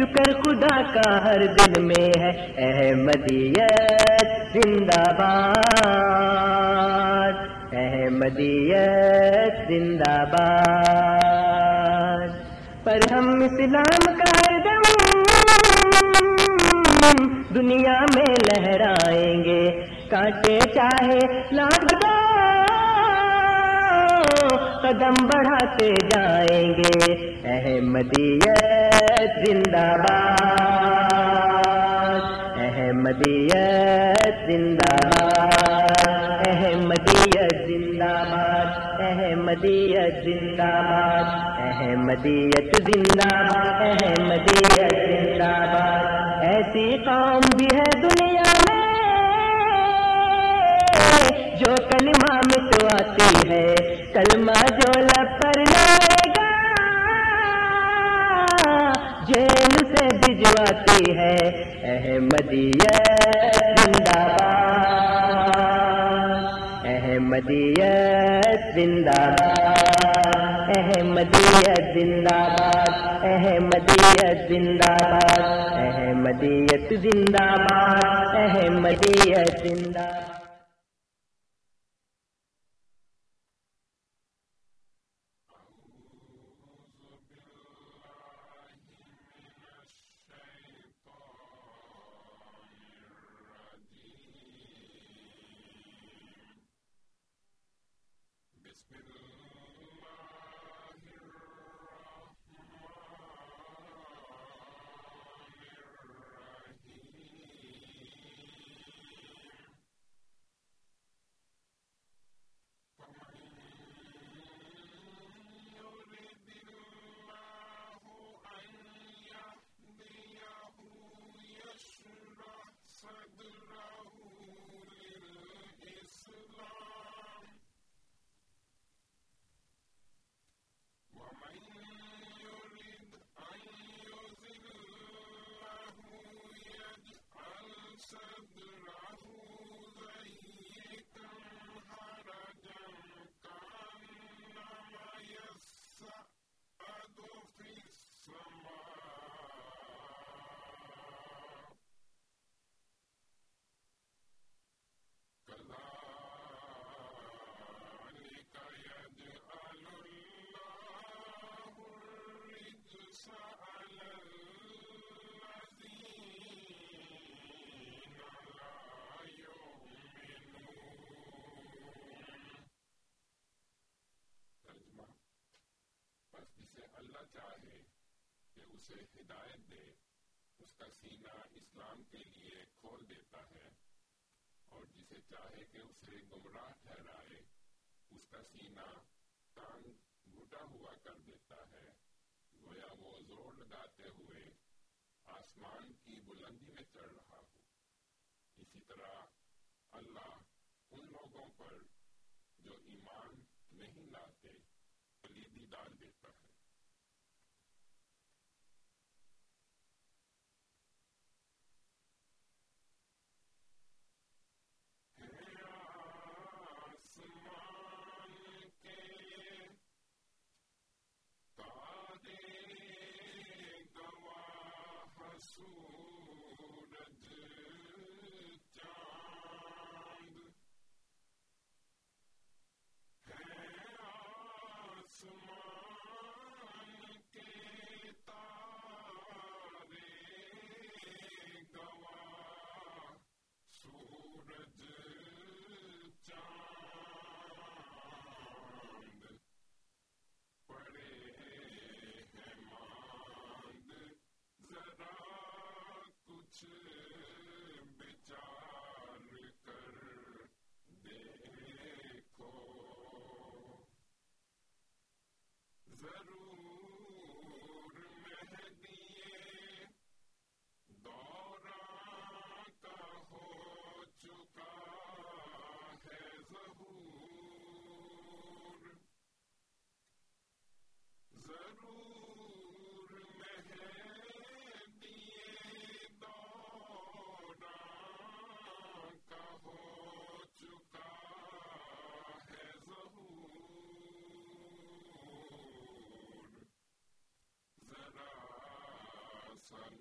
شکر خدا کا ہر دل میں ہے۔ احمدیت زندہ باد۔ احمدیت زندہ باد۔ پر ہم اسلام کا دم دنیا میں لہرائیں گے۔ کاٹے چاہے لاکھ قدم بڑھاتے جائیں گے۔ احمدیت زندہ باد۔ احمدیت زندہ باد۔ احمدیت زندہ باد۔ احمدیت زندہ باد۔ احمدیت زندہ باد۔ احمدیت زندہ باد۔ ایسی قوم بھی ہے دنیا میں جو کلمہ مٹواتی ہے۔ کلمہ جو لپر لائے گا۔ جیل سے بھجواتی ہے احمدیت زندہ باد۔ احمدیت زندہ باد۔ احمدیت زندہ باد۔ احمدیت زندہ باد۔ احمدیت زندہ باد۔ احمدیت زندہ باد۔ اسے ہدایت دے اس کا سینہ اسلام کے لیے کھول دیتا ہے اور جسے چاہے کہ اسے گمراہ ٹھہرائے اس کا سینہ تانگ گھٹا ہوا کر دیتا ہے گویا وہ زور لگاتے ہوئے آسمان کی بلندی میں چڑھ رہا ہو اسی طرح اللہ ان لوگوں پر Salud.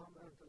وعلیکم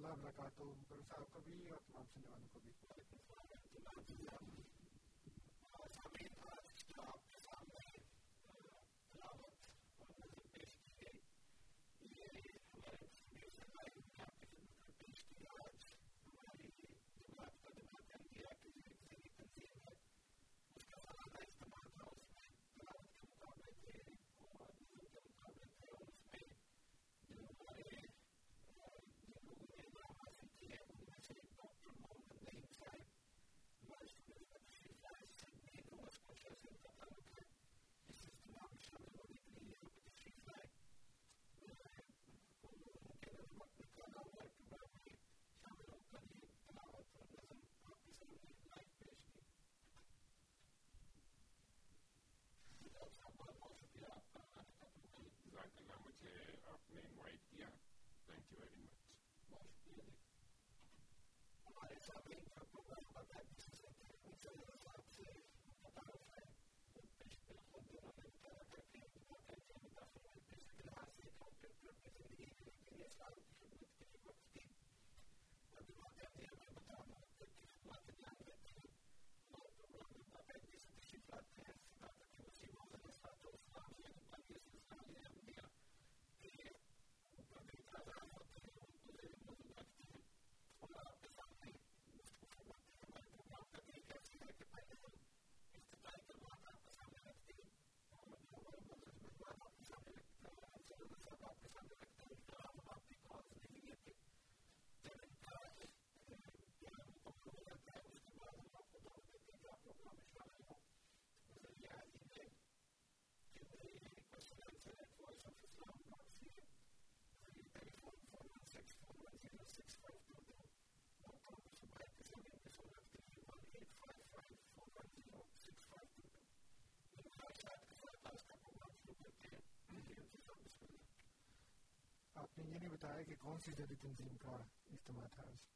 نے یہ نہیں بتایا کہ کون سی جدید تنظیم کا اجتماع تھا آج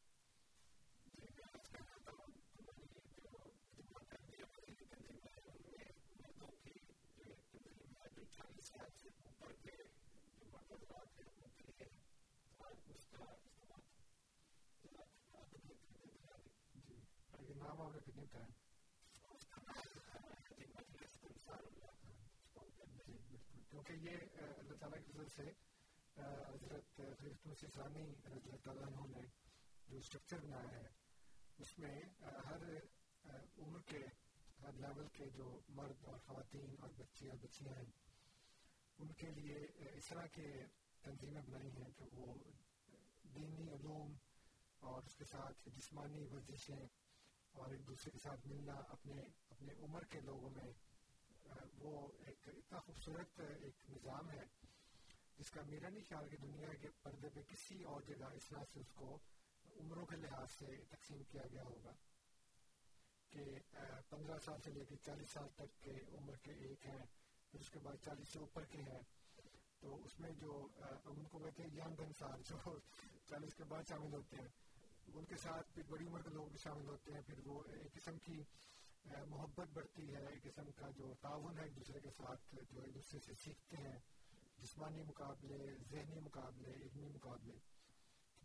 جی اور یہ نام آپ نے کتنے بتایا جی بالکل کیونکہ یہ آ، اللہ تعالیٰ کی فضل سے آ، حضرت خلیفۃ مسیح ثانی رضی اللہ تعالیٰ عنہ نے جو اسٹرکچر بنایا ہے اس میں ہر عمر کے ہر لیول کے جو مرد اور خواتین اور بچے اور بچیاں ہیں ان کے لیے اس طرح کے تنظیمیں بنائی ہیں کہ وہ دینی علوم اور اس کے ساتھ جسمانی ورزشیں اور ایک دوسرے کے ساتھ ملنا اپنے اپنے عمر کے لوگوں میں وہ ایک اتنا خوبصورت ایک نظام ہے جس کا میرا نہیں خیال کہ دنیا کے پردے پہ کسی اور جگہ اس طرح سے اس کو عمروں کے لحاظ سے تقسیم کیا گیا ہوگا کہ پندرہ سال سے لے کے چالیس سال تک کے عمر کے ایک ہیں، پھر اس کے بعد چالیس سے اوپر کے ہیں۔ تو اس میں جو ان کو کہتے ہیں ینگ انسار جو چالیس کے بعد شامل ہوتے ہیں۔ ان کے ساتھ پھر بڑی عمر کے لوگ بھی شامل ہوتے ہیں، پھر وہ ایک قسم کی محبت بڑھتی ہے، ایک قسم کا جو تعاون ہے، ایک دوسرے کے ساتھ جو ایک دوسرے سے سیکھتے ہیں۔ جسمانی مقابلے، ذہنی مقابلے، علمی مقابلے۔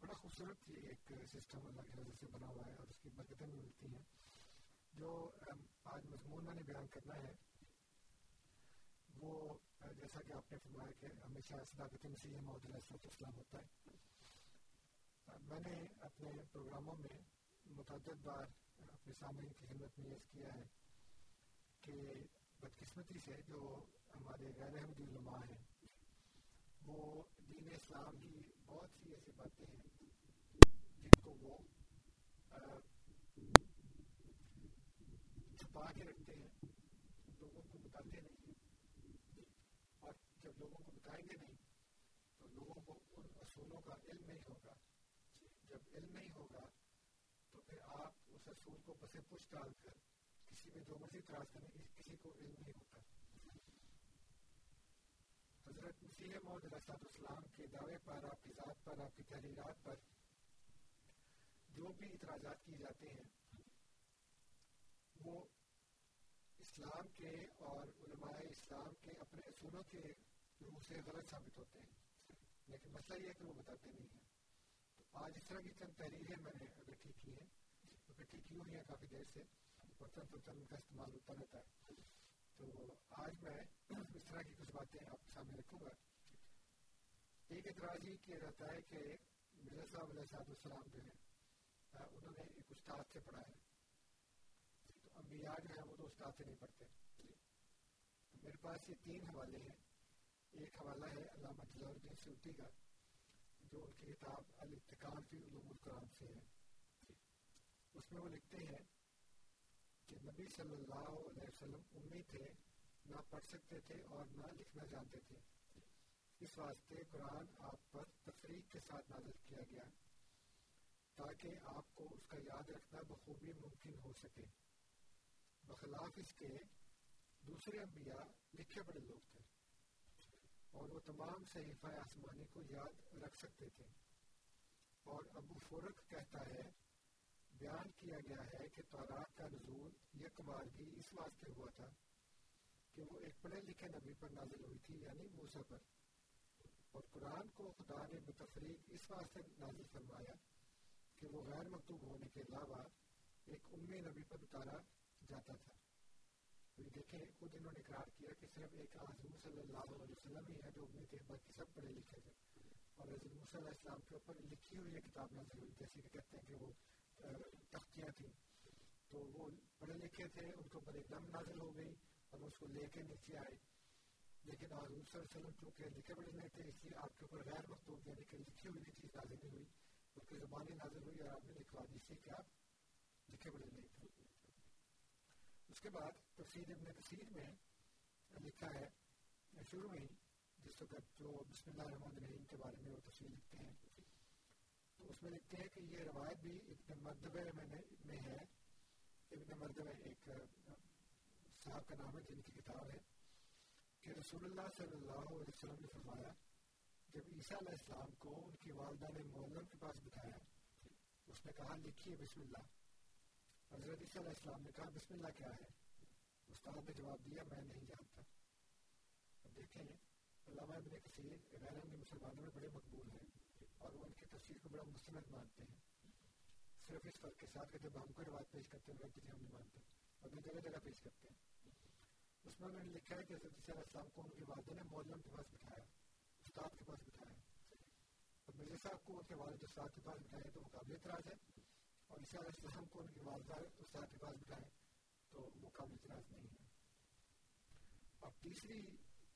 بڑا خوبصورت یہ ایک سسٹم اللہ کی نظر سے بنا ہوا ہے اور اس کی برکتیں بھی ملتی ہیں۔ جو آج مضمون میں نے بیان کرنا ہے، وہ، جیسا کہ آپ نے فرمایا کہ ہمیشہ صداقت مسیح محمد علیہ السلام ہوتا ہے۔ میں نے اپنے پروگراموں میں متعدد بار اپنے سامعین کی خدمت میں یہ کیا ہے کہ بدقسمتی سے جو ہمارے غیر احمدی علماء ہیں وہ دین اسلام کی بہت سی ایسی باتیں ہیں جن کو وہ چھپا کے رکھتے ہیں لوگوں کو بتاتے نہیں اور جب لوگوں کو بتائیں گے نہیں تو لوگوں کو ان اصولوں کا علم نہیں ہوگا جب علم نہیں ہوگا تو پھر آپ اس اصول کو پسے پوچھ ڈال کر کسی میں جو مرضی تراز کرنے کسی کو علم نہیں ہوتا حضرت مسیح محمد علیہ السلام کے دعوے پر، آپ کی ذات پر، آپ کی تحریرات پر جو بھی اعتراضات کیے جاتے ہیں، وہ اسلام کے اور علماء اسلام کے اپنے اصولوں کے روح سے غلط ثابت ہوتے ہیں۔ لیکن مسئلہ یہ ہے کہ وہ بتاتے نہیں ہیں۔ تو آج اس طرح کی چند تحریریں میں نے اکٹھی کی ہیں۔ اکٹھی کی ہوئی ہیں کافی دیر سے برتن برتن ان کا استعمال ہوتا رہتا ہے۔ تو آج میں اس طرح کی کچھ باتیں آپ سامنے رکھوں گا۔ ایک اعتراض یہ کیا جاتا ہے کہ مرزا صاحب علیہ صاحب السلام جو ہے انہوں نے ایک استاد سے پڑھا ہے۔ تو انبیاء جو ہے وہ تو استاد سے نہیں پڑھتے۔ میرے پاس یہ تین حوالے ہیں۔ ایک حوالہ ہے علامہ جلال الدین سیوتی کا، جو ان کی کتاب الاتقان فی علوم القرآن سے ہے۔ اس میں وہ لکھتے ہیں کہ نبی صلی اللہ علیہ وسلم امی تھے نہ پڑھ سکتے تھے اور نہ لکھنا جانتے تھے۔ اس واسطے قرآن آپ پر تفریح کے ساتھ نازل کیا گیا تاکہ آپ کو اس کا یاد رکھنا بخوبی ممکن ہو سکے۔ بخلاف اس کے دوسرے انبیاء لکھے بڑے لوگ تھے اور وہ تمام صحیفہ آسمانی کو یاد رکھ سکتے تھے۔ اور ابو فورک کہتا ہے، بیان کیا گیا ہے کہ تورات کا نزول یک بار بھی اس واسطے ہوا تھا۔ کہ وہ ایک پڑھے لکھے نبی پر نازل ہوئی تھی یعنی موسیٰ پر۔ اور قرآن کو خدا نے بتفریق اس واسطے نازل فرمایا کہ وہ غیر مکتوب ہونے کے علاوہ ایک امی نبی پر اتارا جاتا تھا۔ دیکھیں، خود انہوں نے اقرار کیا کہ صرف ایک حضور صلی اللہ علیہ وسلم ہی ہے جو امی تھے باقی سب پڑھے لکھے تھے۔ اور حضرت موسیٰ علیہ السلام کے اوپر لکھی ہوئی یہ کتاب نازل ہوئی، جیسے کہ کہتے ہیں کہ وہ تختیاں تھیں۔ تو وہ پڑھے لکھے تھے، ان کے اوپر ایک دم نازل ہو گئی۔ اور اس کو لے کے نیچے آئے۔ لیکن حضور صلی اللہ علیہ وسلم چونکہ لکھے پڑھے نہیں تھے، اس لیے آپ کے اوپر غیر مختوب یعنی کہ لکھی ہوئی چیز نازل نہیں ہوئی، بلکہ زبانی نازل ہوئی اور آپ نے لکھوا دی سے کہ آپ لکھے پڑھے نہیں تھے۔ اس کے بعد تفسیر ابن کثیر میں لکھا ہے، شروع میں ہی، جس وقت جو بسم اللہ الرحمن الرحیم کے بارے میں وہ تفصیل لکھتے ہیں۔ تو اس میں لکھتے ہیں کہ یہ روایت بھی ابن مردبہ میں ہے۔ ابن مردبہ ایک صاحب کا نام ہے جن کی کتاب ہے کہ رسول اللہ صلی اللہ علیہ وسلم نے فرمایا جب عیسیٰ علیہ السلام کو ان کی والدہ نے معلم کے پاس بٹھایا، اس نے کہا لکھیے بسم اللہ۔ حضرت عیسیٰ علیہ السلام نے کہا، بسم اللہ کیا ہے؟ استاد نے جواب دیا، میں نہیں جانتا۔ اب دیکھیں، علامہ ابن کثیر غیر مسلمانوں میں بڑے مقبول ہیں اور وہ ان کی تفسیر کو بڑا مستند مانتے ہیں۔ صرف اس فرق کے ساتھ کہ جب ہم کو روایت پیش کرتے ہیں کسی ہم نہیں مانتے، اور جگہ جگہ پیش کرتے ہیں۔ اس میں انہوں نے لکھا ہے کہ حضرت عیسیٰ علیہ السلام کو ان کی والدہ نے مولم کے پاس بٹھایا، استاد کے پاس بٹھایا۔ اور مرزا صاحب کو ان کے والد استاد کے پاس بٹھائے تو وہ قابل اعتراض ہے اور عیسیٰ علیہ السلام کو ان کی والدہ استاد کے پاس بٹھائے تو وہ قابل اعتراض نہیں ہے اور تیسری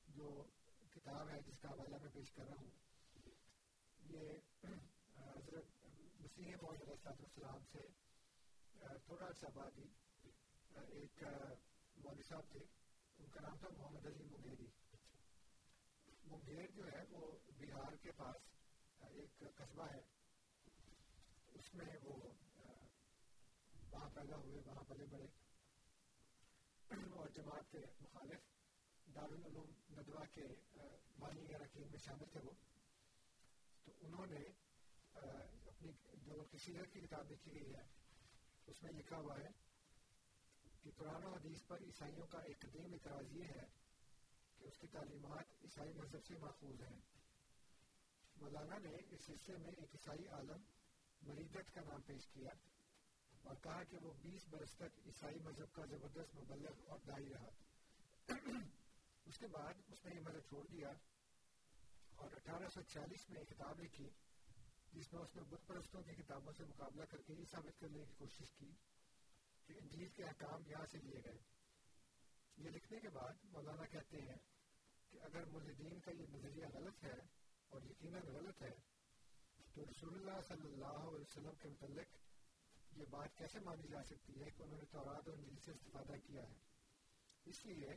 جو کتاب ہے جس کا حوالہ میں پیش کر رہا ہوں، یہ حضرت مسیح محمد علیہ السلام السلام سے تھوڑا سا بعد ہی ایک مولوی صاحب تھے۔ کا نام تھا محمد علی مغیری۔ مغیر جو ہے وہ بہار کے پاس ایک قصبہ ہے۔ اس میں وہ، وہاں پیدا ہوئے، وہاں پلے بڑے اور جماعت کے مخالف دارالعلوم ندوہ کے بانی یا رقیم میں شامل تھے وہ۔ تو انہوں نے اپنی جو کسی کی کتاب لکھی گئی ہے۔ اس میں لکھا ہوا ہے کہ قرآن و حدیث پر عیسائیوں کا ایک قدیم اعتراض یہ ہے کہ اس کی تعلیمات عیسائی مذہب سے محفوظ ہیں۔ مولانا نے اس سلسلے میں ایک عیسائی عالم مریدت کا نام پیش کیا اور کہا کہ وہ بیس برس تک عیسائی مذہب کا زبردست مبلغ اور دائی رہا۔ اس کے بعد اس نے یہ مذہب چھوڑ دیا اور اٹھارہ سو چھیالیس میں ایک کتاب لکھی جس میں اس نے بت پرستوں کی کتابوں سے مقابلہ کر کے یہ ثابت کرنے کی کوشش کی کہ انجیل کے احکام یہاں سے لیے گئے۔ یہ لکھنے کے بعد مولانا کہتے ہیں کہ اگر ملدین کا یہ نظریہ غلط ہے اور یقیناً غلط ہے، تو رسول اللہ صلی اللہ علیہ وسلم کے متعلق یہ بات کیسے مانی جا سکتی ہے کہ انہوں نے تورات اور انجیل سے استفادہ کیا ہے؟ اس لیے،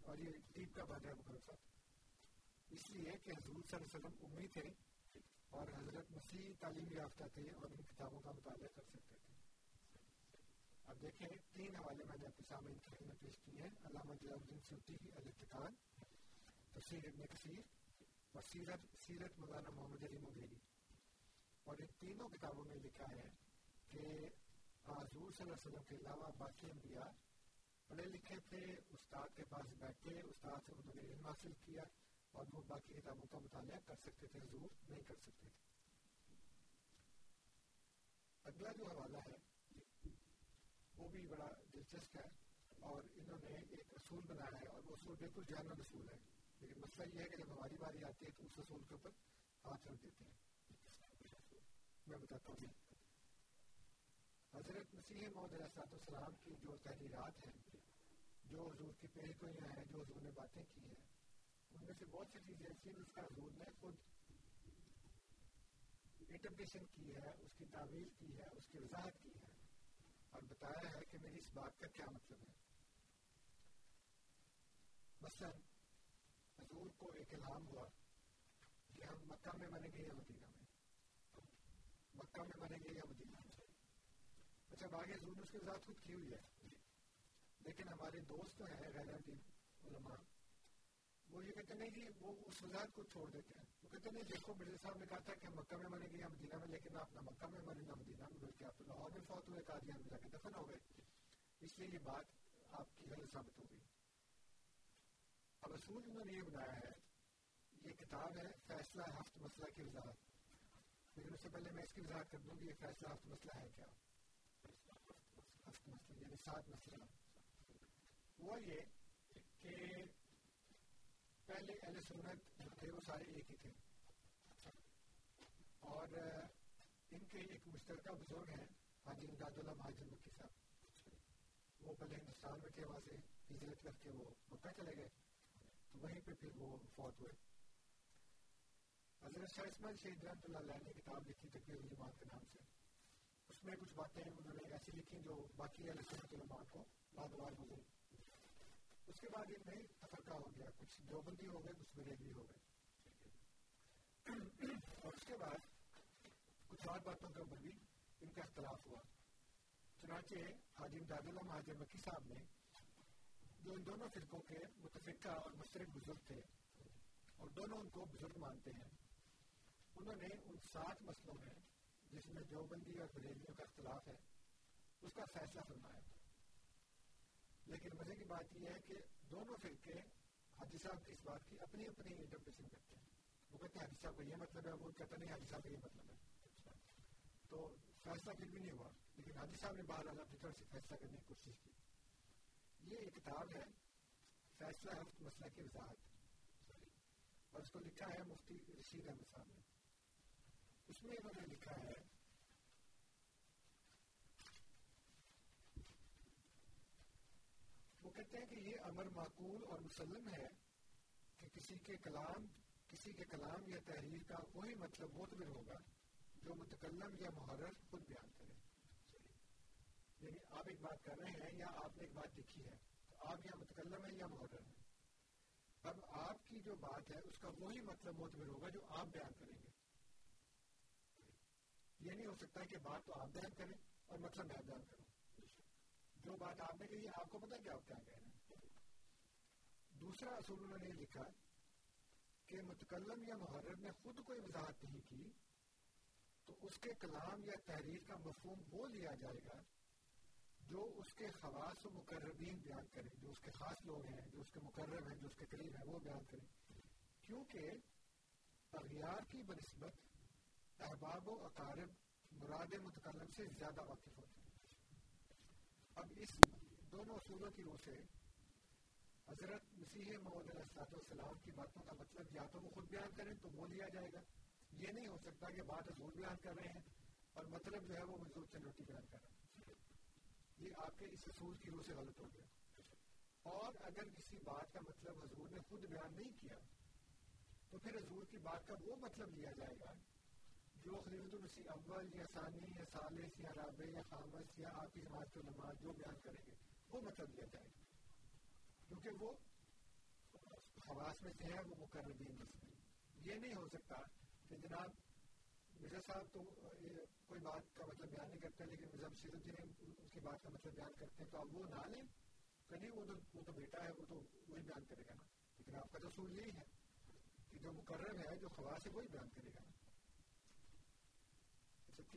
اور یہ ٹیپ کا بات ہے مخلص اس لیے کہ حضور صلی اللہ علیہ وسلم امی تھے اور حضرت مسیح تعلیم یافتہ تھے اور ان کتابوں کا مطالعہ کر سکتے تھے۔ اب دیکھیں، تین حوالے میں نے اپنے سامنے ان کی پیش کی ہیں۔ علامہ جلال الدین سوتی کی الاتقان تفسیر ابن کثیر اور سیرت سیرت مولانا محمد علی مغیری۔ اور ان تینوں کتابوں میں لکھا ہے کہ حضور صلی اللہ علیہ وسلم کے علاوہ باقی انبیاء پڑھے لکھے تھے، استاد کے پاس بیٹھے، استاد سے انہوں نے علم حاصل کیا اور وہ باقی کتابوں کا مطالعہ کر سکتے تھے، حضور نہیں کر سکتے تھے۔ اگلا جو حوالہ ہے وہ بھی بڑا دلچسپ ہے اور انہوں نے ایک اصول بنایا ہے اور وہ اصول بالکل جانور اصول ہے۔ لیکن مسئلہ یہ ہے کہ جب ہماری باری آتی ہے تو اس اصول کے اوپر ہاتھ رکھ دیتے ہیں۔ میں بتاتا ہوں۔ حضرت مسیح محمد علیہ السلام کی جو تحریرات ہیں، جو حضور کی پیش گوئیاں ہیں، جو حضور نے باتیں کی ہیں، ان میں سے بہت سی چیزیں ایسی ہیں جس کا حضور نے خود انٹرپریشن کی ہے، اس کی تعویل کی ہے، اس کی وضاحت کی ہے۔ اور بتایا ہے کہ میری اس بات کا کیا مطلب ہے۔ مثلا حضور کو ایک الہام ہوا کہ ہم مکہ میں مریں گے یا مدینہ میں۔ مکہ میں مریں گے یا مدینہ میں۔ اچھا باغ حضور نے اس کی وضاحت خود کی ہوئی ہے۔ جی۔ لیکن ہمارے دوست جو ہیں غیر علماء، وہ یہ کہتے نہیں کہ وہ اس وضاحت کو چھوڑ دیتے ہیں۔ وہ کہتے نہیں دیکھو مرزا صاحب نے کہا تھا کہ مکہ میں مریں گے یا مدینہ میں لیکن آپ نہ مکہ میں مریں نہ مدینہ میں بلکہ آپ لاہور میں فوت ہوئے قادیان میں جا کے دفن ہو گئے اس لیے یہ بات آپ کی غلط ثابت ہو گئی اب اصول انہوں نے یہ بنایا ہے یہ کتاب ہے فیصلہ ہفت مسئلہ کی وضاحت لیکن اس سے پہلے میں اس کی وضاحت کر دوں کہ یہ فیصلہ ہفت مسئلہ ہے کیا ہفت مسئلہ یعنی سات مسئلہ وہ یہ کہ پہلے اہل سنت جو تھے وہ سارے ایک ہی تھے۔ اور ان کے ایک مشترکہ بزرگ ہیں، حاجی امداد اللہ مہاجر مکی صاحب۔ وہ پہلے ہندوستان میں تھے، وہاں سے ہجرت کر کے وہ مکہ چلے گئے۔ تو وہیں پہ پھر وہ فوت ہوئے۔ حضرت شاہ اسماعیل شہید رحمۃ اللہ علیہ نے کتاب لکھی تقریر الجماعت کے نام سے۔ اس میں کچھ باتیں انہوں نے ایسی لکھی جو باقی اہل سنت علماء کو بعد بار گزری۔ اس کے بعد ان میں تفرقہ ہو گیا، کچھ دیوبندی ہو گئے، کچھ بریلوی ہو گئے۔ اور اس کے بعد کچھ اور باتوں کے اوپر بھی ان کا اختلاف ہوا۔ چنانچہ حاجی امداد اللہ مہاجر مکی صاحب نے، جو ان دونوں فرقوں کے متفقہ اور مشترک بزرگ تھے، اور دونوں ان کو بزرگ مانتے ہیں، انہوں نے ان سات مسئلوں میں، جس میں دیوبندی اور بریلیوں کا اختلاف ہے، اس کا فیصلہ فرمایا۔ لیکن مزے کی بات یہ ہے کہ دونوں فرقے حاجی صاحب اس بات کی اپنی اپنی انٹرپریشن کرتے ہیں۔ وہ کہتے ہیں حاجی صاحب کا یہ مطلب ہے، وہ کہتے نہیں، حاجی صاحب کا یہ مطلب ہے۔ تو فیصلہ پھر بھی نہیں ہوا، لیکن حاجی صاحب نے باہر اپنی طرف سے فیصلہ کرنے کی کوشش کی۔ یہ ایک کتاب ہے، فیصلہ ہفت مسئلہ کی وضاحت۔ اور اس کو لکھا ہے مفتی رشید احمد صاحب نے۔ اس میں انہوں نے لکھا ہے وہ کہتے ہیں کہ یہ امر معقول اور مسلم ہے کہ کسی کے کلام، کسی کے کلام یا تحریر کا کوئی مطلب معتبر ہوگا جو متکلم یا محرر خود بیان کرے۔ یعنی آپ ایک بات کر رہے ہیں یا آپ نے ایک بات لکھی ہے تو آپ یا متکلم ہے یا محرر ہے اب آپ کی جو بات ہے اس کا وہی مطلب معتبر ہوگا جو آپ بیان کریں گے۔ یہ نہیں ہو سکتا کہ بات تو آپ بیان کریں اور مطلب میں بیان کروں۔ جو بات آپ نے کہی آپ کو پتا کیا کیا کہہ رہے ہیں؟ دوسرا اصول انہوں نے لکھا کہ متکلم یا محرر نے خود کوئی وضاحت نہیں کی تو اس کے کلام یا تحریر کا مفہوم وہ لیا جائے گا جو اس کے خواص و مقربین بیان کریں جو اس کے خاص لوگ ہیں، جو اس کے مقرر ہیں، جو اس کے قریب ہیں، وہ بیان کریں کیونکہ اغیار کی بنسبت احباب و اقارب مراد متکلم سے زیادہ واقف ہوتے ہیں۔ اب اس دونوں اصولوں کی روح سے حضرت مسیح محمد علیہ السلام کی باتوں کا مطلب یا تو وہ خود بیان کریں تو وہ لیا جائے گا۔ یہ نہیں ہو سکتا کہ بات حضور بیان کر رہے ہیں اور مطلب جو ہے وہ حضور چنوٹی بیان کر رہے ہیں۔ یہ آپ کے اس اصول کی روح سے غلط ہو گیا اور اگر کسی بات کا مطلب حضور نے خود بیان نہیں کیا، تو پھر حضور کی بات کا وہ مطلب لیا جائے گا جو خلیفۃ المسیح اول یا ثانی یا ثالث یا رابع یا خامس یا آپ کی جماعت کے علماء جو بیان کریں گے، وہ مطلب لیا جائے گا۔ کیونکہ وہ حواس میں سے ہے، وہ مقربین یہ نہیں ہو سکتا کہ جناب مرزا صاحب تو کوئی بات کا مطلب بیان نہیں کرتے، لیکن مرزا بشیر الدین اس کی بات کا مطلب بیان کرتے ہیں، تو آپ وہ نہ لیں۔ کہ نہیں، وہ تو وہ تو بیٹا ہے، وہ تو وہی بیان کرے گا نا۔ لیکن آپ کا تو اصول یہی ہے کہ جو مقرر ہے، جو خواص ہے، وہی بیان کرے گا نا۔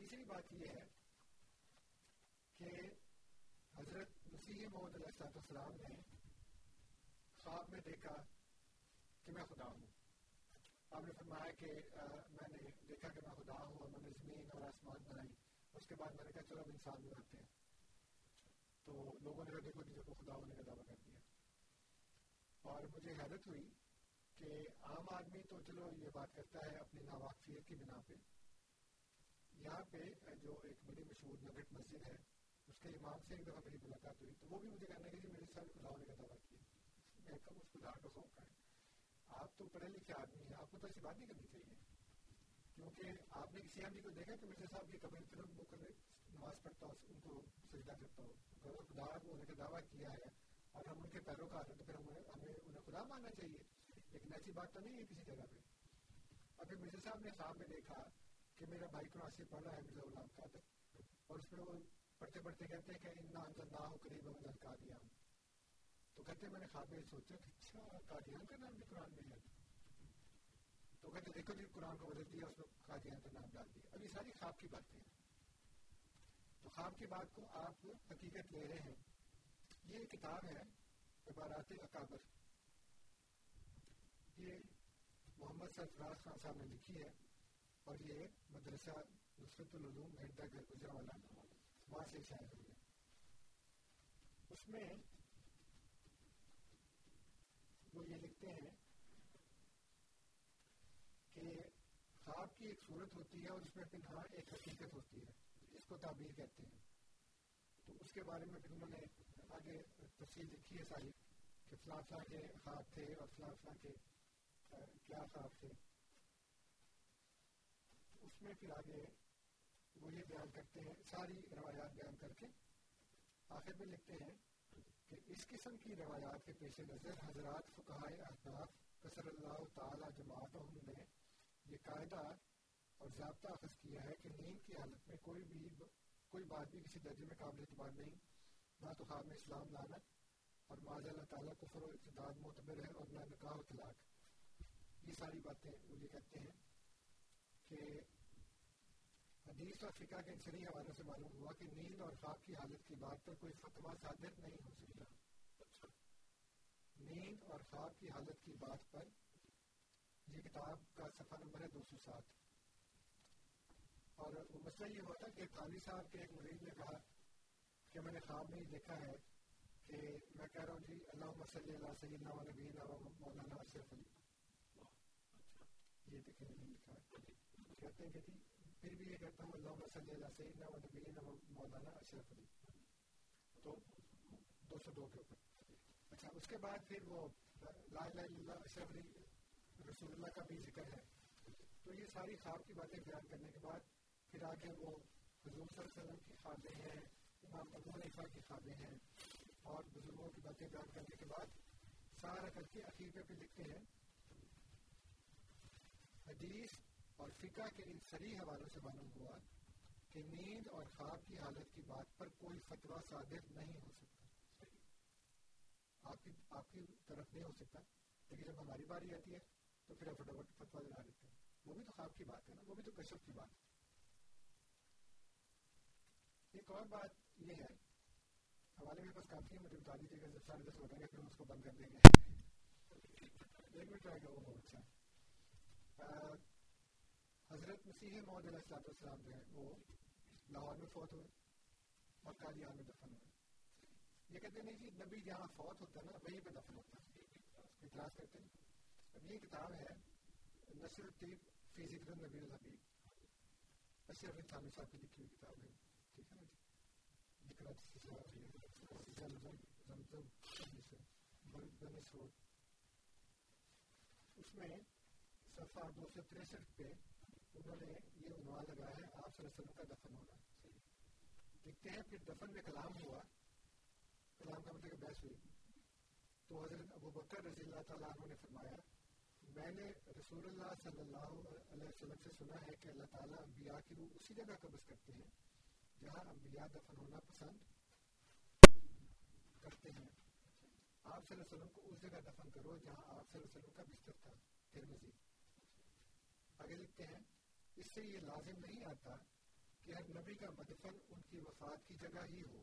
تیسری بات یہ ہے کہ حضرت مسیح محمد علیہ السلام نے خواب میں دیکھا کہ میں خدا ہوں۔ آپ نے فرمایا کہ میں نے دیکھا کہ میں خدا ہوں اور میں نے زمین اور آسمان بنائی۔ اس کے بعد میں نے کہا، چلو اب انسان بناتے ہیں۔ تو لوگوں نے دیکھو کہ کو خدا ہونے کا دعویٰ کر دیا۔ اور مجھے حیرت ہوئی کہ عام آدمی تو چلو یہ بات کرتا ہے اپنی ناواقفیت کی بنا پہ۔ یہاں پہ جو ایک بڑی مشہور نگٹ مسجد ہے، اس کے امام سے ایک دفعہ میری ملاقات ہوئی، تو وہ بھی مجھے کہنے کہ جی میرے ساتھ خدا ہونے کا دعویٰ کیا میں کب اس خدا کو سونپا ہے۔ آپ تو پڑھے لکھے آدمی ہیں، آپ کو تو ایسی بات نہیں کرنی چاہیے۔ کیونکہ آپ نے کسی آدمی کو دیکھا کہ مرزا صاحب کی قبر طرف وہ کر نماز پڑھتا ہوں ان کو سجدہ کرتا ہوں اگر خدا کو ہونے کا دعویٰ کیا ہے اور ہم ان کے پیروکار ہیں، تو پھر ہمیں ہمیں انہیں خدا ماننا چاہیے۔ لیکن ایسی بات تو نہیں ہے کسی جگہ پہ۔ اور پھر مرزا صاحب نے خواب میں دیکھا کہ میرا بھائی قرآن سے پڑھ رہا ہے مرزا غلام قادر اور اس میں وہ پڑھتے پڑھتے کہتے ہیں کہ ان نہ ہو قریب میں کا دیا تو کہتے ہیں، میں نے خواب میں سوچا کہ اچھا قادیان کا نام بھی قرآن میں ہے۔ تو کہتے دیکھو جی قرآن کو بدل دیا، اس میں قادیان کا نام ڈال دیا۔ اب یہ ساری خواب کی باتیں ہیں۔ تو خواب کی بات کو آپ حقیقت لے رہے ہیں۔ یہ کتاب ہے عبارات اکابر۔ یہ محمد سرفراز خان صاحب نے لکھی ہے۔ اور یہ مدرسہ نصرت العلوم گھنٹہ گھر گزرا والا وہاں سے شائع ہوئی ہے اس میں وہ یہ لکھتے ہیں کہ خواب کی ایک صورت ہوتی ہے اور اس میں پنہا ایک حقیقت ہوتی ہے، اس کو تعبیر کہتے ہیں۔ تو اس کے بارے میں پھر انہوں نے آگے تفصیل لکھی ہے ساری کہ فلاں فلاں کے خواب تھے اور فلاں فلاں کے کیا خواب تھے۔ اس میں پھر آگے وہ یہ بیان کرتے ہیں، ساری روایات بیان کر کے آخر میں لکھتے ہیں کہ اس قسم کی روایات کے پیش نظر حضرات فقہائے احناف قصر اللہ تعالی جماعت نے یہ قاعدہ اور ضابطہ اخذ کیا ہے کہ نیند کی حالت میں کوئی بھی کوئی بات بھی کسی درجے میں قابل اعتبار نہیں، نہ تو خواب میں اسلام لانا اور معاذ اللہ تعالیٰ کفر و ابتداد معتبر ہے اور نہ نکاح و طلاق۔ یہ ساری باتیں وہ یہ کہتے ہیں۔ کہ حدیث اور فقہ کے انسری حوالوں سے معلوم ہوا کہ نیند اور خواب کی حالت کی بات پر کوئی فتویٰ صادر نہیں ہو سکتا۔ نیند اور خواب کی حالت کی بات پر یہ کتاب کا صفحہ نمبر ہے دو سو سات۔ اور مسئلہ یہ ہوا تھا کہ خالی صاحب کے ایک مریض نے کہا کہ میں نے خواب میں دیکھا ہے کہ میں کہہ رہا ہوں جی اللہ صلی اللہ سیدنا و نبینا و مولانا اشرف علی۔ یہ دیکھیں لکھا ہے کہتے ہیں کہ جی پھر بھی یہ کہتا ہوں اللہ صلی اللہ سیدنا و نبینا و مولانا اشرف علی تو دو سو دو کے اوپر اچھا اس کے بعد پھر وہ لا الہ الا اللہ اشرف علی رسول اللہ کا بھی ذکر ہے تو یہ ساری خواب کی باتیں بیان کرنے کے بعد پھر آگے وہ حضور صلی اللہ علیہ وسلم کی خوابیں ہیں امام ابو حنیفہ کی خوابیں ہیں اور بزرگوں کی باتیں بیان کرنے کے بعد سارا کر کے اخیر پہ لکھتے ہیں حدیث اور فقہ کے ان سری حوالوں سے معلوم ہوا کہ نیند اور خواب کی حالت کی بات پر کوئی فتویٰ صادر نہیں ہو سکتا۔ آپ کی آپ کی طرف نہیں ہو سکتا، لیکن جب ہماری باری آتی ہے تو پھر فٹافٹ فتویٰ دلا دیتے ہیں۔ وہ بھی تو خواب کی بات ہے نا، وہ بھی تو کشف کی بات ہے۔ ایک اور بات یہ ہے، حوالے میرے پاس کافی ہے، مجھے بتا دیجیے گا، جب ساڑھے دس ہو جائیں گے پھر ہم اس کو بند کر دیں گے۔ ایک منٹ رہے گا وہ بہت اچھا۔ حضرت مسیح محمد علیہ السلام السلام جو ہے، وہ لاہور میں فوت ہوئے اور قادیان میں دفن ہوئے۔ یہ کہتے نہیں جی نبی جہاں فوت ہوتا ہے نا، وہیں پہ دفن ہوتا ہے۔ اعتراض کرتے ہیں۔ اب یہ کتاب ہے نصر الطیب فی ذکر نبی الحبیب۔ اشرف تھامی صاحب کی لکھی ہوئی کتاب ہے ٹھیک ہے نا جی؟ اس میں صفحہ دو سو تریسٹھ پہ انہوں نے یہ عنوان لگایا ہے آپ صلی اللہ علیہ وسلم کا دفن ہونا لکھتے ہیں پھر دفن میں کلام ہوا کلام کا مطلب بحث ہوئی تو حضرت ابو بکر رضی اللہ تعالیٰ عنہ نے فرمایا میں نے رسول اللہ صلی اللہ علیہ وسلم سے سنا ہے کہ اللہ تعالیٰ انبیاء کی روح اسی جگہ قبض کرتے ہیں جہاں انبیاء دفن ہونا پسند کرتے ہیں آپ صلی اللہ علیہ وسلم کو اس جگہ دفن کرو جہاں آپ صلی اللہ علیہ وسلم کا بستر تھا پھر مزید آگے لکھتے ہیں اس سے یہ لازم نہیں آتا کہ ہر نبی کا مدفن ان کی وفات کی جگہ ہی ہو،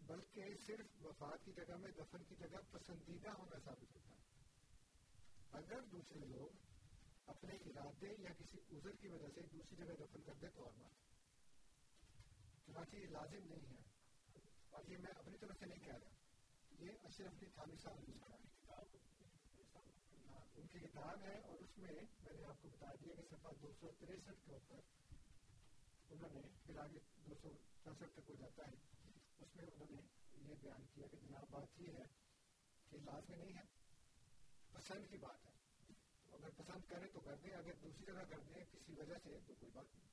بلکہ صرف وفات کی جگہ میں دفن کی جگہ پسندیدہ ہونا ثابت ہوتا ہے۔ اگر دوسرے لوگ اپنے ارادے یا کسی عذر کی وجہ سے دوسری جگہ دفن کر دے تو اور بات۔ چنانچہ یہ لازم نہیں ہے۔ اور یہ میں اپنی طرف سے نہیں کہہ رہا۔ یہ اشرف کی تھامی صاحب نے کہا۔ ان کی کتاب ہے اور اس میں میں نے آپ کو بتا دیا کہ صفحہ دو سو تریسٹھ کے اوپر انہوں نے پھر آگے دو سو چونسٹھ تک ہو جاتا ہے۔ اس میں انہوں نے یہ بیان کیا کہ جناب بات یہ ہے کہ لازمی نہیں ہے، پسند کی بات ہے۔ اگر پسند کریں تو کر دیں، اگر دوسری جگہ کر دیں کسی وجہ سے تو کوئی بات نہیں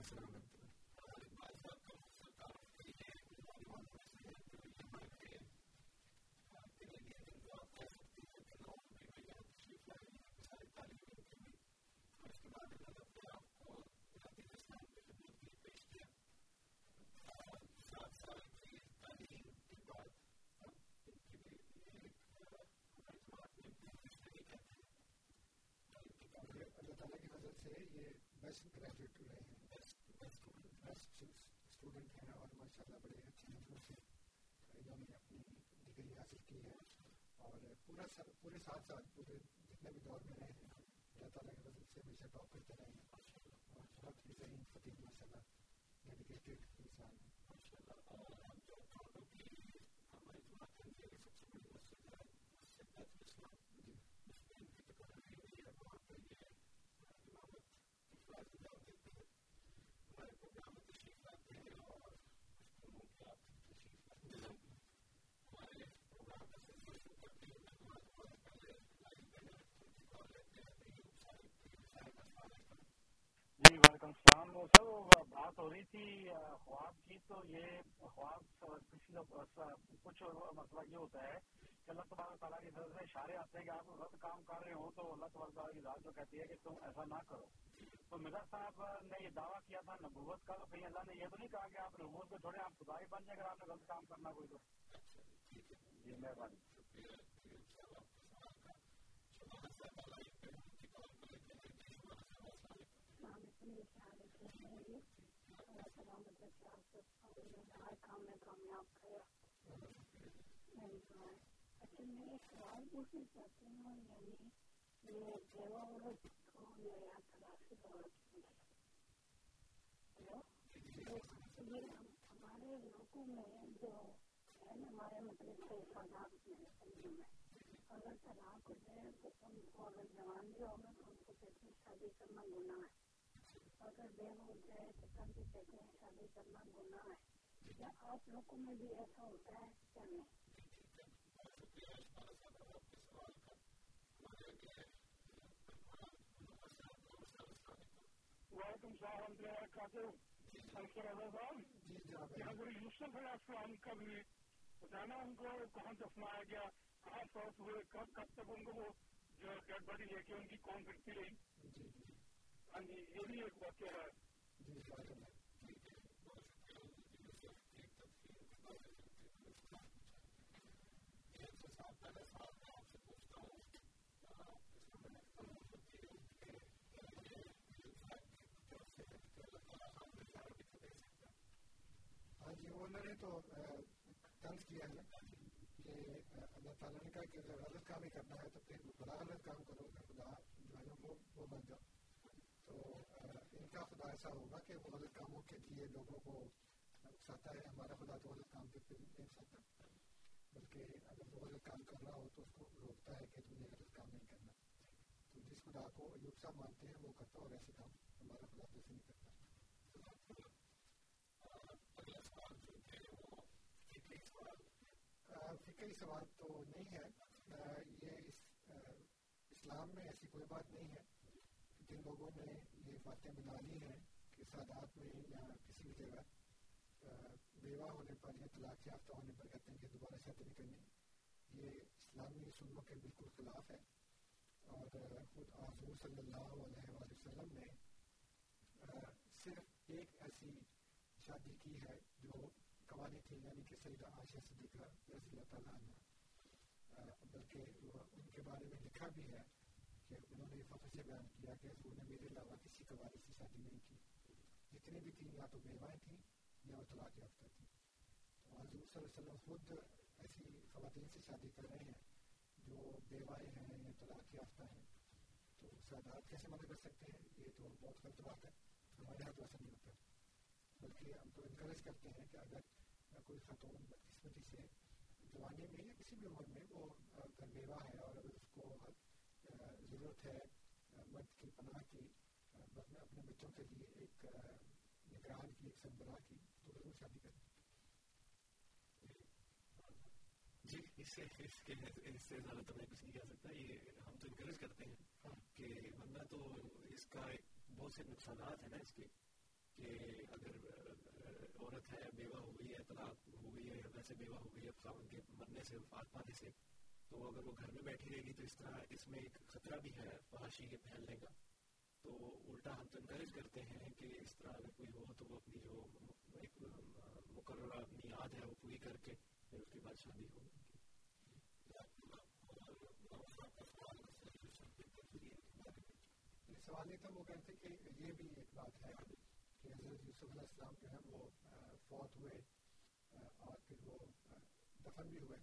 السلام سے یہ بیسٹ گریجویٹ ہوئے ہیں بیسٹ اسٹوڈنٹ ہیں اور ماشاء اللہ بڑے اچھے نمبروں سے انہوں نے اپنی ڈگری حاصل کی ہے اور پورا پورے سات سال پورے جتنے بھی دور میں رہے ہیں اللہ تعالیٰ کے وزن سے ہمیشہ ٹاپ کرتے رہے ہیں اور بہت ہی ذہین فتح ماشاء اللہ ڈیڈیکیٹڈ انسان ہیں ہمارے سب سے بڑی مسجد ہے وعلیکم جی، السلام۔ سر، وہ بات ہو رہی تھی خواب کی۔ تو یہ خواب کسی کچھ مسئلہ یہ ہوتا ہے کہ اللہ تبارک تعالیٰ کی طرف سے اشارے آتے ہیں کہ آپ غلط کام کر رہے ہوں تو اللہ تبارک تعالیٰ کی ذات جو کہتی ہے کہ تم ایسا نہ کرو۔ تو مرزا صاحب نے یہ دعویٰ کیا تھا نبوت کا، تو کہیں اللہ نے یہ تو نہیں کہا کہ آپ نبوت کو چھوڑیں، آپ خدا ہی بن جائیں اگر آپ نے غلط کام کرنا کوئی تو۔ جی مہربانی میں کامیاب کرے اچھا میں ایک سوال پوچھنا چاہتی ہوں یعنی رکو میں جو ہے نا ہمارے مطلب سے سلام میں اگر طلاق ہو جائے تو ان کو اگر جوان بھی ہوگا تو ان کو کہتے ہیں شادی کرنا گناہ ہے اگر بے ہو جائے تو سب بھی کہتے ہیں شادی کرنا گناہ ہے کیا آپ لوگوں میں بھی ایسا ہوتا ہے کیا نہیں وعلیکم السلام ورحمۃ اللہ وبرکاتہ جی حضرت یوسف علیہ السلام کا بھی بتانا ان کو کہاں دفنایا گیا کہاں فوت ہوئے کب کب تک ان کو وہ جو ڈیڈ باڈی لے کے ان کی کون پھرتی رہی۔ جی جی ہاں جی یہ بھی ایک واقعہ ہے۔ جی نے تو طنز کیا ہے کہ اللہ تعالیٰ نے کہا کہ اگر غلط کام ہی کرنا ہے تو پھر بڑا غلط کام کرو کہ خدا جو ہے وہ وہ بن جاؤ تو ان کا خدا ایسا ہوگا کہ وہ غلط کاموں کے لیے لوگوں کو اکساتا ہے ہمارا خدا تو غلط کام پہ پھر نہیں اکساتا بلکہ اگر وہ غلط کام کر رہا ہو تو اس کو روکتا ہے کہ تم نے غلط کام نہیں کرنا تو جس خدا کو ایوب مانتے ہیں وہ کرتا اور ایسے کام ہمارا خدا تو ایسے نہیں کرتا فکری سوال تو نہیں ہے یہ اسلام میں ایسی کوئی بات نہیں ہے جن لوگوں نے یہ باتیں بنا لی ہیں کہ سادات میں یا کسی بھی جگہ بیوہ ہونے پر یا طلاق یافتہ ہونے پر کہتے ہیں کہ دوبارہ شادی نہیں کرنی، یہ اسلامی سنوں کے بالکل خلاف ہے۔ اور خود حضور صلی اللہ علیہ وآلہ وسلم نے صرف ایک ایسی شادی کی ہے جو قوانی تھی یعنی کہ سیدہ عائشہ صدیقہ رضی اللہ تعالیٰ عنہ بلکہ ان کے بارے میں لکھا بھی ہے کہ انہوں نے فخر سے بیان کیا کہ حضور نے میرے علاوہ کسی قوانی سے شادی نہیں کی۔ جتنی بھی تھیں یا تو بیوائیں تھیں یا وہ طلاق یافتہ تھیں۔ تو حضور صلی اللہ علیہ وسلم خود ایسی خواتین سے شادی کر رہے ہیں جو بیوائیں ہیں یا طلاق یافتہ ہیں۔ تو سادات کیسے منع کر سکتے ہیں؟ یہ تو بہت غلط بات ہے ہمارے یہاں تو ایسا نہیں ہوتا۔ بلکہ ہم تو انکریج کرتے ہیں کہ اگر کوئی خاتون بدقسمتی سے جوانی میں یا کسی بھی عمر میں وہ گھر بیوہ ہے اور اگر اس کو ضرورت ہے مرد کی پناہ کی اپنے بچوں کے لیے ایک نگران کی ایک سربراہ کی تو ضرور شادی کریں جی اس سے اس کے اس سے زیادہ تو میں کچھ نہیں کہہ سکتا یہ ہم تو انکریج کرتے ہیں کہ ورنہ تو اس کا بہت سے نقصانات ہیں نا اس کے کہ اگر عورت ہے، بیوہ ہو گئی ہے، طلاق ہو گئی ہے یا ویسے بیوہ ہو گئی ہے خاون کے مرنے سے، وفات پانے سے، تو اگر وہ گھر میں بیٹھی رہے گی تو اس طرح اس میں ایک خطرہ بھی ہے فحاشی کے پھیلنے کا۔ تو الٹا ہم تو انکریج کرتے ہیں کہ اس طرح اگر کوئی ہو تو وہ اپنی جو ایک مقررہ اپنی یاد ہے وہ پوری کر کے پھر اس کے بعد شادی ہو۔ سوال نہیں تھا، وہ کہتے کہ یہ بھی ایک بات ہے۔ کہ حضرت یوسف علیہ السلام جو ہے وہ فوت ہوئے اور پھر وہ دفن بھی ہوئے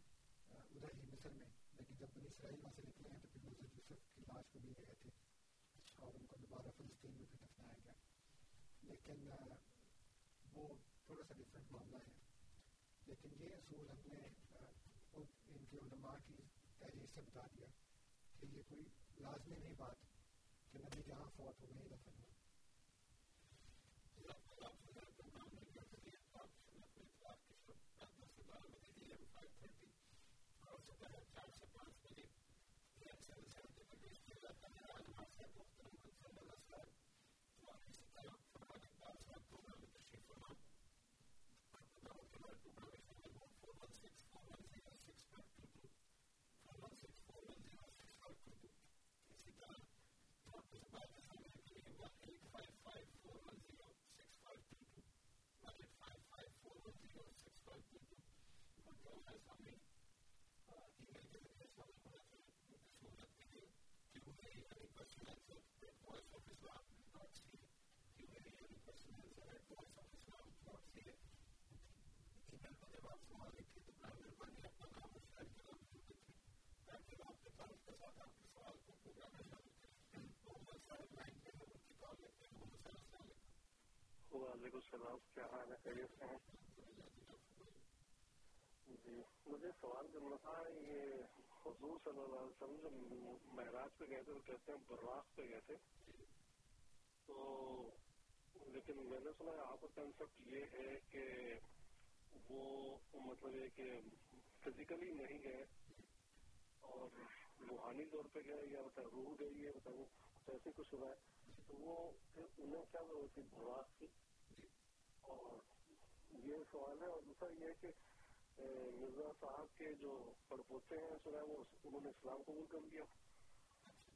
ادھر ہی مصر میں۔ لیکن جب بنی اسرائیل وہاں سے نکلے ہیں، تو پھر حضرت یوسف کی لاش کو بھی لے گئے تھے۔ اور ان کو دوبارہ فلسطین میں پھر دفنایا گیا۔ لیکن وہ تھوڑا سا ڈفرینٹ معاملہ ہے۔ لیکن یہ اصول ہم نے ان کے علماء کی تحریر سے بتا دیا کہ یہ کوئی لازمی نہیں بات کہ نبی جہاں فوت ہو گئے دفن ہو وعلیکم السلام کیا حال ہے خیریت سے ہیں مجھے سوال کرنا تھا، یہ حضور صلی اللہ علیہ وسلم جب معراج پہ گئے تھے تو کہتے ہیں براق پہ گئے تھے۔ تو لیکن میں نے سنا آپ کا کنسپٹ یہ ہے کہ وہ مطلب یہ کہ فزیکلی نہیں گئے اور روحانی طور پہ گئے یا بتا روح گئی ہے بتاؤ ایسے کچھ ہوا ہے۔ تو وہ انہیں کیا ضرورت تھی براق تھی اور یہ سوال ہے اور دوسرا یہ ہے کہ مرزا صاحب کے جو پڑپوتے ہیں سنا وہ انہوں نے اسلام قبول کر لیا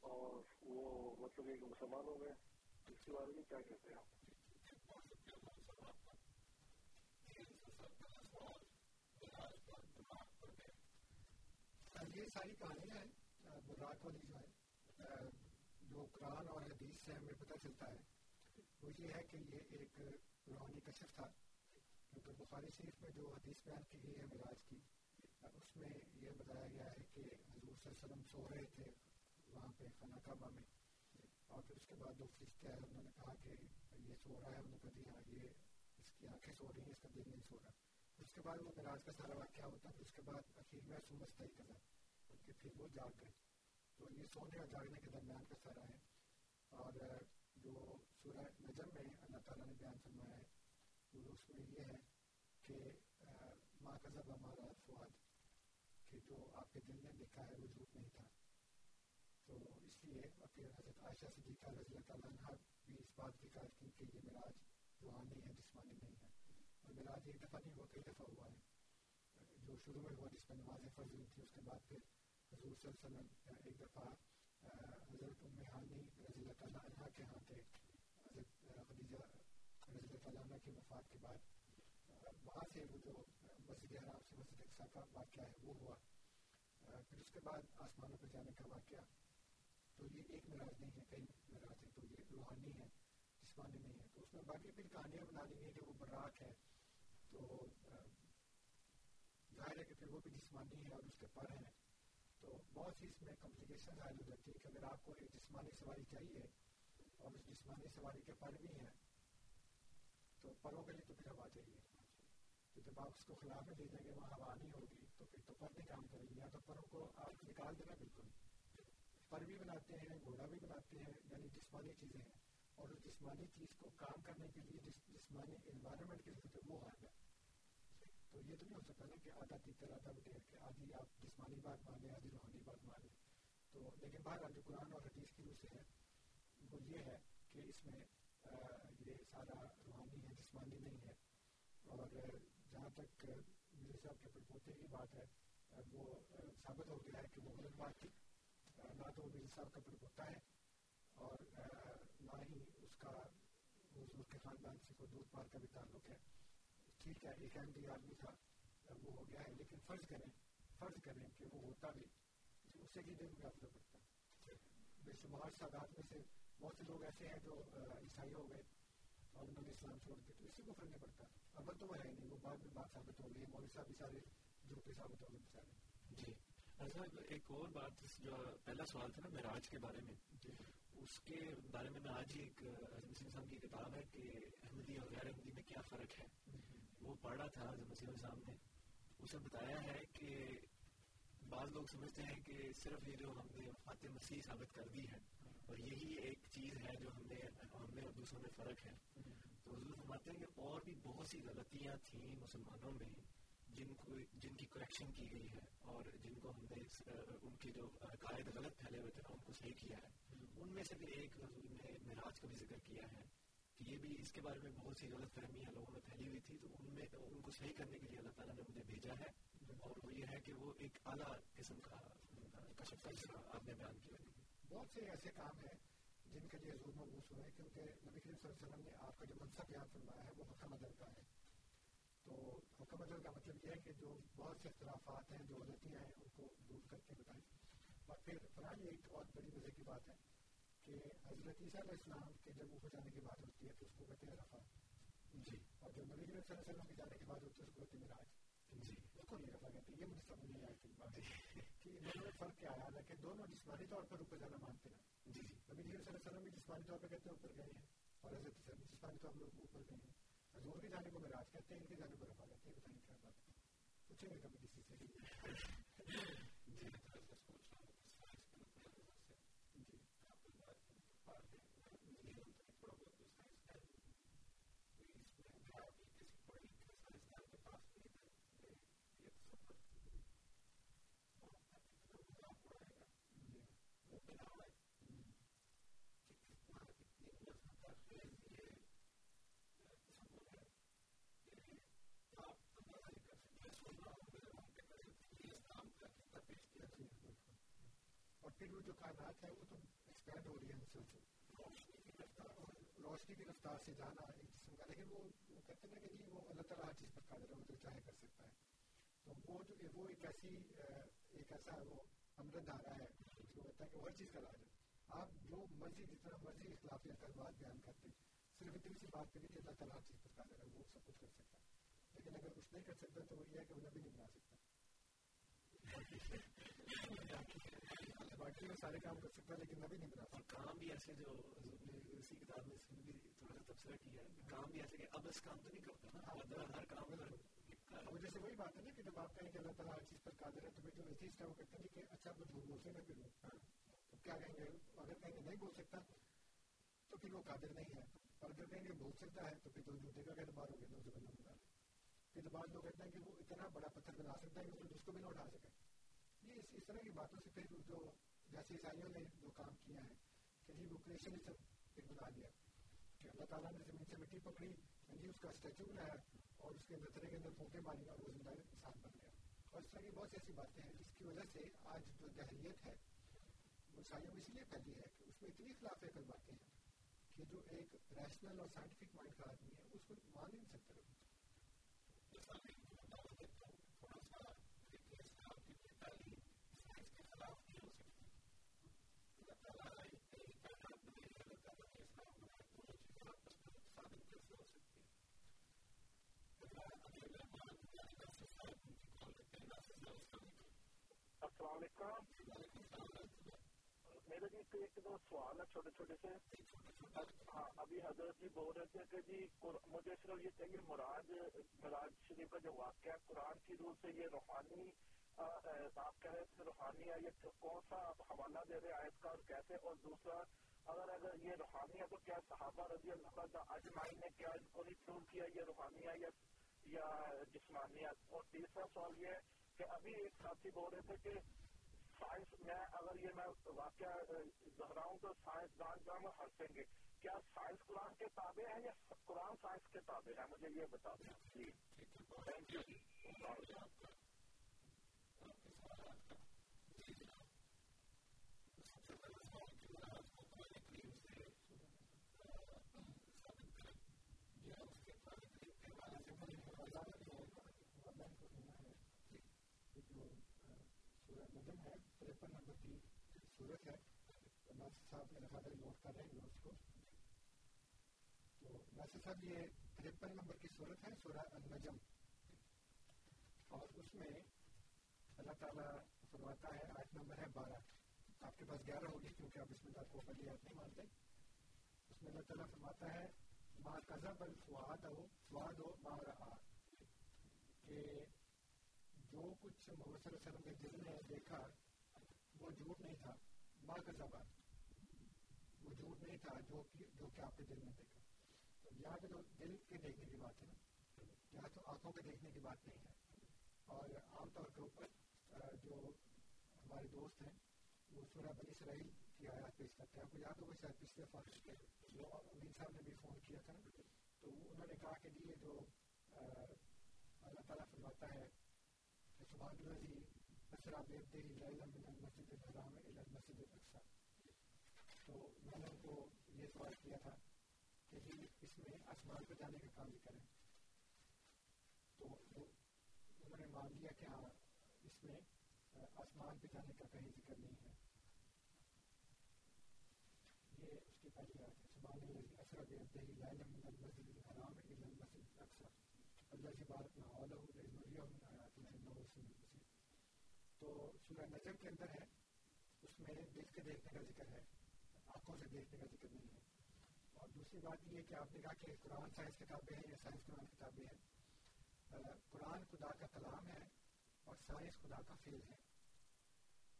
اور وہ مطلب ایک مسلمان ہو گئے۔ اس کے بارے میں کیا کہتے ہیں آپ؟ یہ ساری کہانیاں ہیں براق والی جو ہے جو قرآن اور حدیث سے ہمیں پتہ چلتا ہے، وہ یہ ہے کہ یہ ایک روحانی کشف تھا۔ کیونکہ بخاری شریف میں جو حدیث بیان کی گئی ہے مراج کی، اس میں یہ بتایا گیا ہے کہ حضور صلی اللہ علیہ وسلم سو رہے تھے وہاں پہ خانہ کعبہ میں اور پھر اس کے بعد دو فرشتے آئے انہوں نے کہا کہ یہ سو رہا ہے، انہوں نے کہا جی ہاں یہ اس کی آنکھیں سو رہی ہیں، اس کا دل نہیں سو رہا۔ اس کے بعد وہ مراج کا سارا واقعہ ہوتا ہے پھر اس کے بعد اخیر میں سمجھتا ہی کرا کہ پھر وہ جاگ گئے۔ تو یہ سونے اور جاگنے کے درمیان کا سارا ہے۔ اور جو سورہ نجم میں اللہ تعالیٰ نے بیان فرمایا ہے وہ اس میں یہ ہے کہ ماں کا ذبح ہمارا فواد کہ جو آپ کے دل نے دیکھا ہے وہ جھوٹ نہیں تھا تو اس لیے پھر حضرت عائشہ صدیقہ رضی اللہ تعالیٰ عنہ بھی اس بات کی قائد کی کہ یہ مراج روحانی ہے جسمانی نہیں ہے اور مراج ایک دفعہ نہیں ہوا کئی دفعہ ہوا ہے جو شروع میں ہوا جس میں نماز فرض ہوئی تھی اس کے بعد پھر حضور صلی اللہ علیہ وسلم ایک دفعہ حضرت ام ہانی رضی اللہ تعالیٰ عنہ کے ہاں تھے حضرت خدیجہ رضی اللہ تعالیٰ عنہ کی وفات کے بعد وہاں سے وہ جو مسجد حرام سے مسجد اقسا کا واقعہ ہے وہ ہوا پھر اس کے بعد آسمانوں پہ جانے کا واقعہ تو یہ ایک مراج نہیں ہے کئی مراج ہے تو یہ روحانی ہے جسمانی نہیں ہے تو اس میں باقی پھر کہانیاں بنا لی ہیں کہ وہ براق ہے تو ظاہر ہے کہ پھر وہ بھی جسمانی ہے اور اس کے پر ہیں تو بہت سی اس میں کمپلیکیشن حائل ہو جاتی ہے کہ اگر آپ کو ایک جسمانی سواری چاہیے اور اس جسمانی سواری کے پر بھی ہیں۔ تو پروں کے لیے تو پھر ہوا چاہیے تو جب آپ اس کو خلا میں دے دیں گے وہاں ہوا نہیں ہوگی۔ تو پھر تو پر نہیں کام کرے گی یا تو پروں کو آپ نکال دینا بالکل۔ پر بھی بناتے ہیں، گھوڑا بھی بناتے ہیں یعنی جسمانی چیزیں۔ ہیں اور اس جسمانی چیز کو کام کرنے کے لیے جس جسمانی انوائرمنٹ کی ضرورت وہ حال ہے تو یہ تو نہیں ہو سکتا نا کہ آدھا تیتر، آدھا بٹیر کہ آدھی آپ جسمانی بات مان آدھی روحانی بات مان تو لیکن باہر جو قرآن اور حدیث کی روح سے ہے، وہ یہ ہے کہ اس میں یہ سارا جسمانی نہیں ہے۔ اور جہاں تک مرزا صاحب کے پڑپوتے کی بات ہے، وہ ثابت ہو گیا ہے کہ وہ غلط بات تھی۔ نہ تو مرزا صاحب کا پڑپوتا ہے اور نہ ہی اس کا حضور کے خاندان سے کوئی دودھ پار کا بھی تعلق ہے۔ ٹھیک ہے، ایک احمدی آدمی تھا، وہ ہو گیا ہے، لیکن فرض کریں فرض کریں کہ وہ ہوتا بھی اسے کی دن کا فرق پڑتا ہے بے شمار سادات میں سے بہت سے لوگ ایسے ہیں جو عیسائی ہو گئے۔ جی۔ اور انہوں نے اسلام چھوڑ کے تو اسی کو فرق نہیں پڑتا ابل تو وہ ہے نہیں وہ بعد میں بات ثابت ہو گئی مولوی صاحب بھی سارے جھوٹے ثابت ہو گئے بیچارے جی صاحب ایک اور بات جو پہلا سوال تھا نا معراج کے بارے میں جی، اس کے بارے میں میں آج ہی ایک مسلم صاحب کی کتاب ہے کہ احمدی اور غیر احمدی میں کیا فرق ہے وہ پڑھا تھا مسلم صاحب نے اسے بتایا ہے کہ بعض لوگ سمجھتے ہیں کہ صرف یہ جو ہم نے فاتح مسیح ثابت کر دی ہے اور یہی ایک چیز ہے جو ہم نے ہم میں اور دوسروں میں فرق ہے۔ تو حضور فرماتے ہیں کہ اور بھی بہت سی غلطیاں تھیں مسلمانوں میں جن کو، جن کی کریکشن کی گئی ہے اور جن کو ہم نے ان کے جو عقائد غلط پھیلے ہوئے تھے ان کو صحیح کیا ہے۔ ان میں سے بھی ایک حضور نے معراج کا بھی ذکر کیا ہے کہ یہ بھی اس کے بارے میں بہت سی غلط فہمیاں لوگوں میں پھیلی ہوئی تھی۔ تو ان میں، ان کو صحیح کرنے کے لیے اللہ تعالیٰ نے مجھے بھیجا ہے۔ اور وہ یہ ہے کہ وہ ایک اعلیٰ قسم کا کشف آپ نے بیان کیا بہت سے ایسے کام ہیں جن کے لیے حضور مبوس ہوئے کیونکہ نبی کریم صلی اللہ علیہ وسلم نے آپ کا جو منصب بیان فرمایا ہے وہ حکم عدل کا ہے۔ تو حکم عدل کا مطلب یہ ہے کہ جو بہت سے اختلافات ہیں جو غلطیاں ہیں ان کو دور کر کے بتائیں اور پھر فراہم ایک بہت بڑی مزے کی بات ہے کہ حضرت عیسیٰ علیہ السلام کے جب اوپر جانے کی بات ہوتی ہے تو اس کو کہتے ہیں رفا جی۔ اور جب نبی کریم صلی اللہ علیہ وسلم کے جانے کی بات ہوتی ہے اس کو کہتے ہیں مراج۔ جی۔ کو نہیں رکھا کہتے یہ مجھے سمجھ نہیں آئی تھی بات کہ دونوں میں فرق کیا ہے حالانکہ دونوں جسمانی طور پر اوپر جانا مانتے ہیں جی جی نبی صلی اللہ علیہ وسلم بھی جسمانی طور پہ کہتے ہیں اوپر گئے ہیں اور حضرت عیسیٰ جسمانی طور پر اوپر گئے ہیں حضور کے جانے کو مراج کہتے ہیں ان کے جانے کو رفا کہتے ہیں بتائیں کیا بات پوچھیں گے کبھی کسی سے پھر وہ جو کائنات ہے وہ تو ایکسپینڈ ہو رہی ہے مسلسل روشنی کی رفتار روشنی کی رفتار سے جانا ایک جسم کا لیکن وہ کہتے ہیں کہ جی وہ اللہ تعالیٰ ہر چیز پر قادر ہے، وہ جو چاہے کر سکتا ہے۔ تو وہ جو وہ ایک ایسی ایک ایسا وہ امرت دھارا ہے، جو کہتا ہے کہ وہ ہر چیز کا علاج ہے۔ آپ جو مرضی جتنا مرضی اختلاف یا بات بیان کرتے ہیں، صرف اتنی سی بات کری کہ اللہ تعالیٰ ہر چیز پر قادر ہے، وہ سب کچھ کر سکتا ہے۔ لیکن اگر کچھ نہیں کر سکتا تو وہ یہ ہے کہ وہ نبی نہیں بنا سکتا۔ باقی میں سارے کام کر سکتا لیکن نبی نہیں بنا اور کام بھی ایسے جو اسی کتاب میں بھی تھوڑا سا تبصرہ کیا ہے کام بھی ایسے کہ اب اس کام تو نہیں کرتا نا ہر کام اب جیسے وہی بات ہے نا کہ جب آپ کہیں کہ اللہ تعالیٰ ہر چیز پر قادر ہے تو پھر جو ایسی چیز کا وہ کہتے ہیں کہ اچھا میں جھوٹ بولتے میں پھر تو کیا کہیں گے اگر کہیں گے نہیں بول سکتا تو پھر وہ قادر نہیں ہے۔ اور اگر کہیں گے بول سکتا ہے تو پھر تو جھوٹے کا اعتبار ہو گیا تو بندہ بتا پھر بعض لوگ کہتے ہیں کہ وہ اتنا بڑا پتھر بنا سکتا ہے کہ اس کو بھی نہ اٹھا سکے۔ یہ اس اس طرح کی باتوں سے پھر جو جیسے عیسائیوں نے جو کام کیا ہے کہ جی وہ کریشنزم ایک بنا دیا کہ اللہ تعالیٰ نے زمین سے مٹی پکڑی جی اس کا اسٹیچو بنایا اور اس کے نظرے کے اندر پھونکے ماری اور وہ زندہ انسان بن گیا اور اس طرح کی بہت سی ایسی باتیں ہیں جس کی وجہ سے آج جو جہریت ہے وہ عیسائیوں میں اس لیے پھیلی ہے کہ اس میں اتنی خلاف عقل باتیں ہیں کہ جو ایک ریشنل اور سائنٹیفک مائنڈ کا آدمی ہے اس کو مان نہیں سکتے السلام علیکم میرے جی ایک دو سوال ہے، چھوٹے چھوٹے سے۔ ہاں ابھی حضرت جی بول رہے تھے کہ جی مجھے صرف یہ چاہیے، مراد مراج شریف کا جو واقعہ ہے، قرآن کی روح سے یہ روحانی آپ کہہ رہے تھے روحانی ہے یہ کون سا آپ حوالہ دے رہے آیت کا اور کیسے؟ اور دوسرا، اگر اگر یہ روحانی ہے تو کیا صحابہ رضی اللہ عنہ اجمائی نے کیا ان کو نہیں پروو کیا یہ روحانی ہے یا جسمانیت؟ اور تیسرا سوال یہ ہے کہ ابھی ایک ساتھی بول رہے تھے کہ سائنس میں اگر یہ میں واقعہ دہراؤں تو سائنس دان جو ہم ہنسیں گے۔ کیا سائنس قرآن کے تابع ہے یا قرآن سائنس کے تابع ہے مجھے یہ بتا دیں تھینک یو ترپن نمبر کی صورت ہے ناصر صاحب میرا خیال ہے نوٹ کر رہے ہیں نوٹس کو تو ناصر صاحب یہ ترپن نمبر کی صورت ہے سورہ النجم اور اس میں اللہ تعالیٰ فرماتا ہے آٹھ نمبر ہے بارہ آپ کے پاس گیارہ ہوگی کیونکہ آپ اس میں کو پہلی یاد نہیں مانتے اس میں اللہ تعالیٰ فرماتا ہے ماں کذب الفواد ہو فواد ہو ماں رہا کہ جو کچھ محمد صلی اللہ علیہ وسلم کے دل نے دیکھا وہ جھوٹ نہیں تھا ماں کا زبان وہ جھوٹ نہیں تھا جو جو کہ آپ کے دل میں دیکھا۔ تو یہاں پہ تو دل کے دیکھنے کی بات ہے نا۔ یہاں تو آنکھوں کے دیکھنے کی بات نہیں ہے۔ اور عام طور کے اوپر جو ہمارے دوست ہیں، وہ سورہ بنی اسرائیل کی آیات پیش کرتے ہیں۔ آپ کو یاد ہوگا شاید پچھلے فارش کے جو امین صاحب نے بھی فون کیا تھا تو انہوں نے کہا کہ جی، یہ جو اللہ تعالیٰ فرماتا ہے سبحان الذي اسرا بعبده ليلا من المسجد الحرام الى المسجد الاقصى تو میں نے ان کو یہ سوال کیا تھا کہ جی اس میں آسمان پہ جانے کا کام بھی کریں۔ تو انہوں نے مان لیا کہ ہاں اس میں آسمان پہ جانے کا کہیں ذکر نہیں ہے۔ یہ اس کی پہلی بات ہے۔ سبحان الذي اسرا بعبده ليلا من المسجد الحرام الى المسجد الاقصى الذي باركنا حوله لنريه من تو سورہ نجم کے اندر ہے، اس میں دل کے دیکھنے کا ذکر ہے، آنکھوں سے دیکھنے کا ذکر نہیں ہے۔ اور دوسری بات یہ کہ آپ نے کہا کہ قرآن سائنس کتابیں ہیں یا سائنس قرآن کتابیں ہیں۔ قرآن خدا کا کلام ہے اور سائنس خدا کا فیل ہے۔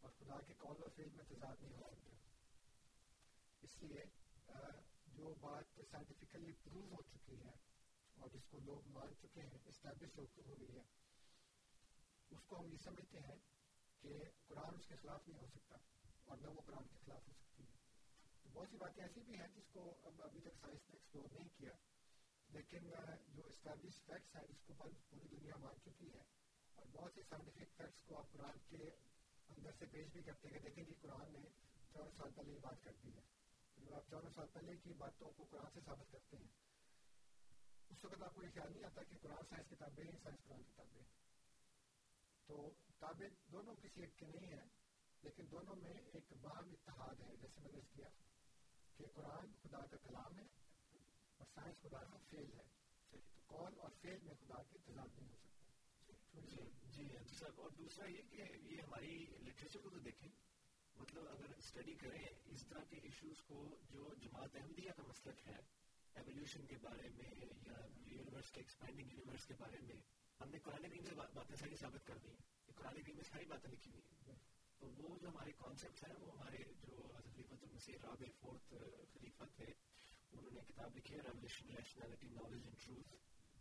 اور خدا کے قول اور فیل میں تضاد نہیں ہو سکتا۔ اس لیے جو بات سائنٹیفکلی پروو ہو چکی ہے اور جس کو لوگ مان چکے ہیں اسٹیبلش ہو گئی ہے، اس کو ہم یہ سمجھتے ہیں کہ قرآن اس کے خلاف نہیں ہو سکتا اور نہ وہ قرآن کے خلاف ہو سکتی ہے۔ تو بہت سی باتیں ایسی بھی ہیں جس کو اب ابھی تک سائنس نے ایکسپلور نہیں کیا، لیکن جو اسٹیبلش فیکٹس ہیں، جس کو پوری دنیا مان چکی ہے۔ اور بہت سے سائنٹیفک فیکٹس کو آپ قرآن کے اندر سے پیش بھی کرتے ہیں دیکھیں جی قرآن نے چودہ سال پہلے یہ بات کر دی ہے۔ جب آپ چودہ سال پہلے کی باتوں کو قرآن سے ثابت کرتے ہیں، اس وقت آپ کو یہ خیال نہیں آتا کہ قرآن سائنس کتابیں ہیں، سائنس قرآن کتابیں تو کتابیں دونوں کسی ایک کے نہیں ہیں، لیکن دونوں میں ایک باہم اتحاد ہے، جیسے میں نے کیا کہ قرآن خدا کا کلام ہے اور سائنس خدا کا فیل ہے۔ تو قول اور فیل میں خدا کے تضاد نہیں ہو سکتا جی،, جی جی صاحب، اور دوسرا یہ کہ یہ ہماری لٹریچر کو تو دیکھیں۔ مطلب اگر اسٹڈی کریں، اس طرح کے ایشوز کو جو جماعت احمدیہ کا مسلک ہے ایولیوشن کے بارے میں یا یونیورس کے ایکسپینڈنگ یونیورس کے بارے میں، ہم نے قرآن کریم سے باتیں ساری ثابت کر دی۔ ہیں قرآن کریم میں ساری باتیں لکھی ہوئی ہیں۔ تو وہ جو ہمارے کانسیپٹس ہیں وہ ہمارے جو خلیفۃ المسیح رابع فورتھ خلیفہ تھے انہوں نے کتاب لکھی ہے revolution rationality knowledge and truth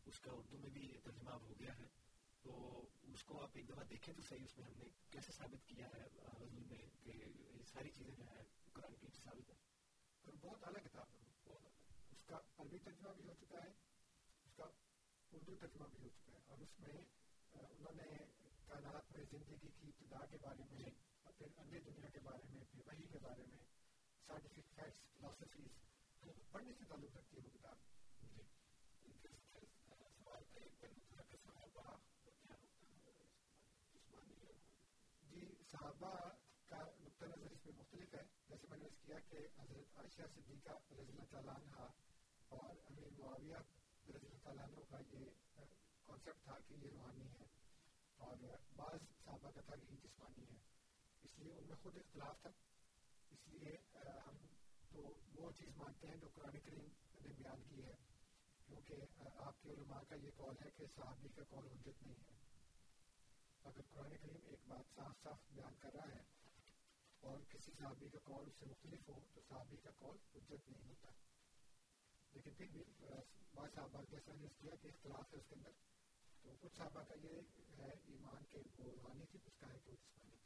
اس کا اردو میں بھی ترجمہ ہو گیا ہے۔ تو اس کو آپ ایک دفعہ دیکھیں تو صحیح اس میں ہم نے کیسے ثابت کیا ہے حضور میں کہ یہ ساری چیزیں جو ہیں قرآن کی ثابت ہیں۔ بہت الگ کتاب ہے۔ اس کا عربی ترجمہ بھی ہو چکا ہے اس کا اردو ترجمہ بھی ہو چکا ہے۔ اور اس میں انہوں نے کائنات میں زندگی کی ابتدا کے بارے میں اور پھر دنیا کے بارے میں پھر وہی کے بارے میں سائنٹیفک فیکٹس فلاسفیز پڑھنے سے تعلق رکھتی ہے وہ کتاب۔ جی۔ صحابہ کا نقطۂ نظر اس میں مختلف ہے۔ جیسے میں نے کیا کہ حضرت عائشہ صدیقہ رضی اللہ تعالیٰ عنہ اور امیر معاویہ رضی اللہ تعالیٰ عنہ کا یہ کانسیپٹ تھا کہ یہ روحانی ہے۔ اور بعض صحابہ کا تھا کہ جسمانی ہے، اس لیے ان میں خود اختلاف تھا۔ اس لیے ہم تو وہ چیز مانتے ہیں جو قرآن کریم نے بیان کی ہے، کیونکہ آپ کے علماء کا یہ قول ہے کہ صحابی کا قول حجت نہیں ہے۔ اگر قرآن کریم ایک بات صاف صاف بیان کر رہا ہے اور کسی صحابی کا قول اس سے مختلف ہو، تو صحابی کا قول حجت نہیں ہوتا۔ لیکن پھر بھی بعض صحابہ جیسا نے کیا کہ اختلاف ہے اس کے اندر۔ تو کچھ صحابہ کا یہ ہے ایمان کے وہ روحانی تھی کچھ کا ہے کہ وہ جسمانی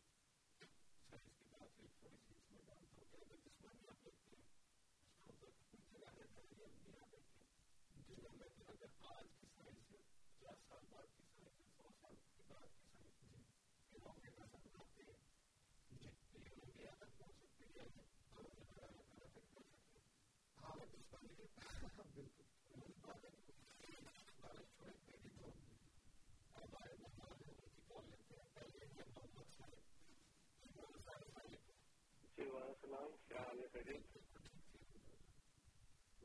السلام کیا حال ہے خیریت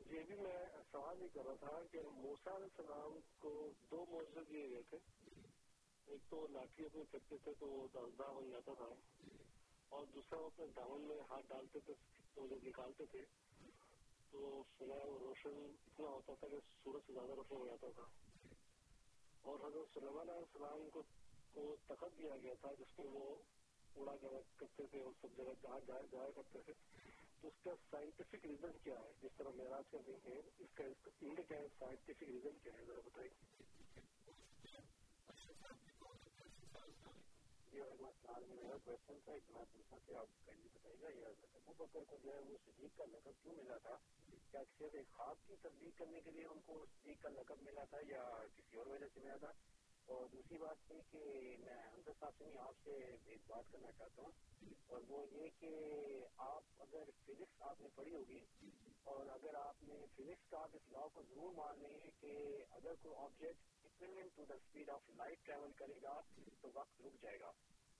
جی ابھی میں سوال یہ کر رہا تھا کہ موسا علیہ السلام کو دو موضوع دیے گئے تھے ایک تو لاٹھی اپنے پھینکتے تھے تو وہ دسدہ بن جاتا تھا اور دوسرا وہ اپنے دامن میں ہاتھ ڈالتے تھے تو جب نکالتے تھے تو سنا وہ روشن اتنا ہوتا تھا کہ سورج سے زیادہ روشن ہو جاتا تھا اور حضرت سلیمان علیہ السلام کو تخت دیا گیا تھا جس میں وہ اڑا کرتے تھے اور سب جگہ جہاں جایا جایا کرتے تھے، تو اس کا سائنٹیفک ریزن کیا ہے؟ جس طرح معراج کا دن ہے، اس کا ان کا سائنٹیفک ریزن کیا ہے؟ ذرا بتائیے۔ کوشچن تھا اتنا پوچھا کہ آپ بتائیے گا ابو بکر کو جو ہے وہ صدیق کا لقب کیوں ملا تھا؟ کیا صرف ایک خواب کی تصدیق کرنے کے لیے ان کو صدیق کا لقب ملا تھا یا کسی اور وجہ سے ملا تھا؟ اور دوسری بات یہ کہ میں حمزہ صاحب سے آپ سے ایک بات کرنا چاہتا ہوں اور وہ یہ کہ آپ اگر فزکس آپ نے پڑھی ہوگی اور اگر آپ نے فزکس کا آپ اس لا کو ضرور مان لیں کہ اگر کوئی object equivalent to the speed of light travel کرے گا تو وقت رک جائے گا۔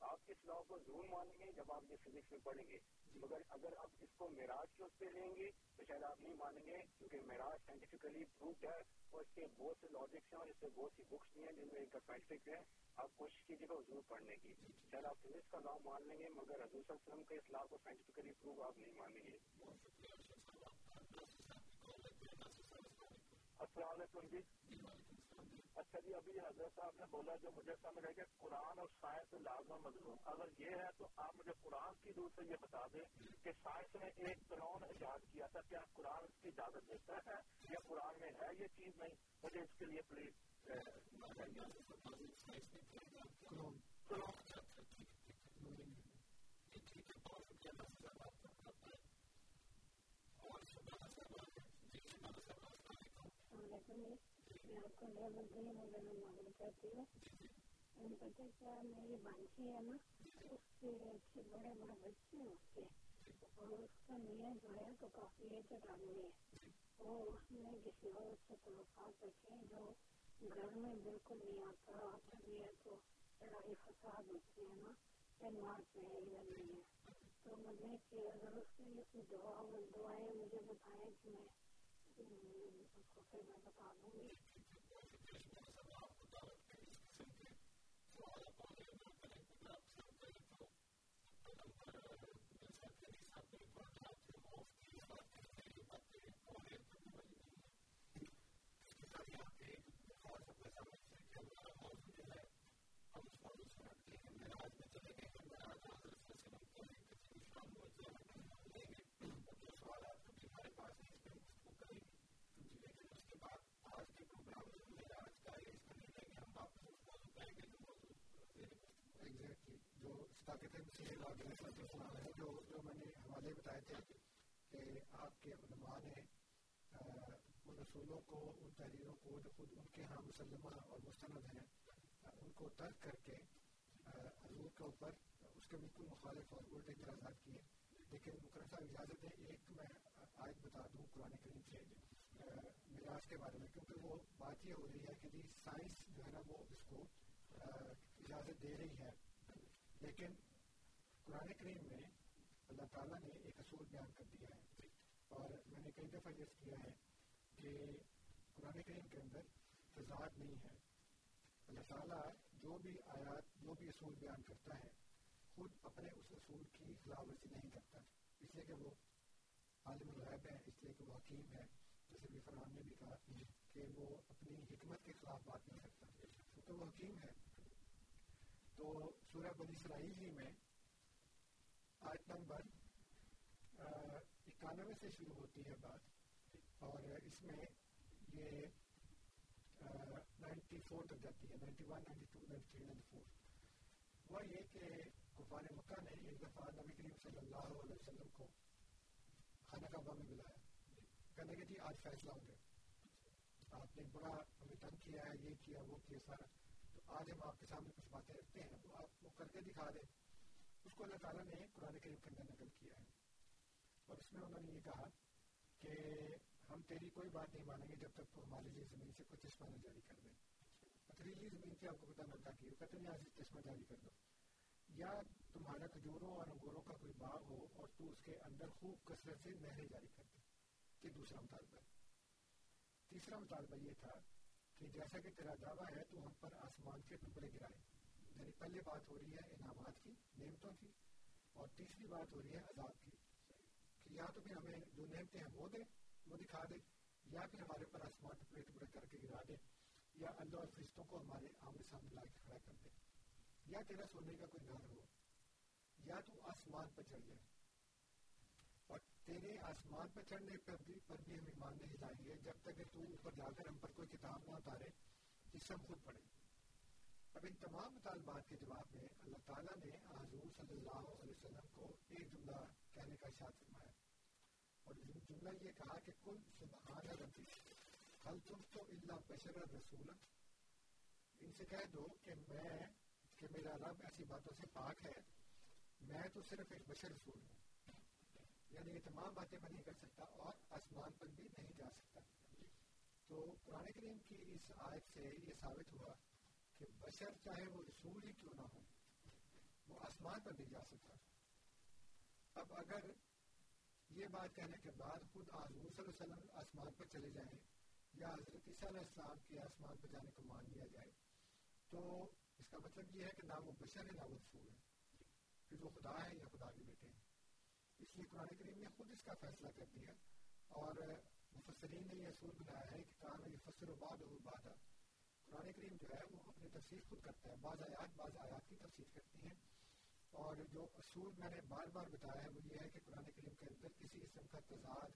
آپ اس لا کو ضرور مانیں گے جب آپ یہ فزکس میں پڑھیں گے۔ مگر اگر آپ اس کو معراج کے اس پہ لیں گے تو شاید آپ نہیں مانیں گے کیونکہ معراج سائنٹیفکلی پروفڈ ہے اور اس کے بہت سے لاجکس ہیں اور اس سے بہت سی بکس بھی ہیں جن میں ایک سائنٹفک ہے آپ کوشش کیجیے گا ضرور پڑھنے کی۔ شاید آپ فزکس کا لا مان لیں گے مگر حضور صلی اللہ علیہ وسلم کے اس لا کو سائنٹیفکلی پروف آپ نہیں مانیں گے۔ السلام علیکم جی اچھا جی ابھی حضرت صاحب نے بولا جو مجھے سمجھ ہے کہ قرآن اور سائنس لازم مضمون اگر یہ ہے تو آپ مجھے قرآن کی دور سے یہ بتا دیں کہ سائنس نے ایک قرآن ایجاد کیا تھا کیا قرآن اس کی اجازت دیتا ہے یا قرآن میں ہے یہ چیز نہیں؟ مجھے اس کے لیے پلیز میں آپ کو معلوم کرتی ہوں پتہ کیا میری بانچی ہے نا اس کے بڑے بڑے بچے اور اس کا میاں جو ہے تو کافی ہے اس کسی اور سے تعلقات رکھے جو گھر میں بالکل نہیں آتا آتا بھی ہے تو لڑائی فساد ہوتی ہے نا نہیں ہے تو کہ اگر اس کے لیے کوئی دعا دعائیں مجھے بتائیں کہ میں اس کو پھر میں بتا دوں گی۔ جو جو میں نے حوالے بتائے تھے کہ آپ کے علماء نے ان رسولوں کو ان تحریروں کو جو خود ان کے ہاں مسلمہ اور مستند ہیں ان کو ترک کر کے حضور کے اوپر اس کے بالکل مخالف اور الٹے اعتراضات کیے لیکن مکرم صاحب اجازت ہے ایک میں آیت بتا دوں قرآن کریم سے مراج کے بارے میں کیونکہ وہ بات یہ ہو رہی ہے کہ جی سائنس جو ہے نا وہ اس کو اجازت دے رہی ہے لیکن قرآن کریم میں اللہ تعالیٰ نے ایک اصول بیان کر دیا ہے اور میں نے کئی دفعہ یہ کیا ہے کہ قرآن کریم کے اندر تضاد نہیں ہے۔ اللہ تعالیٰ جو بھی آیات، جو بھی اصول بیان کرتا ہے، خود اپنے اس اصول کی خلاف ورزی نہیں کرتا۔ اس لیے کہ وہ عالم الغیب ہے، اس لیے کہ وہ حکیم ہے۔ جیسے بھی فرحان نے بھی کہا کہ وہ اپنی حکمت کے خلاف بات نہیں کرتا۔ کیونکہ وہ حکیم ہے۔ تو سورہ بنی اسرائیل ہی میں آیت نمبر اکانوے سے شروع ہوتی ہے بات، اور اس میں یہ نائنٹی فور تک جاتی ہے ninety one ninety two ninety three ninety four ہوا یہ کہ کفار مکہ نے ایک دفعہ نبی کریم صلی اللہ علیہ وسلم کو خانہ کعبہ میں بلایا۔ کہنے کہ جی آج فیصلہ ہو گیا۔ آپ نے بڑا ہمیں تنگ کیا ہے، یہ کیا، وہ کیا، سارا۔ تو آج ہم آپ کے سامنے کچھ باتیں رکھتے ہیں، وہ آپ وہ کر کے دکھا دیں۔ اس کو اللہ تعالیٰ نے قرآن کریم کے اندر نقل کیا ہے۔ اور اس میں انہوں نے یہ کہا کہ ہم تیری کوئی بات نہیں مانیں گے جب تک تو ہمارے لیے زمین سے کوئی چشمہ نہ جاری کر دیں پتھریلی زمین سے آپ کو پتا نہ کہ کہتے ہیں یہاں سے چشمہ جاری کر دو۔ یا تمہارا کھجوروں اور انگوروں کا کوئی باغ ہو اور تو اس کے اندر خوب کثرت سے نہریں جاری کر دے یہ دوسرا مطالبہ۔ تیسرا مطالبہ یہ تھا کہ جیسا کہ تیرا دعویٰ ہے تو ہم پر آسمان کے ٹکڑے گرائے۔ یعنی پہلے بات ہو رہی ہے انعامات کی، نعمتوں کی، اور تیسری بات ہو رہی ہے عذاب کی کہ یا تو پھر ہمیں جو نعمتیں ہیں وہ دے وہ دکھا دے یا پھر ہمارے پر آسمان ٹکڑے ٹکڑے کر کے گرا دے یا اللہ اور فرشتوں کو ہمارے آمنے سامنے لا کے کھڑا کر دے یا تیرا سونے کا کوئی گھر ہو، یا تو آسمان پہ چڑھ جائے۔ اور تیرے آسمان پہ چڑھنے پر بھی پر بھی ہم ایمان نہیں لائیں گے، جب تک کہ تو اوپر جا کر ہم پر کوئی کتاب نہ اتارے، جس سے ہم خود پڑھیں۔ اب ان تمام مطالبات کے جواب میں اللہ تعالیٰ نے حضور صلی اللہ علیہ وسلم کو ایک جملہ کہنے کا اشارت فرمایا اور جملہ یہ کہا کہ کل سبحان ربی حل تم تو اللہ بشر رسول ان سے کہہ دو کہ میں، کہ میرا رب ایسی باتوں سے پاک ہے، میں تو صرف ایک بشر رسول ہوں۔ یعنی یہ تمام باتیں میں نہیں کر سکتا اور آسمان پر بھی نہیں جا سکتا۔ تو قرآن کریم کی اس آیت سے یہ ثابت ہوا کہ بشر چاہے وہ رسول ہی کیوں نہ ہو، وہ آسمان پر بھی جا سکتا اب اگر یہ بات کہنے کے بعد خود حضور صلی اللہ علیہ وسلم آسمان پر چلے جائیں یا حضرت عیسیٰ علیہ السلام کے آسمان پر جانے کو مان لیا جائے، تو اس کا مطلب یہ ہے کہ نہ وہ بشر ہے، نہ وہ رسول ہے۔ پھر وہ خدا ہے یا خدا کے بیٹے ہیں۔ اس لیے قرآن کریم نے خود اس کا فیصلہ کر دیا اور مفسرین نے یہ اصول بنایا ہے کہ کہاں یہ فصل و بعد اور بعد قرآن کریم جو ہے، وہ اپنی تفسیر خود کرتا ہے بعض آیات بعض آیات کی تفسیر کرتی ہیں۔ اور جو اصول میں نے بار بار بتایا ہے، وہ یہ ہے کہ قرآن کریم کے اندر کسی قسم کا تضاد،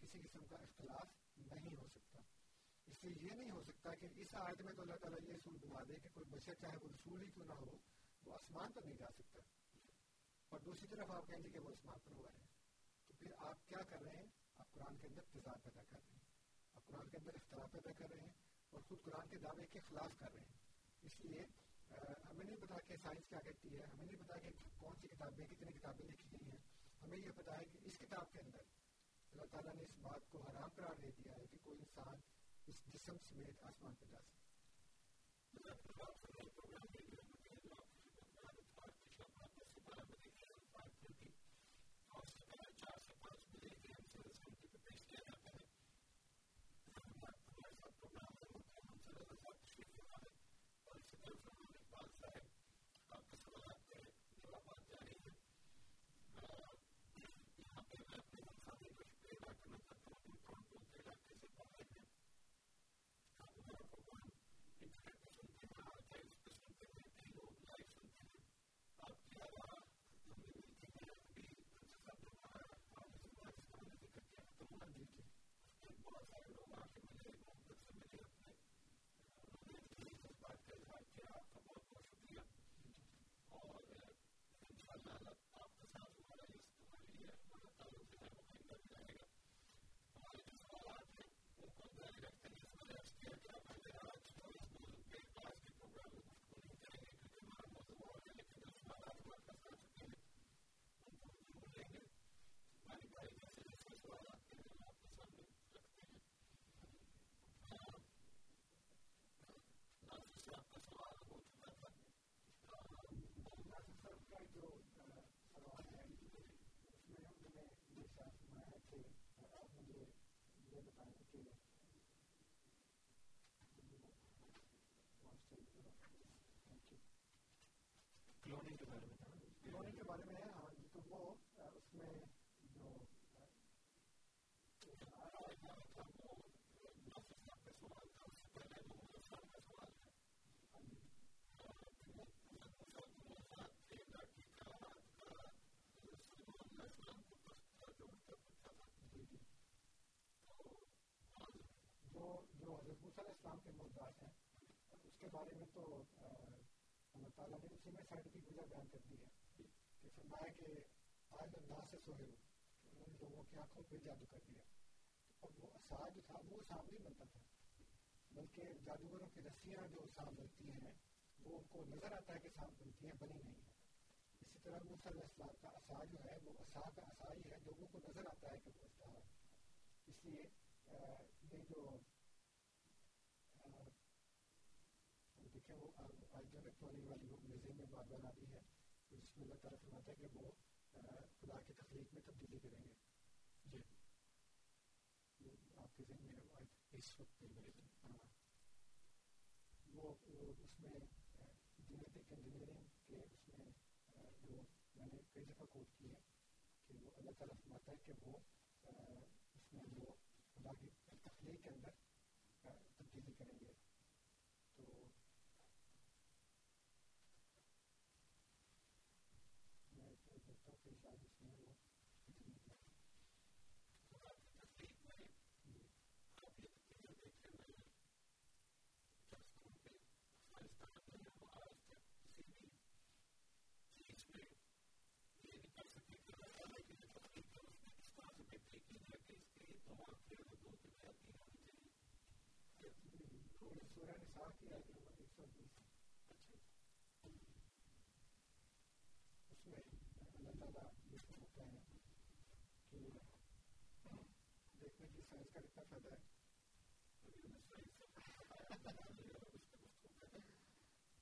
کسی قسم کا اختلاف نہیں ہو سکتا۔ اس لیے یہ نہیں ہو سکتا کہ اس آیت میں تو اللہ تعالیٰ یہ اصول بنا دے کہ کوئی بشر چاہے وہ رسول ہی کیوں نہ ہو، وہ آسمان پر نہیں جا سکتا۔ اور دوسری طرف آپ کہیں گے کہ وہ آسمان پر ہوا ہے۔ تو پھر آپ کیا کر رہے ہیں؟ آپ قرآن کے اندر تضاد پیدا کر رہے ہیں۔ آپ قرآن کے اندر اختلاف پیدا کر رہے ہیں۔ اور خود قرآن کے دعوے کے خلاف کر رہے ہیں۔ اس لیے ہمیں نہیں پتا کہ سائنس کیا کہتی ہے، ہمیں نہیں پتا کہ کون سی کتابیں، کتنی کتابیں لکھی گئی ہیں۔ ہمیں یہ پتا ہے کہ اس کتاب کے اندر اللہ تعالیٰ نے اس بات کو حرام قرار دے دیا ہے کہ کوئی انسان اس جسم سمیت آسمان پہ جا سکے۔ جو حضرت علیہ السلام کے موضوعات ہیں۔ اس کے بارے میں تو اللہ تعالیٰ نے اسی میں سائنٹیفک وجہ بیان کر دی ہے کہ فرمایا کہ آج اللہ سے سوہے انہوں نے لوگوں کی آنکھوں پہ جادو کر دیا۔ اب وہ اصاب جو تھا، وہ اصاب نہیں بنتا تھا۔ بلکہ جادوگروں کی رسیاں جو اصاب بنتی ہیں، وہ ان کو نظر آتا ہے کہ صاف بنتی ہیں، بنی نہیں ہے اسی طرح موسیٰ علیہ السلام کا اصا جو ہے، وہ اصا کا اصا ہی ہے۔ لوگوں کو نظر آتا ہے کہ وہ اصا ہے۔ اس لیے یہ جو دیکھیں وہ جی والی وہ میوزیم میں بات بنا دی ہے جس میں اللہ تعالیٰ فرماتا ہے کہ وہ خدا کی تخلیق میں تبدیلی کریں گے۔ جی۔ آپ کے ذہن میں اس وقت وہ اس میں جینیٹک انجینئرنگ کے اس میں جو میں نے کئی دفعہ کوٹ کی ہے کہ وہ اللہ تعالیٰ فرماتا ہے کہ وہ اس میں جو خدا کی تخلیق کے اندر تبدیلی کریں گے۔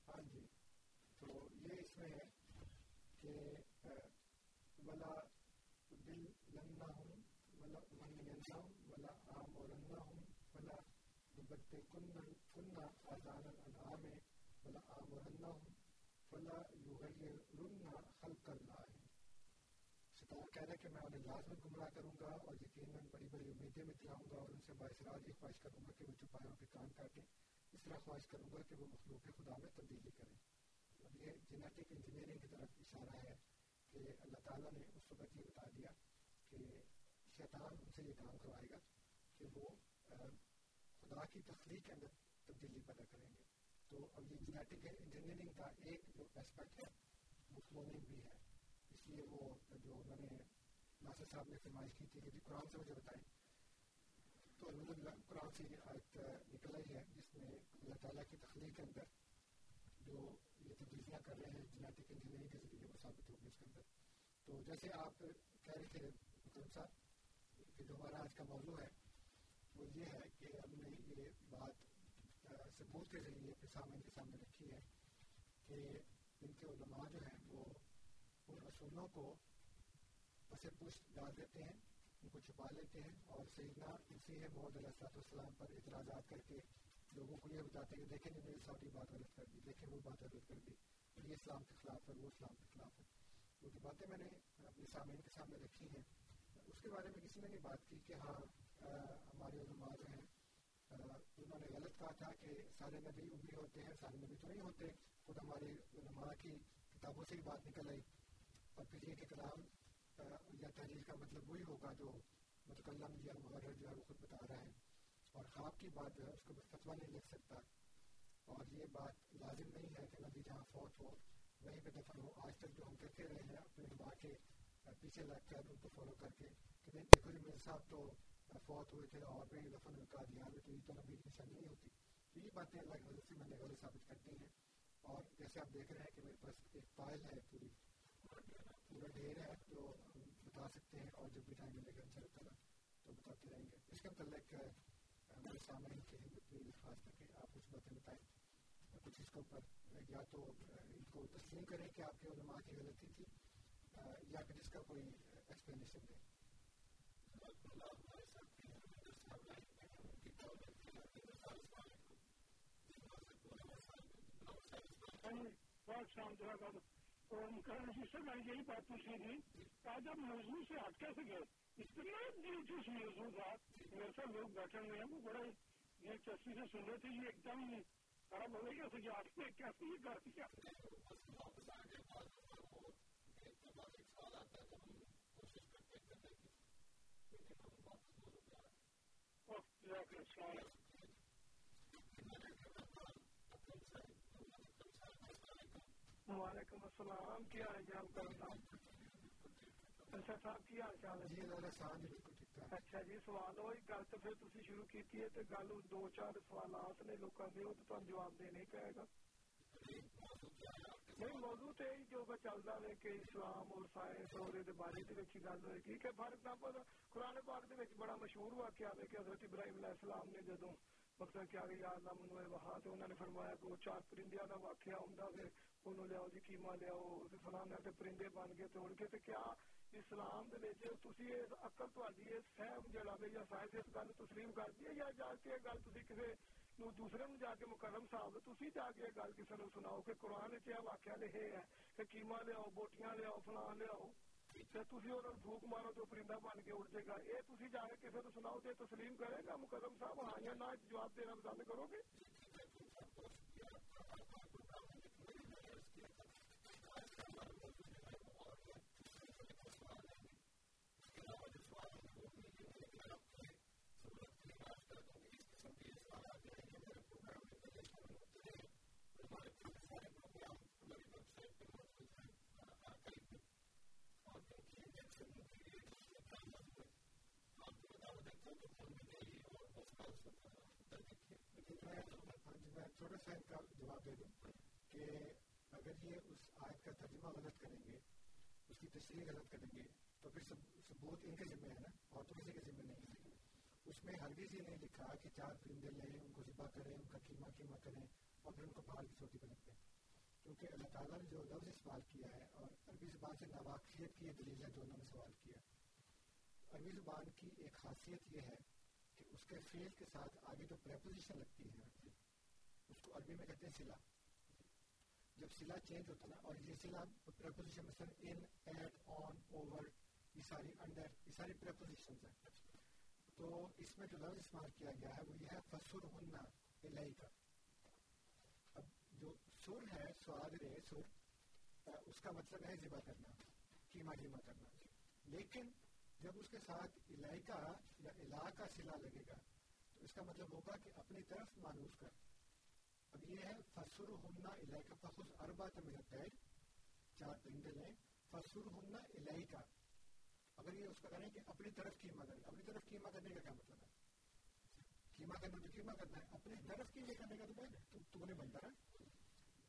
ہاں جی تو یہ اس میں ہے کہ ولا دل لنگا ہوں ولا منگا ہوں ولا عام اور رنگا ہوں ولا بتے کننا آزان الانعام ولا عام اور ولا یغیر رننا خلق اللہ۔ ہے ستارہ کہہ رہا کہ میں انہیں لازمت گمراہ کروں گا اور یقیناً بڑی بڑی امیدیں میں دلاؤں گا اور ان سے باعث باعثرات یہ خواہش کروں گا کہ وہ چھپائے پہ کام کر اس طرح خواہش کروں گا کہ وہ مخلوق خدا میں تبدیلی کریں اب یہ جینیٹک انجینئرنگ کی طرف اشارہ ہے کہ اللہ تعالیٰ نے اس وقت یہ بتا دیا کہ شیطان ان سے یہ کام کروائے گا کہ وہ خدا کی تخلیق کے اندر تبدیلی پیدا کریں گے۔ تو اب یہ جینیٹک انجینئرنگ کا ایک جو اسپیکٹ ہے وہ کلوننگ بھی ہے۔ اس لیے وہ جو میں نے ناصر صاحب نے فرمائش کی تھی کہ جی قرآن سے مجھے بتائیں۔ تو الحمد للہ قرآن سے یہ آیت نکل آئی ہے، جس میں اللہ تعالیٰ کی تخلیق کے اندر جو یہ تبدیلیاں کر رہے ہیں جینیٹک انجینئرنگ کے ذریعے وہ ثابت ہوگی اس کے اندر۔ تو جیسے آپ کہہ رہے تھے مکرم صاحب کہ جو ہمارا آج کا موضوع ہے وہ یہ ہے کہ ہم نے یہ بات ثبوت کے ذریعے اپنے سامنے کے سامنے رکھی ہے کہ ان کے علماء جو ہیں وہ ان اصولوں کو پس پشت ڈال دیتے ہیں، ان کو چھپا لیتے ہیں اور سیدنا اسی ہے محمد علیہ السلاط والسلام پر اعتراضات کر کے لوگوں کو یہ بتاتے ہیں کہ دیکھیں انہوں نے ساتھی بات غلط کر دی، دیکھیں وہ بات غلط کر دی، یہ اسلام کے خلاف ہے، وہ اسلام کے خلاف ہے۔ وہ جو باتیں میں نے اپنے سامنے کے سامنے رکھی ہیں، اس کے بارے میں کسی نے نہیں بات کی کہ ہاں ہمارے علماء ہیں انہوں نے غلط کہا تھا کہ سارے نبی ابھی ہوتے ہیں، سارے نبی تو نہیں ہوتے۔ خود ہمارے علماء کی کتابوں سے ہی بات نکل آئی۔ اور پھر یہ کہ کلام یا تحریر کا مطلب وہی ہوگا جو متکلم یا محرر جو ہے، وہ خود بتا رہا ہے۔ اور خواب کی بات جو ہے، اس کو فتویٰ نہیں لکھ سکتا۔ اور یہ بات لازم نہیں ہے کہ نبی جہاں فوت ہو، وہیں پہ دفن ہو۔ آج تک جو ہم کہتے رہے ہیں، اپنے ماں کے پیچھے لگ کر ان کو فالو کر کے کہ دیکھو جی میرے صاحب تو فوت ہوئے تھے اور بھی دفن کا دیا تو یہ تو نبی کی نشانی نہیں ہوتی۔ تو یہ باتیں اللہ کی وجہ سے میں نے غلط ثابت کرتی ہیں۔ اور جیسے آپ دیکھ رہے ہیں کہ میرے پاس ایک فائل ہے پوری، پورا ڈھیر ہے جو ہم بتا سکتے ہیں اور جب بھی ٹائم ملے گا ان شاء اللہ تعالیٰ تو بتاتے رہیں گے۔ اس کے متعلق میرے سامنے کی خاص کر کے آپ کچھ باتیں بتائیں۔ کچھ اس کے اوپر، یا تو ان کو تسلیم کریں کہ آپ کے علماء کی غلطی تھی یا پھر اس کا کوئی ایکسپلینیشن دیں بہت شام تو مکرم جی سے میں یہی بات پوچھنی تھی آج آپ موضوع سے ہٹ کیسے گئے اتنا دلچسپ موضوع تھا میرے ساتھ لوگ بیٹھے ہوئے ہیں وہ بڑے دلچسپی سے سن رہے تھے یہ ایک دم خراب ہو گئی کیسے آپ نے کیسے یہ کر دیا سوال آتا ہے وعلیکم السلام کیا ہے جان کرنا اچھا صاحب کی حال چال ہے؟ اچھا جی سوال ہوئی گل تو پھر تھی شروع کی ہے تو گل دو چار سوالات نے لوگوں کے وہ تو جواب دینا ہی پائے گا۔ نہیں، موضوع تو یہی جو چلتا ہے کہ اسلام اور سائنس اور یہ بارے گل ہوئے گی کہ فار ایگزامپل قرآن پاک بڑا مشہور واقعہ ہے کہ حضرت ابراہیم علیہ السلام نے جدو مقصد کیا کہ یار منو ہے وہاں تو انہوں نے فرمایا کہ وہ چار پرندیاں کا واقعہ ہوں پھر انہوں لیاؤ جی کیما لیاؤ فلانا تے پرندے بن گئے توڑ کے تے کیا اسلام دے وچ تسی اس عقل تہاڈی فہم جڑا وے یا سائنس اس گل تسلیم کر دی یا جا کے گل تسی کسے نو دوسرے نو جا کے مکرم صاحب تسی جا کے گل کسے نو سناؤ کہ قرآن وچ یہ واقعہ لکھے ہے کہ کیما لیاؤ بوٹیاں لیاؤ فلان لیاؤ پھوک مارو تو پرندہ بن کے اڑ جائے گا یہ تھی جا کے کسی کو سناؤ تو تسلیم کرے گا مقدم صاحب ہاں یا نہ جواب دینا پسند کرو گے چھوٹا سا جواب دے دوں کہ اگر یہ اس آیت کا ترجمہ غلط کریں گے اس کی تشریح غلط کریں گے تو پھر ثبوت ان کے ذمہ ہے نا اور تو کسی کے ذمہ نہیں ہے۔ اس میں ہرگز یہ نہیں لکھا کہ چار پرندے لیں ان کو ذبح کریں ان کا قیمہ قیمہ کریں اور پھر ان کو پہاڑ کی چوٹی پہ رکھ دیں کیونکہ اللہ تعالیٰ نے جو لفظ استعمال کیا ہے۔ اور عربی زبان سے ناواقفیت کی یہ دلیل ہے جو انہوں نے سوال کیا عربی زبان کی ایک خاصیت یہ ہے کہ اس کے فیل کے ساتھ آگے جو پریپوزیشن لگتی ہے، اس کو عربی میں کہتے ہیں سلا۔ جب سلا چینج ہوتا نا، اور یہ سلا پریپوزیشن مثلا ان ایٹ آن اوور یہ ساری انڈر یہ ساری پریپوزیشن ہیں۔ تو اس میں جو لفظ استعمال کیا گیا ہے، وہ یہ ہے فسر ہننا الہی کا اب جو سر ہے، سواد رے، سر، اس کا مطلب ہے ذبح کرنا کیما کیما کرنا۔ لیکن جب اس کے ساتھ الہی کا یا الہ کا سلا لگے گا، تو اس کا مطلب ہوگا کہ اپنی طرف مانوس کر۔ اب یہ ہے فسر ہننا الہی کا فخص اربا تمہیں پیر چار پرندے لیں۔ فسر ہننا الہی کا اگر یہ اس کا کریں کہ اپنی طرف کیما کریں اپنی طرف کیما کرنے کا کیا مطلب ہے؟ کیما کرنا تو کیما کرنا ہے، اپنی طرف کی یہ کرنے کا تو میں تم نے بنتا ہے۔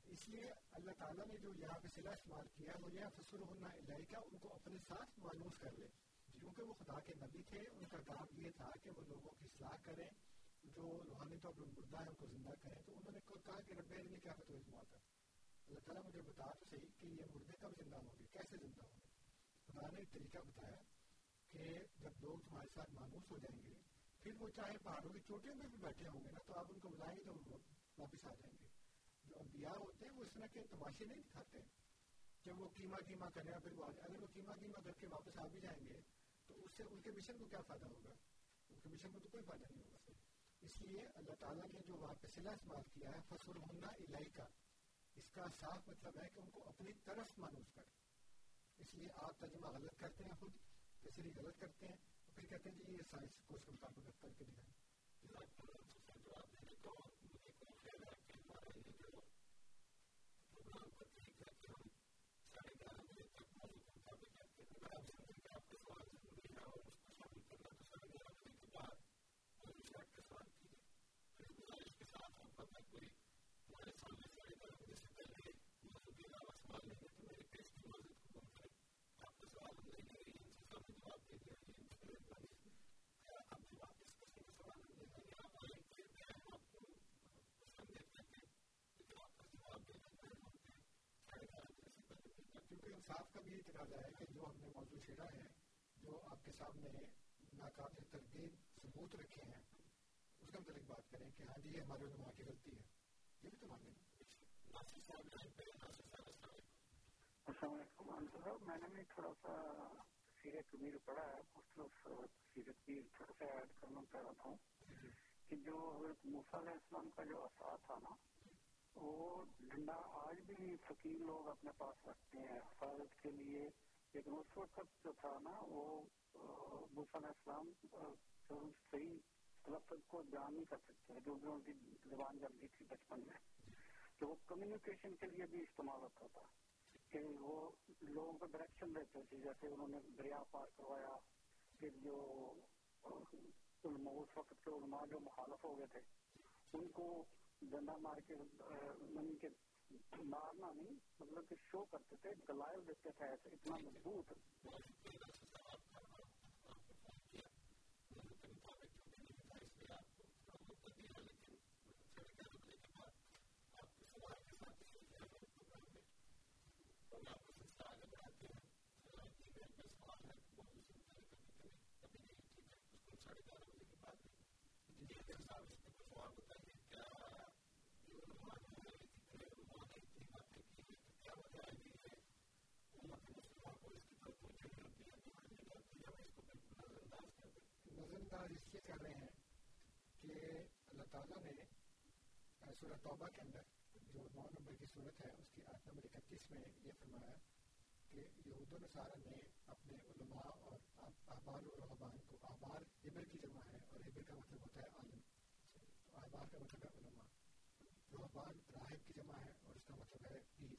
اس لیے اللہ تعالیٰ نے جو یہاں پہ صلاح استعمال کیا، وہ یہ فصل ہونا الہی کا ان کو اپنے ساتھ مانوس کر لے۔ کیونکہ وہ خدا کے نبی تھے، ان کا کام یہ تھا کہ وہ لوگوں کی اصلاح کریں، جو روحانی طور پر مردہ ہے ان کو زندہ کریں۔ تو انہوں نے کہا کہ رب نے کیا فتو اس موت اللہ تعالیٰ مجھے بتا تو صحیح کہ یہ مردے کب زندہ ہوں گے؟ کیسے زندہ ہوں گے؟ خدا نے ایک طریقہ بتایا کہ جب لوگ تمہارے ساتھ مانوس ہو جائیں گے، پھر وہ چاہے پہاڑوں کی چوٹیوں میں بھی بیٹھے ہوں گے نا، تو آپ ان کو بلائیں گے تو وہ واپس آ جائیں گے۔ جو انبیاء ہوتے ہیں، وہ اس طرح کے تماشے نہیں دکھاتے۔ کہ وہ قیمہ قیمہ کریں پھر وہ اگر وہ قیمہ قیمہ کر کے واپس آ بھی جائیں گے تو اس سے ان کے مشن کو کیا فائدہ ہوگا؟ ان کے مشن کو تو کوئی فائدہ نہیں ہوگا اس لیے اللہ تعالیٰ نے جو وہاں پہ صلح استعمال کیا ہے فصل ہونا الہی کا اس کا صاف مطلب ہے کہ ان کو اپنی طرف مانوس کر۔ اس لیے آپ ترجمہ غلط کرتے ہیں خود تشریح غلط کرتے ہیں، پھر کہتے ہیں کہ یہ سائنس کو اس کے مطابق کر کے دکھائیں۔ انصاف کا بھی یہ تقاضا ہے کہ جو ہم نے موضوع چھیڑا ہے جو آپ کے سامنے ناقابل تردید ثبوت رکھے ہیں اس کا متعلق بات کریں کہ ہاں جی یہ ہمارے علماء کی غلطی ہے۔ یہ بھی تو مانیں السلام علیکم۔ میں نے بھی تھوڑا سا سیرت کبیر پڑھا ہے بھی تھوڑا سا ایڈ کرنا چاہ رہا تھا۔ کہ جو حضرت موسیٰ علیہ السلام کا جو اثاث تھا نا وہ ڈنڈا آج بھی فقیر لوگ اپنے پاس رکھتے ہیں۔ حفاظت کے لیے لیکن اس وقت جو تھا نا، وہ علیہ السلام صحیح تلفظ کو بیان نہیں کر سکتے جو بھی ان کی زبان جلدی تھی بچپن میں۔ تو وہ کمیونیکیشن کے لیے بھی استعمال ہوتا تھا کہ وہ لوگوں کو ڈائریکشن دیتے تھے، جیسے انہوں نے دریا پار کروایا، پھر جو علماء، اس وقت کے علماء جو مخالف ہو گئے تھے، ان کو ڈنڈا مار کے کے مارنا نہیں مطلب کہ شو کرتے تھے دلائل دیتے تھے ایسے، اتنا مضبوط۔ اس لیے کر رہے ہیں کہ اللہ تعالیٰ نے سورہ توبہ کے اندر جو نو نمبر کی صورت ہے اس کی آٹھ نمبر اکتیس میں یہ فرمایا کہ یہود و نصارہ نے اپنے علماء اور احبار و رحبان کو احبار عبر کی جمع ہے اور عبر کا مطلب ہوتا ہے عالم تو احبار کا مطلب ہے علماء رحبان راہب کی جمع ہے اور اس کا مطلب ہے پیر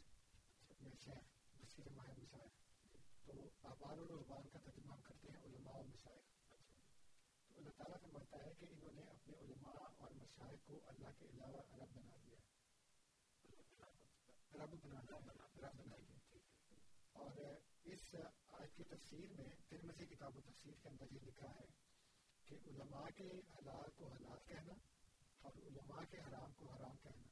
یا شیخ جس کی جمع ہے مشاعر تو احبار و رحبان کا ترجمہ ہم کرتے ہیں علماء و مشاعر اللہ تعالیٰ فرماتا ہے کہ انہوں نے اپنے علماء اور مشاہد کو اللہ کے علاوہ رب بنا دیا ہے۔ رب بنا رب بنا دیا اور اس آج کی تفسیر میں ترمسی کتاب و تفسیر کے اندر یہ لکھا ہے کہ علماء کے حلال کو حلال کہنا اور علماء کے حرام کو حرام کہنا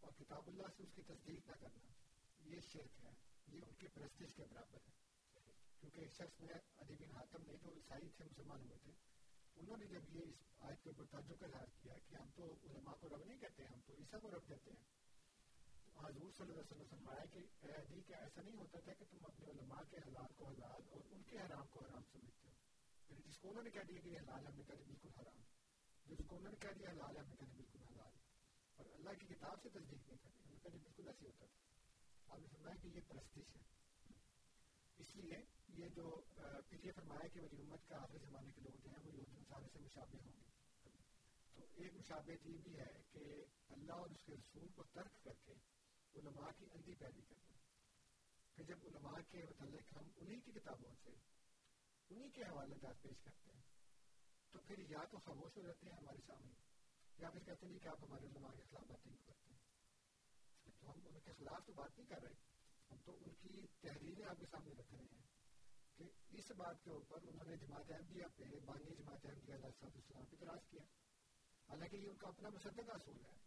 اور کتاب اللہ سے اس کی تصدیق نہ کرنا، یہ شرک ہے، یہ ان کی پرستش کے برابر ہے۔ کیونکہ ایک شخص میں ادیب حاتم نے جو عیسائی تھے، مسلمان ہوئے تھے۔ انہوں نے جب یہ اس آیت کے اوپر تعجب کا اظہار کیا کہ ہم تو علماء کو رب نہیں کہتے، ہم تو عیسیٰ کو رب کہتے ہیں حضور صلی اللہ علیہ وسلم فرمایا کہ اے عدی کہ ایسا نہیں ہوتا تھا کہ تم اپنے علماء کے حلال کو حلال اور ان کے حرام کو حرام سمجھتے ہو؟ پھر جس کو انہوں نے کہہ دیا کہ یہ حلال ہم نے کہا بالکل حرام جس کو انہوں نے کہہ دیا حلال ہم نے کہا بالکل حلال اور اللہ کی کتاب سے تصدیق نہیں کرنی ہم نے کہا بالکل ایسے ہوتا تھا۔ آپ نے فرمایا کہ یہ پرستش ہے۔ اس لیے یہ جو پھر یہ فرمایا کہ میری امت کا آخری زمانے کے لوگ جو ہیں وہ یہود نصارے سے مشابہ ہوں گے۔ تو ایک مشابت یہ بھی ہے کہ اللہ اور اس کے رسول کو ترک کر کے علماء کی اندھی پیروی کرنا پھر جب علماء کے متعلق ہم انہی کی کتابوں سے، انہی کے حوالے دار پیش کرتے ہیں، تو پھر یا تو خاموش ہو جاتے ہیں ہمارے سامنے، یا پھر کہتے ہیں کہ آپ ہمارے علماء کے خلاف باتیں کرتے ہیں۔ تو ہم ان کے خلاف تو بات نہیں کر رہے، ہم تو ان کی تحریریں آپ کے سامنے رکھ رہے ہیں۔ کہ اس بات کے اوپر انہوں نے جماعت احمدیہ پہ بانی جماعت احمدیہ علیہ صاحب السلام پہ اعتراض کیا۔ حالانکہ یہ ان کا اپنا مصدقہ اصول ہے۔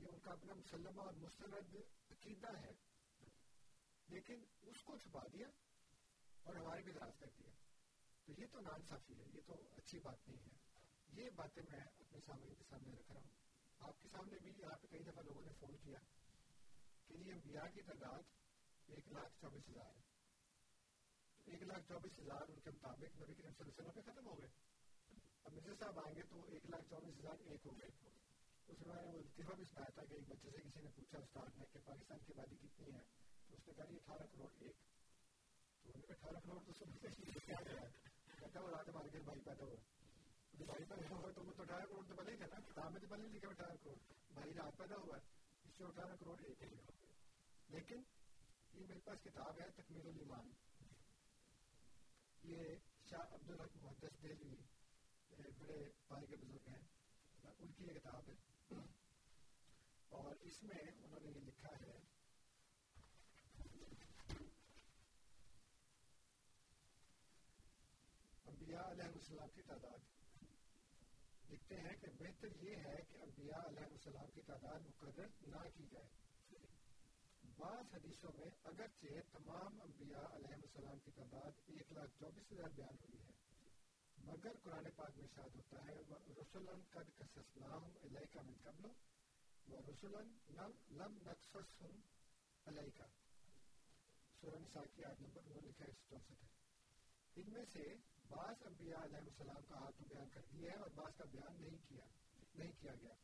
یہ ان کا اپنا مسلمہ اور مستند عقیدہ ہے۔ لیکن اس کو چھپا دیا اور ہمارے بھی اعتراض کر دیا۔ تو یہ تو نانصافی ہے، یہ تو اچھی بات نہیں ہے۔ یہ باتیں میں اپنے سامنے کے سامنے رکھ رہا ہوں۔ آپ کے سامنے بھی یہاں پہ کئی دفعہ لوگوں نے فون کیا کہ جی، یہ انبیاء کی تعداد ایک لاکھ چوبیس ہزار ہے۔ چوبیس ہزار ان کے مطابق نبی کریم صلی اللہ علیہ وسلم پہ ختم ہو گئے۔ اب مرزا صاحب آئیں گے تو ایک لاکھ چوبیس ہزار ایک ہو گئے۔ اس میں وہ لطیفہ بھی سنایا تھا کہ ایک بچے سے کسی نے پوچھا، استاد نے کہ پاکستان کی آبادی کتنی ہے؟ تو اس نے کہا، یہ اٹھارہ کروڑ ایک۔ تو انہوں نے اٹھارہ کروڑ تو سمجھتے ہیں کیا گیا کہتا وہ رات ہمارے گھر بھائی پیدا ہوا بھائی پیدا ہوا تو وہ تو اٹھارہ کروڑ تو بنے تھا نا۔ کتاب میں تو بنے لکھا اٹھارہ کروڑ۔ بھائی رات پیدا ہوا اس سے اٹھارہ کروڑ ایک ہی لیکن یہ میرے پاس کتاب ہے تکمیل الایمان۔ یہ شاہ عبد الحق محدث دہلوی بڑے پائے کے بزرگ ہیں، ان کی یہ کتاب ہے۔ اور اس میں انہوں نے یہ لکھا ہے، انبیاء علیہ السلام کی تعداد۔ لکھتے ہیں کہ بہتر یہ ہے کہ انبیاء علیہ السلام کی تعداد مقرر نہ کی جائے۔ بعض حدیثوں میں اگرچہ تمام انبیاء علیہ السلام کی تعداد ایک لاکھ چوبیس ہزار بیان ہوئی ہے، مگر قرآن پاک میں شاد ہوتا ہے رسولن قد قصصناہم علیکہ من قبل و رسولن لم نقصصہم علیکہ سورہ نساء کی آیت نمبر انہوں لکھا ہے چونسٹھ ہے۔ ان میں سے بعض انبیاء علیہ السلام کا ہاتھ بیان کر دیا ہے اور بعض کا بیان نہیں کیا نہیں کیا گیا۔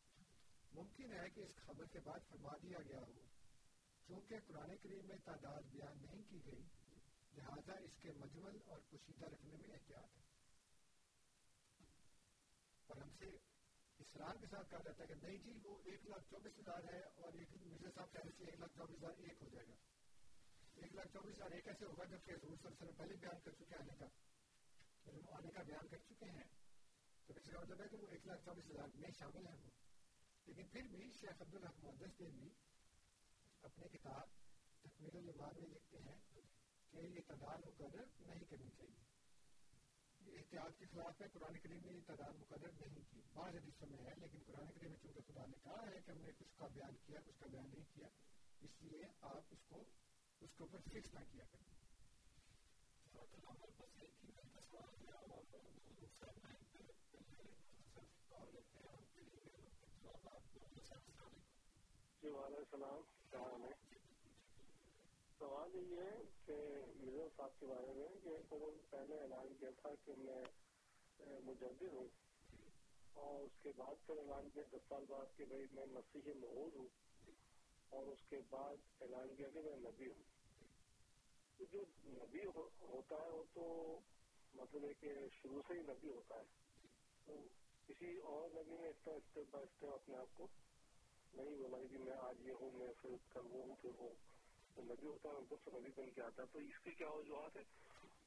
ممکن ہے کہ اس خبر کے بعد فرما دیا گیا ہو۔ چونکہ قرآن کریم میں تعداد بیان نہیں کی گئی، لہذا اس کے مجمل اور پوشیدہ رکھنے میں احتیاط ہے۔ اور ہم سے اسرار کے ساتھ کہا جاتا ہے کہ نہیں جی وہ ایک لاکھ چوبیس ہزار ہے اور ایک مرزا صاحب کہہ رہے تھے ایک لاکھ چوبیس ہزار ایک ہو جائے گا۔ ایک لاکھ چوبیس ہزار ایک ایسے ہوگا جبکہ حضور صلی اللہ علیہ وسلم پہلے بیان کر چکے آنے کا۔ آنے کا بیان کر چکے ہیں، تو اس کا مطلب ہے کہ وہ ایک لاکھ چوبیس ہزار میں شامل ہیں وہ۔ لیکن پھر بھی شیخ عبدالحق محدث دین بھی اپنی کتاب تکمیل المان میں لکھتے ہیں کہ یہ تعداد مقرر نہیں کرنی چاہیے۔ یہ احتیاط کے خلاف ہے قرآن کریم نے یہ تعداد مقرر نہیں کی۔ بعض حدیثوں میں ہے لیکن قرآن کریم میں چونکہ خدا نے کہا ہے کہ ہم نے کچھ کا بیان کیا کچھ کا بیان نہیں کیا اس لیے آپ اس کو اس کے اوپر فکس نہ کیا کریں۔ جی وعلیکم السلام۔ کیا حال ہے سوال یہ ہے کہ مرزا صاحب کے بارے میں کہ انہوں نے پہلے اعلان کیا تھا کہ میں مجدد ہوں اور اس کے بعد پھر اعلان کیا، دس سال بعد کہ بھائی میں مسیح محود ہوں اور اس کے بعد اعلان کیا کہ میں نبی ہوں۔ تو جو نبی ہوتا ہے وہ تو مطلب ہے کہ شروع سے ہی نبی ہوتا ہے۔ تو کسی اور نبی نے اس طرح اسٹیپ بائی اسٹیپ اپنے آپ کو نہیں بولا کہ میں آج یہ ہوں، میں پھر کل وہ ہوں پھر وہ نبی ہوتا ہے ان سے نبی بن کے آتا تو اس کی کیا وجوہات ہے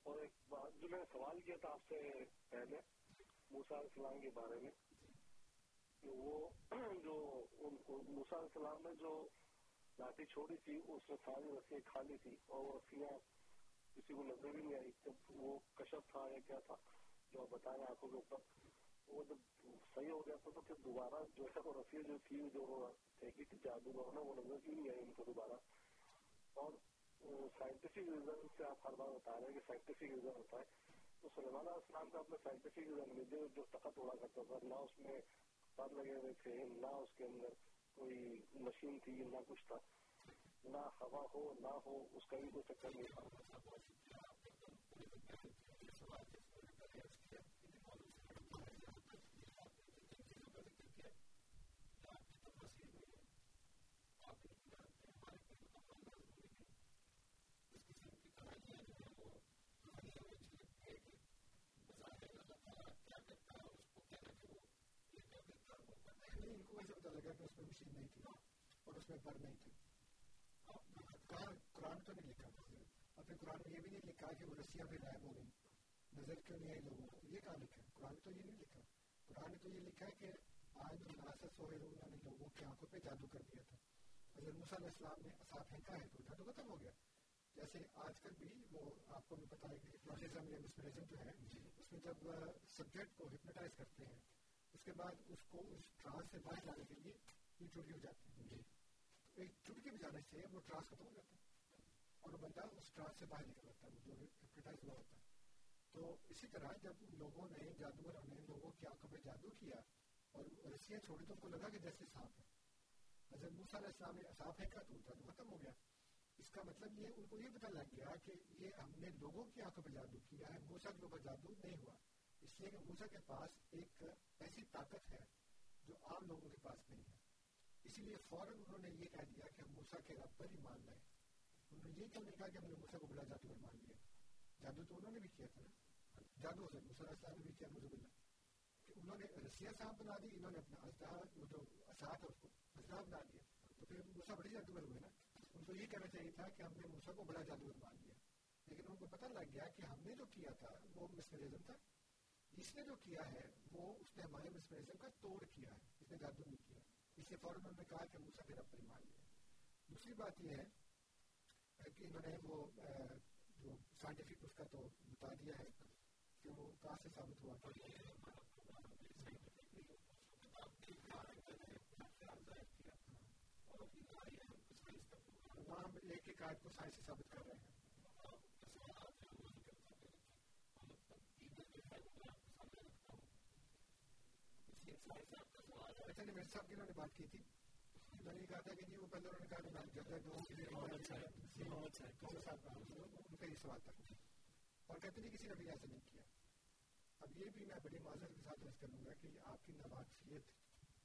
اور ایک بات جو میں نے سوال کیا تھا آپ سے پہلے موسا علیہ السلام کے بارے میں، کہ وہ جو ان کو موسا علیہ السلام نے جو لاٹھی چھوڑی تھی، اس میں ساری رسیاں کھالی تھی اور وہ رسیاں کسی کو نظر بھی نہیں آئی۔ جب وہ کشپ تھا یا کیا تھا، جو آپ بتائیں آنکھوں کے اوپر وہ جب صحیح ہو گیا تھا تو پھر دوبارہ جو ہے وہ رسی جو تھی جو پھینکی جادوگر نے وہ نظر کیوں نہیں آئی ان کو دوبارہ اور سائنٹیفک ریزن سے آپ ہر بار بتا رہے ہیں کہ سائنٹیفک ریزن ہوتا ہے تو سلمان اسلام کا اپنا سائنٹیفک ریزن میں جو جو تخت اڑا کرتا تھا نہ اس میں پر لگے ہوئے تھے نہ اس کے اندر کوئی مشین تھی نہ کچھ تھا نہ ہوا ہو نہ ہو اس کا بھی کوئی چکر نہیں تھا لگا کہ اس میں مشین نہیں تھی اور اس میں بر نہیں تھی کہاں قرآن تو نہیں لکھا اپنے قرآن میں یہ بھی نہیں لکھا کہ وہ رسیاں بھی غائب ہو گئی نظر کیوں نہیں آئی لوگوں کو یہ کہاں لکھا ہے قرآن تو یہ نہیں لکھا قرآن نے تو یہ لکھا ہے کہ آج مناسب سوئے انہوں نے لوگوں کی آنکھوں پہ جادو کر دیا تھا حضرت موسیٰ علیہ السلام نے اصا پھینکا ہے تو اٹھا تو ختم ہو گیا جیسے آج کل بھی وہ آپ کو بھی پتا ہے کہ ہپنوٹزم یا مسپرزم جو ہے اس میں جب سبجیکٹ کو ہپنوٹائز کرتے ہیں اس کے بعد اس کو اس ٹرانس سے باہر لانے کے لیے یہ چٹکی ہو جاتی ہے۔ جی۔ ایک چٹکی بجانے سے وہ ٹرانس ختم ہو جاتا ہے۔ اور وہ بندہ اس ٹرانس سے باہر نکل جاتا ہے جو ہپنوٹائز ہوا ہوتا ہے۔ تو اسی طرح جب لوگوں نے جادوگروں نے لوگوں کی آنکھوں پہ جادو کیا اور رسیاں چھوڑی تو ان کو لگا کہ جیسے سانپ ہے۔ حضرت موسیٰ علیہ السلام نے سانپ پھینکا تو جادو ختم ہو گیا۔ اس کا مطلب یہ ان کو یہ پتہ لگ گیا کہ یہ ہم نے لوگوں کی آنکھوں پہ جادو کیا ہے موسا کے اوپر جادو نہیں ہوا۔ اس لیے کہ موسا کے پاس ایک ایسی طاقت ہے جو عام لوگوں کے پاس نہیں ہے۔ اسی لیے فوراً انہوں نے یہ کہہ دیا کہ ہم موسا کے رب پر ہی مان لائیں۔ انہوں نے یہ کیوں نہیں کہا کہ ہم نے موسا کو بڑا جادو پر مان لیا؟ جادو تو انہوں نے بھی کیا تھا نا۔ جادو سے موسا السلام نے بھی کیا، مجھے بلا۔ کہ انہوں نے رسیہ صاحب بنا دی، انہوں نے اپنا اجدہ وہ جو اسات ہے اس کو اجدہ بنا دیا۔ تو پھر موسا بڑی جادوگر ہوئے نا۔ ان کو یہ کہنا چاہیے تھا کہ ہم نے موسا کو بڑا جادوگر مان لیا۔ لیکن ان کو پتہ لگ گیا کہ ہم نے جو کیا تھا، وہ مسکریزم تھا۔ اس نے جو کیا ہے وہ اس نے ہمارے مسکریزم کا توڑ کیا ہے اس نے جادو نہیں کیا۔ اس لیے فوراً انہوں نے کہا کہ موسا رب پر مان لیا دوسری بات یہ ہے کہ انہوں نے وہ جو سائنٹیفک اس کا تو بتا دیا ہے کہ وہ کہاں سے ثابت ہوا ہم ایک ایک آیت کو سائنس سے ثابت کر رہے ہیں۔ اچھا میرے صاحب کی انہوں نے بات کی تھی۔ میں نے کہا تھا کہ جی وہ پہلے انہوں نے کہا کہ میں جگہ دو ان کا یہ سوال تھا اور کہتے ہیں کسی نے بھی ایسا نہیں کیا۔ اب یہ بھی میں بڑی معذرت کے ساتھ رس کروں گا کہ آپ کی نواقفیت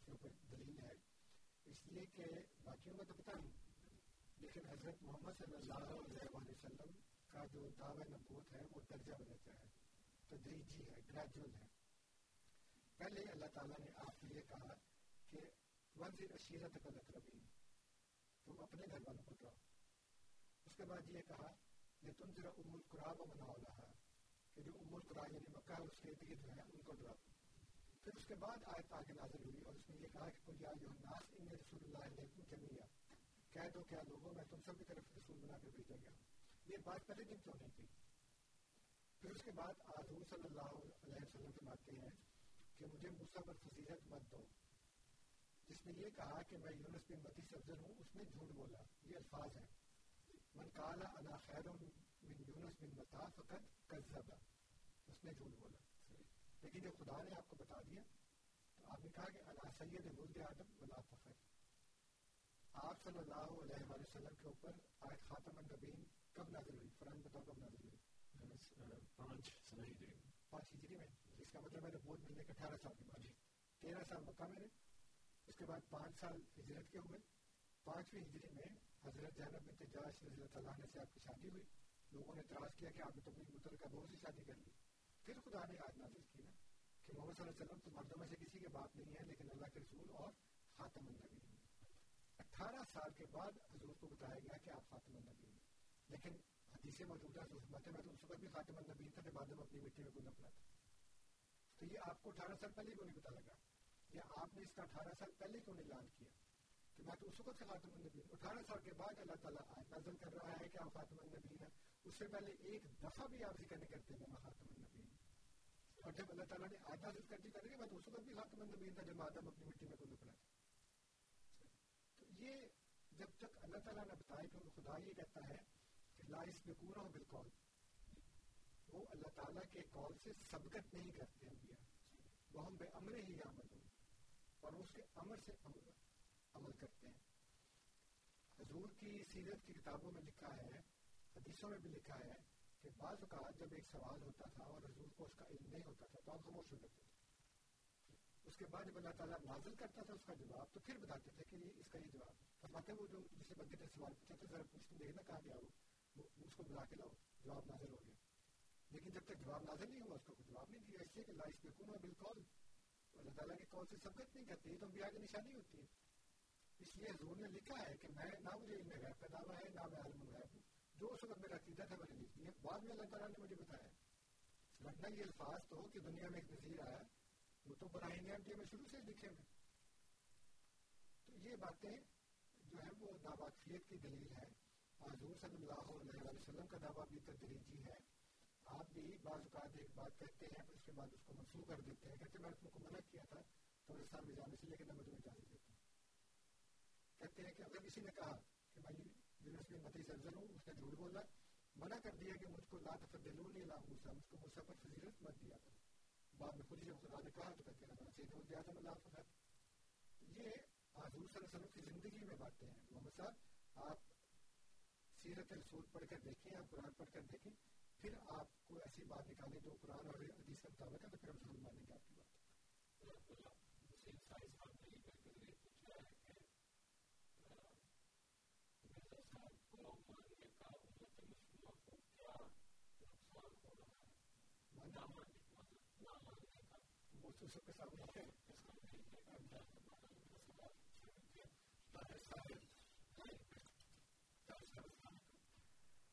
کے اوپر دلیل ہے۔ اس لیے کہ باقیوں کا تو پتہ نہیں لیکن حضرت محمد صلی اللہ علیہ وسلم کا جو دعوی نبوت ہے وہ درجہ بدرجہ ہے تدریجی ہے گریجول ہے۔ پہلے اللہ تعالیٰ نے آپ کو یہ کہا کہ وزیر اشیرت کا لقربی تم اپنے گھر والوں کو ڈراؤ۔ اس کے بعد یہ کہا کہ تم ذرا ام القرا و مناؤ رہا کہ جو ام القرا یعنی مکہ اس کے ارد جو ہے، ان کو ڈراؤ۔ پھر اس کے بعد آیت آگے نازل ہوئی اور اس نے یہ کہا کہ کوئی یا جو ناس ان رسول اللہ علیہ جمعیہ کہہ دو کیا لوگوں، میں تم سب کی طرف رسول بنا کر بھیجا گیا۔ یہ بات پہلے دن کیوں نہیں تھی پھر اس کے بعد حضور صلی اللہ علیہ وسلم فرماتے ہیں کہ مجھے موسیٰ پر فضیلت مت دو۔ جس نے یہ کہا کہ میں یونس بن متی سے افضل ہوں اس نے جھوٹ بولا۔ یہ الفاظ ہیں۔ من قال انا خیر من یونس بن متا فقط کذب۔ اس نے جھوٹ بولا۔ لیکن جب خدا نے آپ کو بتا دیا تو آپ نے کہا کہ انا سید ملد آدم ولا فخر۔ آپ صلی اللہ علیہ وآلہ وسلم کے اوپر آیت خاتم النبین کب نازل ہوئی؟ فرحان بتاؤ کب نازل ہوئی؟ پانچ سنہ ہجری پانچ ہجری میں۔ اس کا مطلب ہے رپورٹ ملنے کے اٹھارہ سال کے بعد تیرہ سال مکہ میں رہے۔ اس کے بعد پانچ سال ہجرت کے ہوئے۔ پانچویں ہجری میں حضرت زینب بنت جاش رضی اللہ عنہ سے آپ کی شادی ہوئی۔ لوگوں نے اعتراض کیا کہ آپ نے تو اپنی متعلقہ بہت سی شادی کر لی۔ پھر خدا نے آج نازل کی نا کہ محمد صلی اللہ علیہ وسلم تو مردوں میں سے کسی کے باپ نہیں ہے، لیکن اللہ کے رسول اور خاتم النبی اٹھارہ سال کے بعد حضور کو بتایا گیا کہ آپ خاتم النبی ہیں۔ لیکن حدیث موجودہ حکمت میں تو اس وقت بھی خاتم النبی تھا کہ بعد میں اپنی مٹی میں کوئی نپلا تھا تو یہ آپ کو اٹھارہ سال پہلے کیوں نہیں پتا لگا؟ یا آپ نے اس کا اٹھارہ سال پہلے کیوں نہیں اعلان کیا؟ کہ میں تو اس وقت سے خاتم النبی ہوں۔ اٹھارہ سال کے بعد اللہ تعالیٰ آج نازل کر رہا ہے کہ آپ خاتم النبی ہیں۔ اس سے پہلے ایک دفعہ بھی آپ ذکر نہیں کرتے کہ میں خاتم النبی ہوں۔ اور جب اللہ تعالیٰ نے آج نازل کر دی کرنے کے بعد اس وقت بھی خاتم النبی تھا جب آدم اپنی مٹی میں کوئی نپلا تھا۔ یہ جب تک اللہ تعالیٰ نے بتایا کہ خدا یہ کہتا ہے کہ لا اس میں پورا ہو بالکل وہ اللہ تعالیٰ کے کال سے سبقت نہیں کرتے انبیاء وہ ہم بے امر ہی عمل ہوں اور اس کے امر سے عمل, عمل کرتے ہیں۔ حضور کی سیرت کی کتابوں میں لکھا ہے حدیثوں میں بھی لکھا ہے کہ بعض اوقات جب ایک سوال ہوتا تھا اور حضور کو اس کا علم نہیں ہوتا تھا تو ہم خاموش ہو جاتے تھے۔ اس کے بعد جب اللہ تعالیٰ نازل کرتا تھا اس کا جواب تو پھر بتاتے تھے کہ یہ اس کا یہ جواب فرماتے وہ جو جسے بندے نے سوال پوچھا تھا ذرا پوچھتے دیکھنا کہاں گیا وہ اس کو بلا کے لاؤ جواب نازل ہو گیا۔ لیکن جب تک جواب نازل نہیں ہوا اس کو، جواب نہیں دیا اس لیے کہ لائف میں کون بالکل اللہ تعالیٰ کے کال سے سبقت نہیں کرتی، یہ تو بیاہ کی نشانی ہوتی ہے۔ اس لیے حضور نے لکھا ہے کہ میں، نہ مجھے علم غیب کا دعویٰ ہے، نہ میں عالم غیب ہوں۔ جو اس وقت میرا عقیدہ تھا، میں نے لکھ دیا۔ بعد میں اللہ تعالیٰ نے مجھے بتایا۔ ورنہ یہ الفاظ تو کہ دنیا میں ایک نظیر آیا، وہ تو براہ براہین میں شروع سے لکھے ہوئے۔ تو یہ باتیں جو ہے وہ دعویت کی دلیل ہے حضور صلی اللہ علیہ وسلم کا دعویٰ بھی تدریجی ہے۔ آپ بھی بعض اوقات ایک بات کہتے ہیں، اس کے بعد اس کو منسوخ کر دیتے ہیں۔ کہتے ہیں، میں نے تم کو منع کیا تھا قبرستان میں جانے سے، لیکن میں تمہیں اجازت دیتا ہوں۔ کہتے ہیں کہ اگر کسی نے کہا کہ میں یونیورسٹی میں متی سرزن ہوں، اس نے جھوٹ بولا، منع کر دیا کہ مجھ کو لا تفدلون لا موسیٰ، مجھ کو موسیٰ پر فضیلت مت دیا تھا بعد میں خود ہی جب خدا نے کہا، تو کہتے ہیں، میں سیدھے دیا تھا اللہ فخر یہ حضور صلی اللہ علیہ وسلم کی زندگی میں باتیں ہیں۔ محمد صاحب، آپ سیرت رسول پڑھ کر دیکھیں، آپ قرآن پڑھ کر دیکھیں پھر آپ کو ایسی بات نکالیں جو قرآن اور حدیث کا مطابق ہے، تو پھر ہم ضرور مانیں گے آپ کی بات۔ دوسروں کے سامنے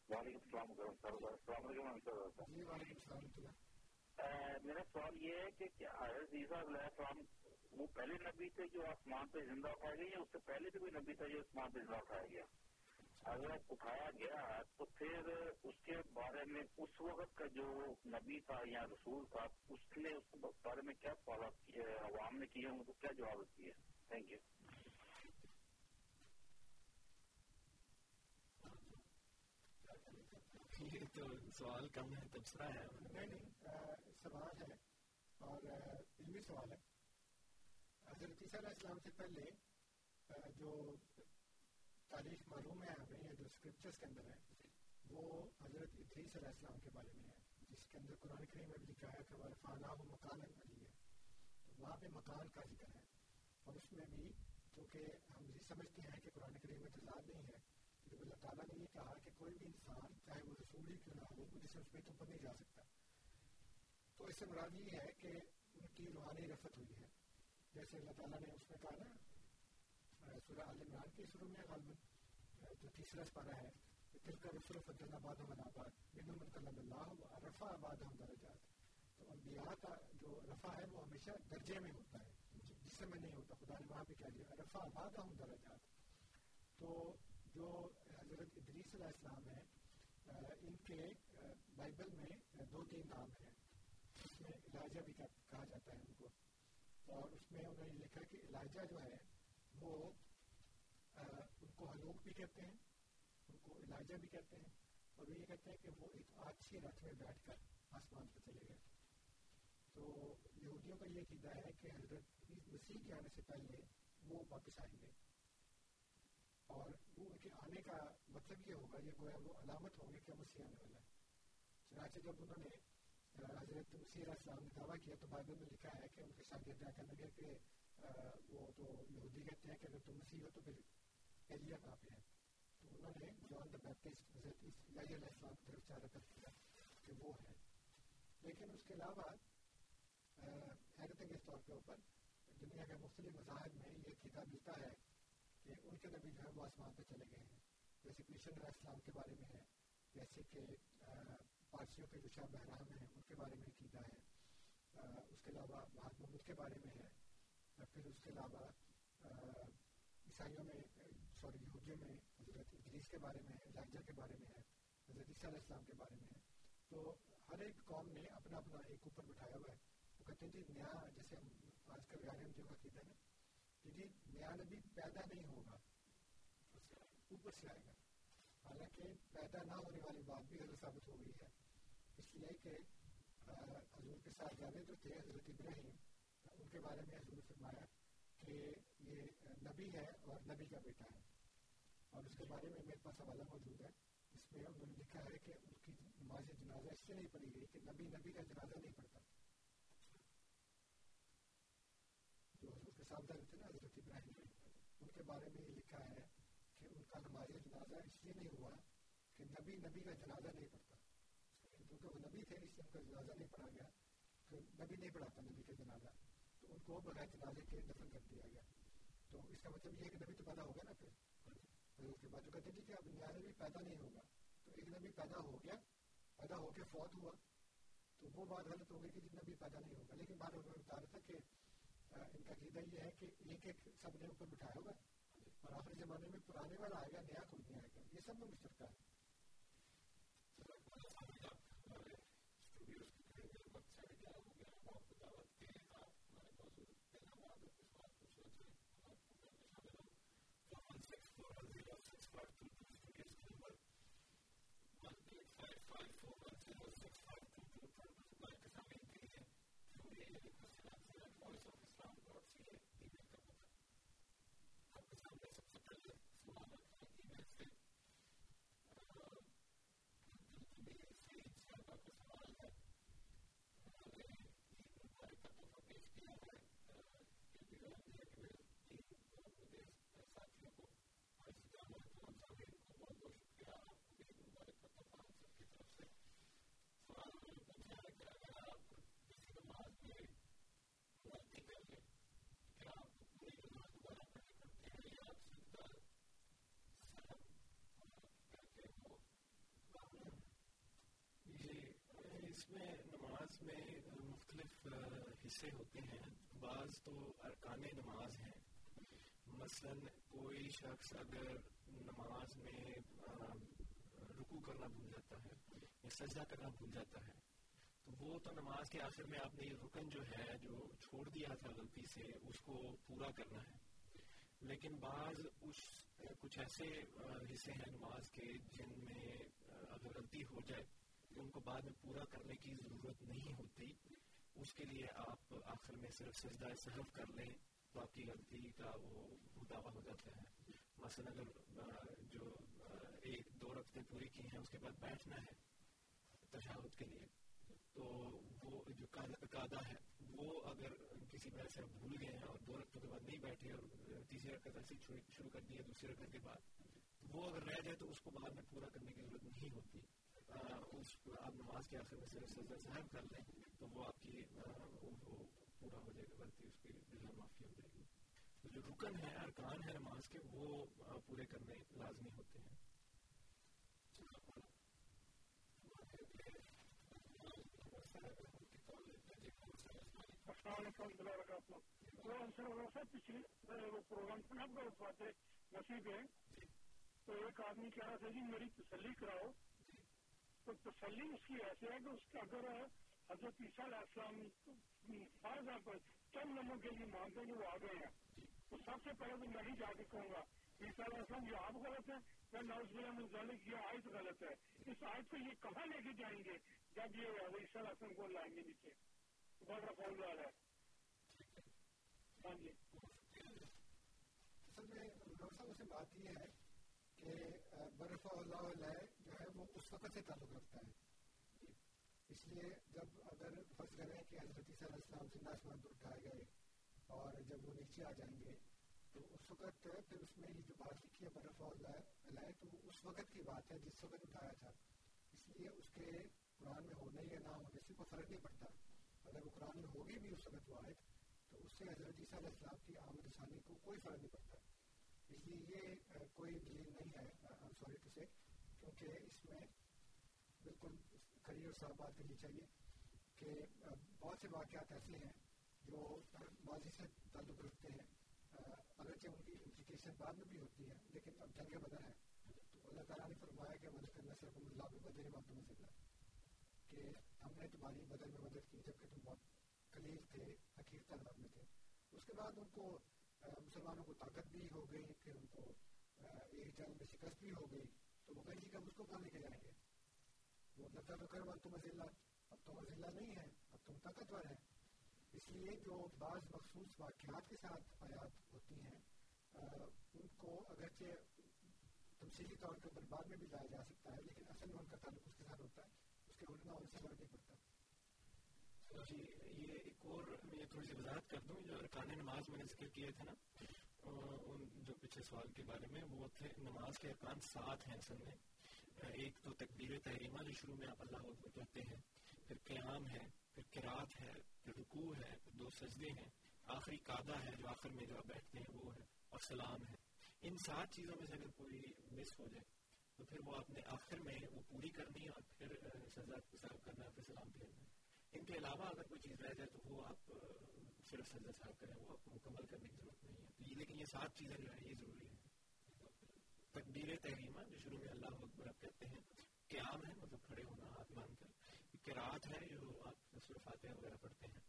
وعلیکم السلام السلام علیکم میرا سوال یہ ہے کہ کیا حضرت عیسیٰ علیہ السلام وہ پہلے نبی تھے جو آسمان پہ زندہ اٹھائے گئے یا اس سے پہلے بھی کوئی نبی تھا جو آسمان پہ زندہ اٹھایا گیا؟ اگر اٹھایا گیا تو پھر اس کے بارے میں اس وقت کا جو نبی تھا یا رسول تھا اس نے اس بارے میں کیا کیے عوام نے کیے ان کو کیا جواب دیے تھینک یو یہ تو سوال کم ہے، تبصرہ ہے۔ نہیں نہیں سوال ہے اور علمی سوال ہے۔ حضرت عیسیٰ علیہ السلام سے پہلے جو تاریخ معلوم ہے ہمیں، یا جو اسکرپچرس کے اندر ہے، وہ حضرت ادریس علیہ السلام کے بارے میں ہے۔ جس کے اندر قرآن کریم میں بھی لکھا ہے کہ وہ فانا و مکان علی ہے تو وہاں پہ مکان کا ذکر ہے۔ اور اس میں بھی، چونکہ ہم یہ سمجھتے ہیں کہ قرآن کریم میں تضاد نہیں ہے جب اللہ تعالیٰ نے یہ کہا کہ کوئی بھی انسان چاہے وہ رسول ہی کیوں نہ ہو وہ جسے اس پہ اوپر نہیں جا سکتا تو اس سے مراد یہ ہے کہ ان کی روحانی رفت ہوئی ہے جیسے اللہ تعالیٰ نے اس میں کہا نا سورہ عال عمران کی شروع میں غالب جو تیسرا پارا ہے دل کا رسول فضل آباد من آباد بن من کلم اللہ رفا آباد ہم درجات تو انبیاء کا جو رفا ہے وہ ہمیشہ درجے میں ہوتا ہے جس سے میں نہیں ہوتا خدا نے وہاں پہ کہہ دیا رفا آباد ہم درجات تو جو حضرت ادریس علیہ السلام ہیں ان کے بائبل میں دو تین نام ہیں۔ اس میں الہجہ بھی کہا جاتا ہے ان کو۔ اور اس میں انہوں نے لکھا کہ الہجہ جو ہے، وہ ان کو حلوق بھی کہتے ہیں، ان کو الہجہ بھی کہتے ہیں۔ اور وہ یہ کہتے ہیں کہ وہ ایک آچھی رتھ میں بیٹھ کر آسمان پہ چلے گئے۔ تو یہودیوں کا یہ عقیدہ ہے کہ حضرت مسیح کے آنے سے پہلے وہ واپس آئیں گے۔ اور وہ کے آنے کا مطلب یہ ہوگا، یہ گویا وہ علامت ہوگی کہ مسیح آنے والا ہے چنانچہ جب انہوں نے حضرت مسیح علیہ السلام نے دعویٰ کیا تو بائبل میں لکھا ہے کہ ان کے ساتھ یہ کہنے لگے کہ وہ تو یہودی کہتے ہیں کہ اگر تم مسیح ہو تو پھر ایلیا کہاں پہ ہے؟ تو انہوں نے جان دا بیپٹسٹ حضرت علیہ السلام کی طرف چارہ کر کیا کہ وہ ہے لیکن اس کے علاوہ حیرت انگیز طور کے اوپر دنیا کے مختلف مذاہب میں یہ کتاب ملتا ہے کہ ان کے نبی جو ہے وہ آسمان پہ چلے گئے ہیں۔ جیسے کرشن علیہ السلام کے بارے میں ہے، جیسے کہ پارسیوں کے جو شاہ بحرام ہیں، ان کے بارے میں عقیدہ ہے۔ اس کے علاوہ مہاتما بدھ کے بارے میں ہے۔ پھر اس کے علاوہ عیسائیوں میں، سوری، یہودیوں میں حضرت ادریس کے بارے میں ہے، لائجا کے بارے میں ہے، حضرت عیسیٰ علیہ السلام کے بارے میں ہے۔ تو ہر ایک قوم نے اپنا اپنا ایک اوپر بٹھایا ہوا ہے۔ وہ کہتے ہیں جی نیا، جیسے ہم آج کل غیر جو عقیدہ ہے کہ جی نیا نبی پیدا نہیں ہوگا اوپر سے آئے گا۔ حالانکہ پیدا نہ ہونے والی بات بھی غلط ثابت ہو گئی ہے۔ اس لیے کہ حضور کے ساتھ جانے جو تھے، حضرت ابراہیم۔ ان کے بارے میں حضور فرمایا کہ یہ نبی ہے اور نبی کا بیٹا ہے۔ اور اس کے بارے میں میرے پاس حوالہ موجود ہے۔ اس میں انہوں نے لکھا ہے کہ ان کی نماز جنازہ اس سے نہیں پڑھی گئی کہ نبی نبی کا جنازہ نہیں پڑھتا۔ جو حضور رہتے نا حضرت ابراہیم ان کے بارے میں یہ لکھا ہے کہ ان کا نماز جنازہ اس لیے نہیں ہوا کہ نبی نبی کا جنازہ نہیں پڑھتا کیونکہ وہ نبی تھے، اس لیے ان کا جنازہ نہیں پڑھا گیا کہ نبی نہیں پڑھاتا نبی کا جنازہ۔ تو ان کو بغیر جنازے کے دفن کر دیا گیا۔ تو اس کا مطلب یہ ہے کہ نبی تو پیدا ہوگا نا پھر۔ اس کے بعد جو کہتے ہیں کہ اب نیا نبی پیدا نہیں ہوگا۔ تو ایک نبی پیدا ہو گیا، پیدا ہو کے فوت ہوا۔ تو وہ بات غلط ہو گئی کہ نبی پیدا نہیں ہوگا۔ لیکن بات انہوں بتا رہا تھا کہ ان کا عقیدہ یہ ہے۔ کہ ایک ایک سب نے اوپر بٹھایا ہوگا اور آخری زمانے میں پرانے والا آئے گا نیا کوئی نہیں آئے گا یہ سب میں مشترکہ ہے میں نماز میں مختلف حصے ہوتے ہیں، بعض تو ارکان نماز ہیں۔ مثلا کوئی شخص اگر نماز میں رکو کرنا بھول جاتا ہے یا سجدہ کرنا بھول جاتا ہے، تو وہ تو نماز کے آخر میں آپ نے یہ رکن جو ہے، جو چھوڑ دیا تھا غلطی سے، اس کو پورا کرنا ہے۔ لیکن بعض اس کچھ ایسے حصے ہیں نماز کے جن میں اگر غلطی ہو جائے تو ان کو بعد میں پورا کرنے کی ضرورت نہیں ہوتی۔ اس کے لیے آپ آخر میں صرف سجدہ صحف کر لیں تو آپ کی غلطی کا وہ دعویٰ ہو جاتا ہے۔ مثلا اگر جو ایک، دو رفتے پوری کی ہیں، اس کے بعد بیٹھنا ہے تشاہد کے لیے، تو وہ جو قادہ ہے، وہ اگر کسی وجہ سے بھول گئے ہیں اور دو رقطوں کے بعد نہیں بیٹھے اور تیسری رقط ایسے شروع کر دی ہے دوسری رقط کے بعد وہ اگر رہ جائے تو اس کو بعد میں پورا کرنے کی ضرورت نہیں ہوتی۔ اس آپ نماز کے آخر میں صرف سجدہ صاحب کر لیں تو وہ آپ کی وہ پورا ہو جائے گا غلطی اس کی بلا معافی ہو جائے گی تو جو رکن ہے ارکان ہے نماز کے وہ پورے کرنے لازمی ہوتے ہیں نصیب ہے تو ایک آدمی کہہ رہا تھا جی میری تسلی کراؤ۔ تو تسلی اس کی ایسے ہے کہ اس کا اگر حضرت عیسیٰ علیہ السلام فرض آپ چند لمحوں کے لیے مانتے ہیں وہ آ گئے ہیں۔ تو سب سے پہلے تو میں ہی جا کے کہوں گا، عیسیٰ علیہ السلام، یہ آپ غلط ہے یا نوز بلّہ یہ آیت غلط ہے۔ اس آیت کو یہ کہاں لے کے جائیں گے جب یہ حضرت عیسیٰ علیہ السلام کو لائیں گے نیچے؟ بہت بڑا فون لال ہے۔ ہاں جی۔ اصل میں ڈاکٹر صاحب سے بات یہ ہے کہ برف اللہ علیہ ہے وہ اس وقت سے تعلق رکھتا ہے۔ اس لیے جب اگر فرض کریں کہ حضرت صلی اللہ السلام زندہ آسمان پر اٹھائے گئے اور جب وہ نیچے آ جائیں گے، تو اس وقت پھر اس میں یہ جو بات لکھی ہے، برف اللہ علیہ تو اس وقت کی بات ہے جس وقت اٹھایا تھا۔ اس لیے اس کے قرآن میں ہونے یا نہ ہونے سے کوئی فرق نہیں پڑتا۔ اگر وہ قرآن میں ہوگی بھی اس وقت وہ آئے تو اس سے حضرت عیسیٰ علیہ السلام کی آمد ثانی کو کوئی فرق نہیں پڑتا۔ اس لیے یہ کوئی دلیل نہیں ہے سوری ٹو سے کیونکہ اس میں بالکل کڑی اور صاف بات کرنی چاہیے کہ بہت سے واقعات ایسے ہیں جو ماضی سے تعلق رکھتے ہیں اگرچہ ان کی امپلیکیشن بعد میں بھی ہوتی ہے لیکن اب جنگ بدر ہے تو اللہ تعالیٰ نے فرمایا کہ مدد کرنا صرف اللہ کو بدر وقت مزید کہ ہم نے تمہاری بدر میں مدد کی جبکہ تم بہت قلیل تھے حقیق تعداد میں تھے اس کے بعد ان کو مسلمانوں کو طاقت بھی ہو گئی پھر ان کو ایک جنگ میں شکست بھی ہو گئی تو وہ کہیں جی کہ اس کو کہاں لے کے جائیں گے۔ وہ لگتا تو کر تم ضلع اب تم ضلع نہیں ہے، اب تم طاقتور ہیں اس لیے جو بعض مخصوص واقعات کے ساتھ آیات ہوتی ہیں ان کو اگرچہ تمثیلی طور پر بعد میں بھی لایا جا سکتا ہے، لیکن اصل میں ان کا تعلق اس کے ساتھ ہوتا ہے۔ اس کے ہونے میں ان سے فرق نہیں پڑتا جی یہ ایک اور میں تھوڑی سی وضاحت کر دوں، جو ارکان نماز میں نے ذکر کیے تھے نا ان جو پچھلے سوال کے بارے میں، وہ تھے نماز کے ارکان سات ہیں اصل میں۔ ایک تو تکبیر تحریمہ جو شروع میں آپ اللہ اکبر کہتے ہیں، پھر قیام ہے، پھر قرات ہے، پھر رکوع ہے، پھر دو سجدے ہیں۔ آخری قادہ ہے جو آخر میں جو آپ بیٹھتے ہیں، وہ ہے، اور سلام ہے۔ ان سات چیزوں میں سے اگر کوئی مس ہو جائے، تو پھر وہ اپنے آخر میں وہ پوری کرنی ہے اور پھر سزا صاحب کرنا، پھر سلام پھیرنا ہے ان کے علاوہ اگر کوئی چیز رہ جائے، تو وہ آپ صرف سجدہ صاحب کریں وہ آپ کو مکمل کرنے کی ضرورت نہیں ہے۔ لیکن یہ سات چیزیں جو ہیں، یہ ضروری ہے تقدیر تحریمہ، جو شروع میں اللہ اکبر آپ کہتے ہیں، قیام ہے مطلب کھڑے ہونا، ہاتھ مان کر۔ قرآت ہے، جو آپ نصر فاتحہ وغیرہ پڑھتے ہیں۔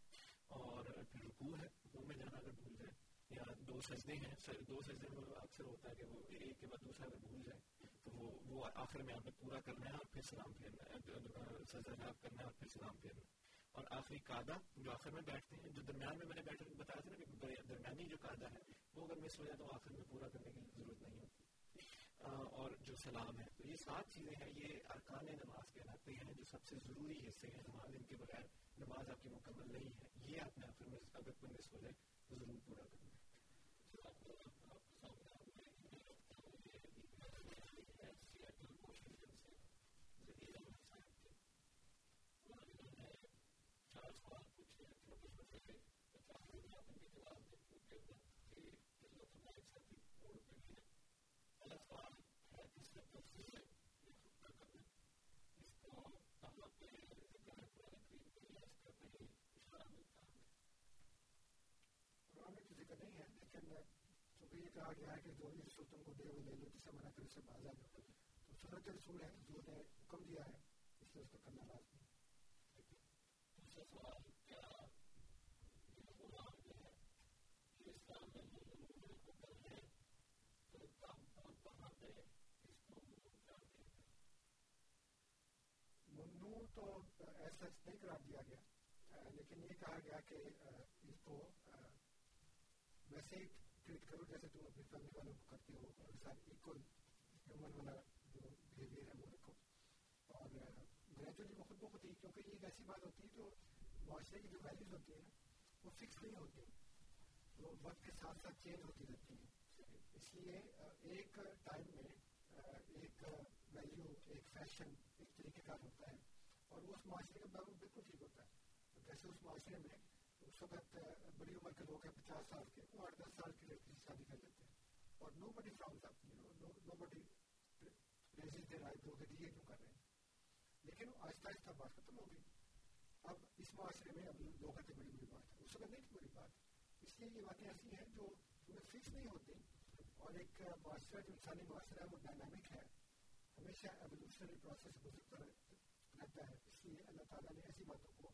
اور پھر رکوع ہے، رکوع میں جانا اگر بھول جائے، یا دو سجدے ہیں دو سجدے میں اکثر ہوتا ہے کہ وہ ایک کے بعد دوسرا اگر بھول جائے، تو وہ وہ آخر میں آپ نے پورا کرنا ہے اور پھر سلام پھیرنا ہے، سجدہ کرنا ہے اور پھر سلام پھیرنا ہے۔ اور آخری کادہ جو آخر میں بیٹھتے ہیں، جو درمیان میں میں نے بیٹھے بتایا تھا نا کہ درمیانی جو کادہ ہے، وہ اگر مس ہو جائے تو آخر میں پورا کرنے کی ضرورت نہیں ہوتی۔ اور جو سلام ہے، تو یہ سات چیزیں ہیں، یہ ارکان نماز کہلاتے ہیں، جو سب سے ضروری حصے ہیں نماز ان کے بغیر، نماز آپ کی مکمل نہیں ہے۔ یہ آپ نے آخر میں اگر کوئی مس ہو جائے تو ضرور پورا کرنا ہے یہ کہا گیا ہے کہ جو بھی رسول تم کو دے وہ لے لو جسے منع کرے سے باز آ جاؤ تو سنت رسول ہے جو نے حکم دیا ہے اس لیے اس کو کرنا لازمی ممنوع تو ایسا نہیں قرار دیا گیا لیکن یہ کہا گیا کہ اس کو ویسے ہی ٹریٹ کرو جیسے تم اپنی فیملی والوں کو کرتے ہو اور ساتھ ایکول ہیومن والا جو بہیویئر ہے وہ رکھو اور گریجولی وہ خود بخود ہی کیونکہ یہ ایک ایسی بات ہوتی ہے جو معاشرے کی جو ویلیوز ہوتی ہیں نا وہ فکس نہیں ہوتی وہ وقت کے ساتھ ساتھ چینج ہوتی رہتی ہیں اس لیے ایک ٹائم میں ایک ویلیو ایک فیشن ایک طریقہ کار ہوتا ہے اور وہ اس معاشرے کے بعد بالکل ٹھیک ہوتا ہے جیسے اس معاشرے میں اس وقت بڑی عمر کے لوگ ہیں، پچاس سال کے، وہ آٹھ دس سال کی لڑکی سے شادی کر لیتے ہیں۔ اور نو بڈی فرامز اپ نو بڈی ریزز دے رائے دو کہ یہ کیوں کر رہے ہیں؟ لیکن آہستہ آہستہ بات ختم ہو گئی۔ اب اس معاشرے میں اب لوگ کہتے بڑی بڑی بات ہے۔ اس وقت نہیں تھی بڑی بات۔ اس لیے یہ باتیں ایسی ہیں جو فکس نہیں ہوتی۔ اور ایک معاشرہ، جو انسانی معاشرہ ہے، وہ ڈائنامک ہے۔ ہمیشہ ایولیوشنری پروسیس گزرتا رہتا ہے۔ اس لیے اللہ تعالیٰ نے ایسی باتوں کو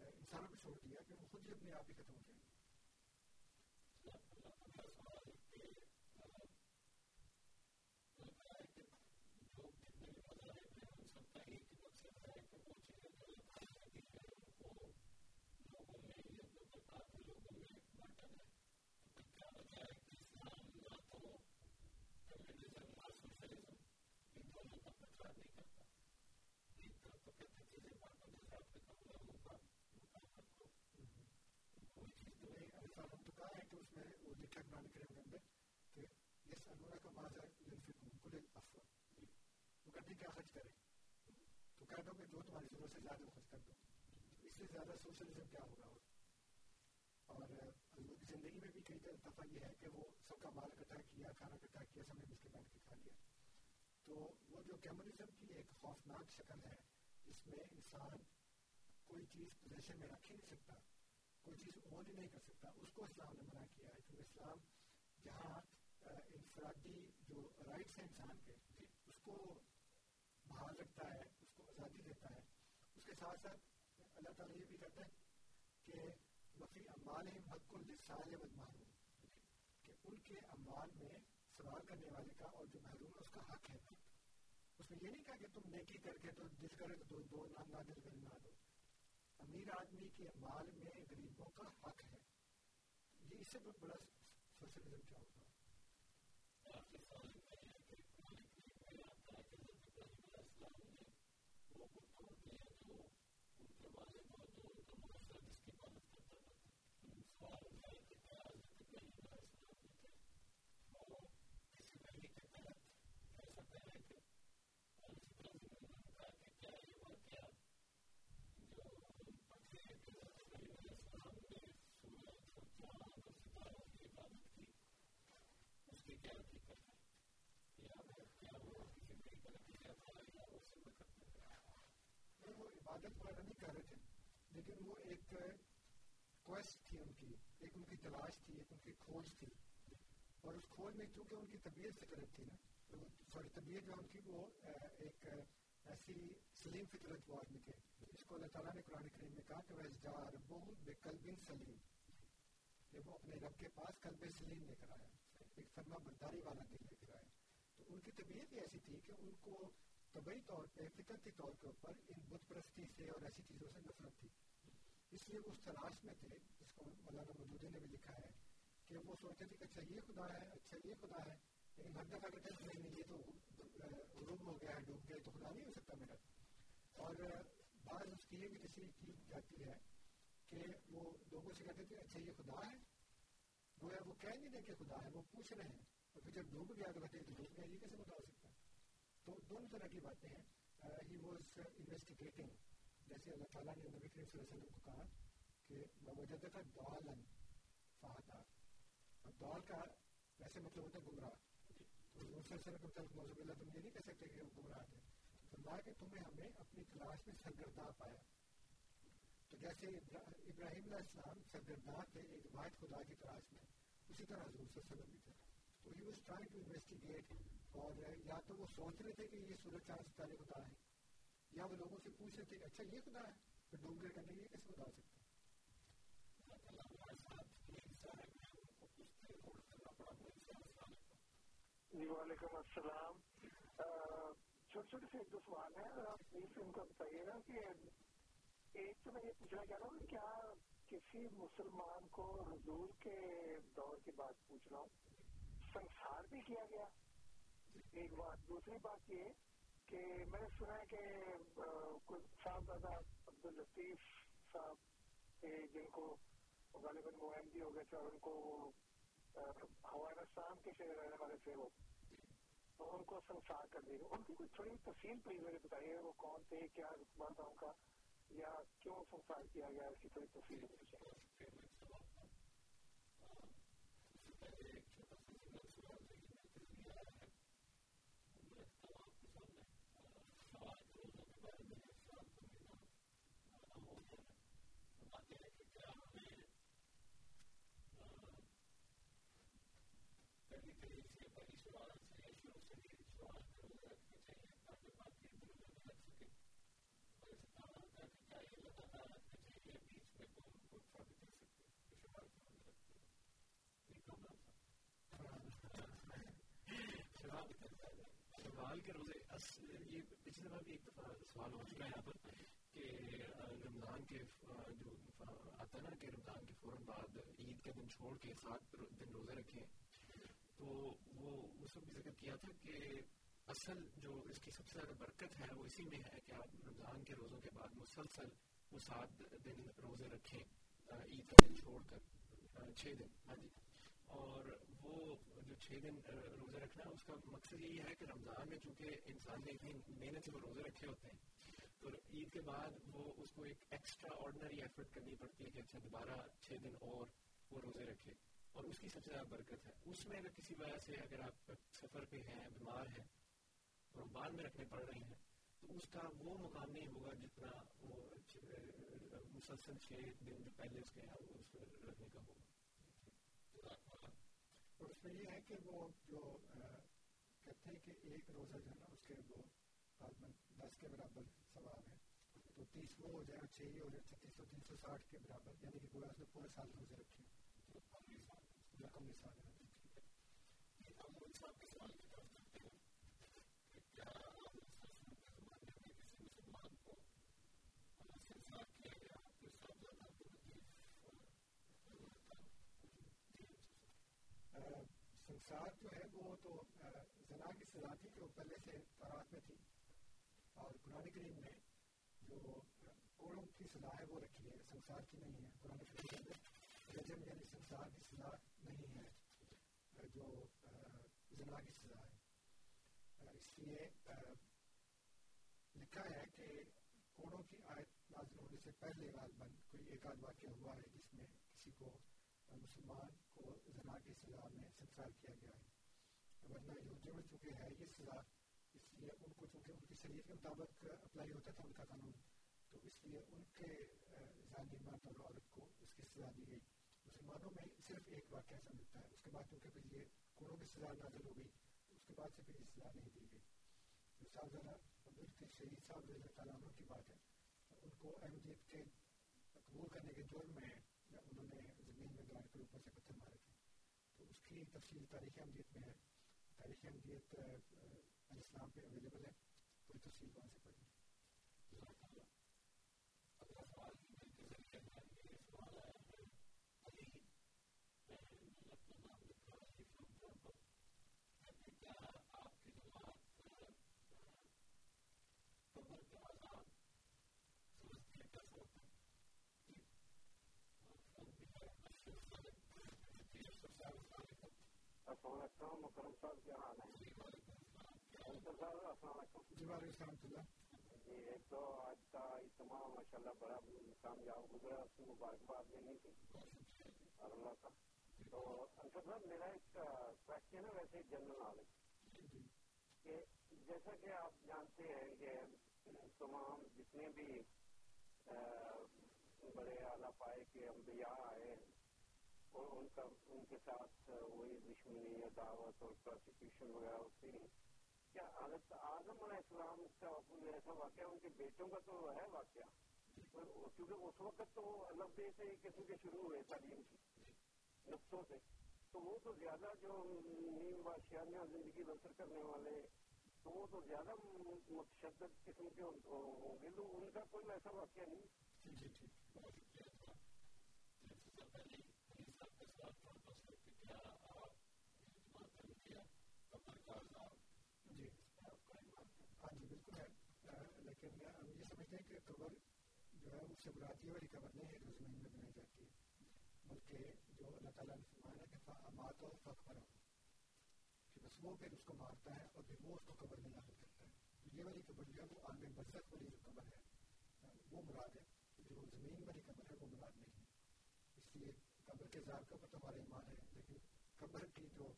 انسانوں پہ چھوڑ دیا کہ وہ خود ہی اپنے آپ ہی ختم ہو جائیں گے قرآن کریم کے اندر کہ اس انورا کا ماضا لنفقون کل الافوا وہ کہتے کیا خرچ کریں تو کہہ دو کہ جو تمہاری ضرورت سے زیادہ خرچ کر دو اس سے زیادہ سوشلزم کیا ہوگا اور حضور کی زندگی میں بھی کئی دفعہ یہ ہے کہ وہ سب کا مال اکٹھا کیا کھانا اکٹھا کیا سب نے مل کے بیٹھ کے کھا لیا تو وہ جو کیمرزم کی ایک خوفناک شکل ہے، جس میں انسان کوئی چیز پوزیشن میں رکھ ہی نہیں سکتا کوئی چیز اون ہی نہیں کر سکتا اس کو اسلام نے منع کیا ہے کیونکہ اسلام جہاں انفرادی جو رائٹس ہیں انسان کے اس کو بحال رکھتا ہے اس کو آزادی دیتا ہے اس کے ساتھ ساتھ اللہ تعالیٰ یہ بھی کہتا ہے کہ وفی امال حق السال محروم کہ ان کے امال میں سوال کرنے والے کا اور جو محروم ہے اس کا حق ہے اس میں یہ نہیں کہا کہ تم نیکی کر کے تو دل کرے تو دو نام نہ دل کر نہ دو امیر آدمی کے مال میں غریبوں کا حق ہے۔ یہ اس سے بڑا سوشلزم کیا ہوگا؟ عبادت وغیرہ نہیں کر رہے تھے لیکن وہ ایک تھی ان کی ایک ان کی تلاش تھی ایک ان کی کھوج تھی اور اس کھوج میں چونکہ ان کی طبیعت فطرت تھی نا سوری طبیعت جو ان کی وہ ایک ایسی سلیم فطرت وہ آدمی تھے جس کو اللہ تعالیٰ نے قرآن کریم میں کہا کہ وہ جا ربو بے قلب سلیم کہ وہ اپنے رب کے پاس قلب سلیم لے کر آیا ایک فرما برداری والا دل لے کر آیا تو ان کی طبیعت ہی ایسی تھی کہ ان کو طبعی طور پہ، فطرتی طور کے اوپر ان بت پرستی سے اور ایسی چیزوں سے نفرت تھی۔ اس لیے وہ اس تلاش میں تھے، جس کو مولانا مدودی نے بھی لکھا ہے کہ وہ سوچتے تھے کہ اچھا یہ خدا ہے اچھا یہ خدا ہے، لیکن ہر دفعہ کہتے ہیں نہیں یہ تو غروب ہو گیا ہے ڈوب گیا تو خدا نہیں ہو سکتا میرا۔ اور بعض اس کی یہ بھی تصویر کی جاتی ہے کہ وہ لوگوں سے کہتے تھے اچھا یہ خدا ہے گویا وہ کہہ نہیں رہے کہ خدا ہے وہ پوچھ رہے ہیں اور پھر جب ڈوب گیا تو کہتے ہیں ڈوب گیا یہ کیسے خدا ہو سکتا ہے تو دونوں طرح کی باتیں ہیں ہی واز انویسٹیگیٹنگ جیسے اللہ تعالیٰ نے نبی کریم صلی اللہ علیہ وسلم کو کہا کہ وجد کا دولن فہتا اور دول کا ویسے مطلب ہوتا ہے گمراہ تو حضور صلی اللہ تم یہ نہیں کہہ سکتے کہ وہ گمراہ تھے فرمایا کہ تمہیں ہمیں اپنی تلاش میں سرگردہ پایا تو جیسے ابراہیم علیہ السلام سرگردہ تھے ایک واحد خدا کی تلاش میں اسی طرح حضور صلی اللہ علیہ وسلم بھی تھے۔ تو he was trying to investigate اور یا تو وہ سوچ رہے تھے کہ یہ سورج چاند ستارے خدا ہے، یا وہ لوگوں سے پوچھ رہے تھے کہ اچھا یہ خدا ہے؟ پھر ڈوب گئے کرنے یہ کیسے خدا ہو سکتا جی وعلیکم السلام۔ چھوٹے چھوٹے سے ایک دو سوال ہیں۔ آپ پلیز ان کو بتائیے گا کہ ایک تو میں یہ پوچھنا چاہ رہا ہوں کیا کسی مسلمان کو حضور کے دور کی بات پوچھ رہا ہوں، سنسار بھی کیا گیا؟ ایک بات، دوسری بات یہ کہ میں نے سنا ہے کہ صاحب دادا عبد الطیف صاحب جن کو غالباً وہ ایم ڈی ہو گئے تھے اور ان کو ہمارا شام کے شہر رہنے والے تھے وہ۔ تو ان کو سنسار کر دیا ان کی کوئی تھوڑی تفصیل پلیز مجھے بتائیے، وہ کون تھے، کیا رقبہ تھا ان کا یا کیوں سنسار کیا گیا اس کی تھوڑی تفصیل سوال کے روزے یہ پچھلی دفعہ بھی ایک دفعہ سوال ہو چکا ہے یہاں پر کہ رمضان کے جو آتا نا کہ رمضان کے فوراً بعد عید کے دن چھوڑ کے سات دن روزے رکھے تو وہ اس وقت بھی ذکر کیا تھا کہ اصل جو اس کی سب سے زیادہ برکت ہے وہ اسی میں ہے کہ آپ رمضان کے روزوں کے بعد مسلسل وہ سات دن روزے رکھیں عید کا دن چھوڑ کر چھ دن ہاں جی اور وہ جو چھ دن روزے رکھنا ہے، اس کا مقصد یہی ہے کہ رمضان میں چونکہ انسان نے اتنی محنت سے وہ روزے رکھے ہوتے ہیں، تو عید کے بعد وہ اس کو ایک ایکسٹرا آرڈنری ایفرٹ کرنی پڑتی ہے کہ اچھا دوبارہ چھ دن اور وہ روزے رکھے، اور اس کی سب سے زیادہ برکت ہے۔ اس میں اگر کسی وجہ سے اگر آپ سفر پہ ہیں، بیمار ہیں اور بعد میں رکھنے پڑ رہے ہیں، تو اس کا وہ مقام نہیں ہوگا جتنا وہ مسلسل چھ دن جو پہلے اس کے اس رکھنے کا ہوگا۔ اور اس میں یہ ہے کہ وہ جو کہتے ہیں کہ ایک روزہ جو ہے نا اس کے وہ دس کے برابر ثواب ہے تو تیس وہ ہو جائے چھ ہی ہو جائے چھتیس سو تین سو ساٹھ کے برابر یعنی کہ پورا اس نے پورے سال روزے رکھے جو کم نثال ہے سنسار جو ہے وہ تو زنا کی سزا تھی کہ وہ پہلے سے تورات میں تھی۔ اور قرآن کریم میں جو کوڑوں کی سزا ہے وہ رکھی ہے، سنسار کی نہیں ہے۔ قرآن کریم کے اندر رجم یعنی سنسار کی سزا نہیں ہے جو زنا کی سزا ہے۔ اس لیے لکھا ہے کہ کوڑوں کی آیت نازل ہونے سے پہلے غالباً کوئی ایک آدھ واقعہ ہوا ہے جس میں کسی کو مسلمان کو زنا کی سزا میں سنسار کیا گیا ہے ورنہ یہودیوں میں چونکہ ہے یہ سزا اس لیے ان کو چونکہ ان کی شریعت کے مطابق اپلائی ہوتا تھا ان کا قانون تو اس لیے ان کے ذہنی مرد اور عورت کو اس کی سزا دی گئی مسلمانوں میں صرف ایک واقعہ ایسا ملتا ہے اس کے بعد چونکہ پھر یہ کوڑوں کی سزا نازل ہو گئی اس کے بعد سے پھر اصلاح نہیں دی گئی مثال ذرا کے شہید صاحب رضی اللہ تعالیٰ عنہ کی بات ہے ان کو احمدیت کے قبول کرنے کے جرم میں انہوں نے زمین میں گاڑ کر اوپر سے پتھر مارے تھے تو اس کی تفصیل تاریخ احمدیت میں ہے تاریخ احمدیت اسلام پہ اویلیبل ہے کوئی تفصیل وہاں سے مکرم صاحب کیا حال ہے جی ایک تو آج کا اجتماع ماشاء اللہ بڑا کامیاب گزرا اس مبارکباد اللہ کا تو انصر صاحب میرا ایک کوشچن ہے ویسے جنرل نالج کہ جیسا کہ آپ جانتے ہیں کہ تمام جتنے بھی بڑے اعلیٰ پائے کے انبیاء آئے اور ان کا ان کے ساتھ وہی دشمنی یا دعوت اور پروسیکیوشن وغیرہ ہوتی ہے کیا حالت اعظم علیہ السلام کا ایسا واقعہ، ان کے بیٹوں کا تو ہے واقعہ؟ کیونکہ اس وقت تو نبے سے قسم کے شروع ہوئے تعلیم کی، نقصوں سے۔ تو وہ تو زیادہ جو نیم بادشاہ زندگی بسر کرنے والے، تو وہ تو زیادہ متشدد قسم کے ہوں گے۔ تو ان کا کوئی ایسا واقعہ نہیں۔ جی ٹھیک ہم یہ سمجھتے ہیں کہ قبر جو ہے اس سے براتی والی قبر نہیں ہے جو زمین میں بنائی جاتی ہے بلکہ جو اللہ تعالیٰ نے فرمایا ہے کہ مات اور فخر کہ بس وہ پھر اس کو مارتا ہے اور پھر وہ اس کو قبر میں داخل کرتا ہے تو یہ والی قبر جو ہے وہ عام برسک والی جو قبر ہے وہ مراد ہے جو زمین والی قبر ہے وہ مراد نہیں ہے اس لیے قبر کے ذائقہ پر تو ہمارا ایمان ہے لیکن قبر کی جو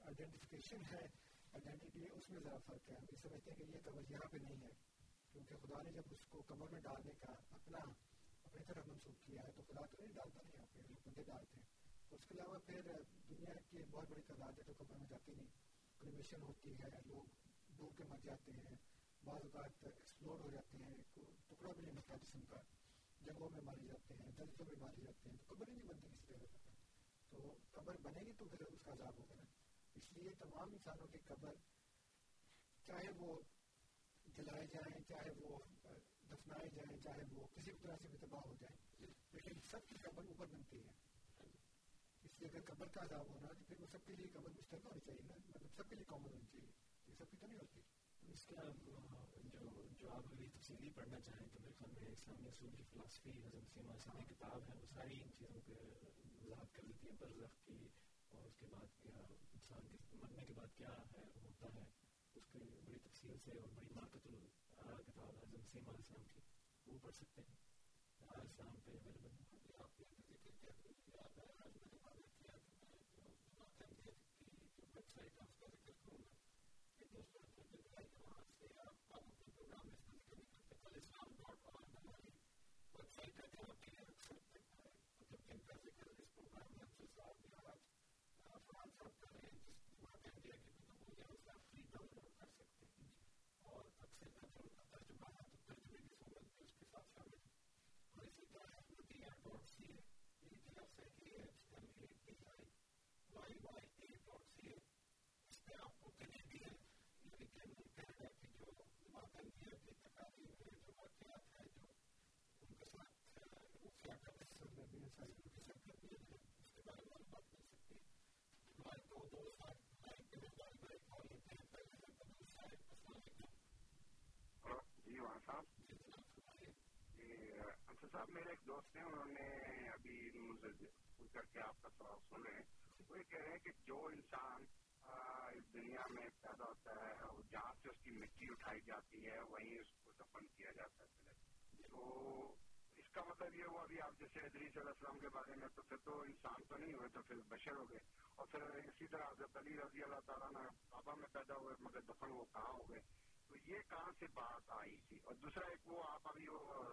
آئیڈینٹیفکیشن ہے آئیڈینٹی اس میں ذرا فرق ہے ہم یہ سمجھتے ہیں کہ یہ قبر یہاں پہ نہیں ہے کیونکہ خدا نے جب اس کو کمر میں ڈالنے کا اپنا اپنی طرف منسوخ کیا ہے تو خدا تو نہیں ڈالتا نہیں یہاں پہ لوگ بندے ڈالتے ہیں۔ اس کے علاوہ پھر دنیا کی بہت بڑی تعداد ہے جو کمر میں جاتی نہیں۔ کریمیشن ہوتی ہے، لوگ ڈوب کے مر جاتے ہیں، بعض اوقات ایکسپلور ہو جاتے ہیں ٹکڑا بھی نہیں ملتا جسم کا۔ جنگوں میں مارے جاتے ہیں دلتوں میں مارے جاتے ہیں، تو قبر ہی نہیں بنتی کسی جگہ تو قبر بنے گی تو پھر اس کا عذاب ہوگا نا۔ اس لیے تمام انسانوں کی قبر چاہے وہ جلائے جائیں، چاہے وہ دفنائے جائیں، چاہے وہ کسی بھی طرح سے بھی تباہ ہو جائیں۔ لیکن سب کی قبر اوپر بنتی ہے۔ اس لیے اگر قبر کا عذاب ہونا تو پھر وہ سب کے لیے قبر مشترک ہونی چاہیے نا۔ مطلب سب کے لیے کامن ہونی چاہیے۔ یہ سب کی تو نہیں ہوتی۔ اس کا جو جو آپ اگر تفصیلی پڑھنا چاہیں تو میرے خیال میں اسلامی اصول کی فلاسفی، حضرت سیما سے کتاب ہے، وہ ساری ان چیزوں کے وضاحت کر دیتی ہے، برزخ کی اور اس کے بعد کیا، انسان کے مرنے کے بعد کیا ہے ہوتا ہے۔ اس کی بڑی تفصیل سے اور بڑی مارکت کتاب اعظم سیم علیہ السلام کی وہ پڑھ سکتے ہیں اسلام پہ اویلیبل ویب سائٹ آپ کا ذکر کروں گا کہ دوستوں پروگرام اسلام ڈاٹ آن ہماری ویب سائٹ ہے جہاں پہ رکھ سکتے ہیں مطلب جن کا ذکر اس پروگرام میں ہم سے صاحب یا فرحان صاحب کر رہے ہیں جس جماعت انڈیا کی جی، صاحب، میرے ایک دوست ہیں انہوں نے ابھی مجھے کر کے آپ کا سوال سن رہے ہیں وہ یہ کہہ رہے ہیں کہ جو انسان اس دنیا میں پیدا ہوتا ہے اور جہاں سے اس کی مٹی اٹھائی جاتی ہے، وہیں اس کو دفن کیا جاتا ہے تو کا مطلب یہ ہوا ابھی آپ جیسے علیہ السلام کے بارے میں تو پھر تو انسان تو نہیں ہوئے تو پھر بشر ہو گئے۔ اور پھر اسی طرح حضرت علی رضی اللہ تعالیٰ نے بابا میں پیدا ہوئے مگر دفن وہ کہاں ہو گئے؟ تو یہ کہاں سے بات آئی تھی؟ اور دوسرا ایک وہ آپ ابھی وہ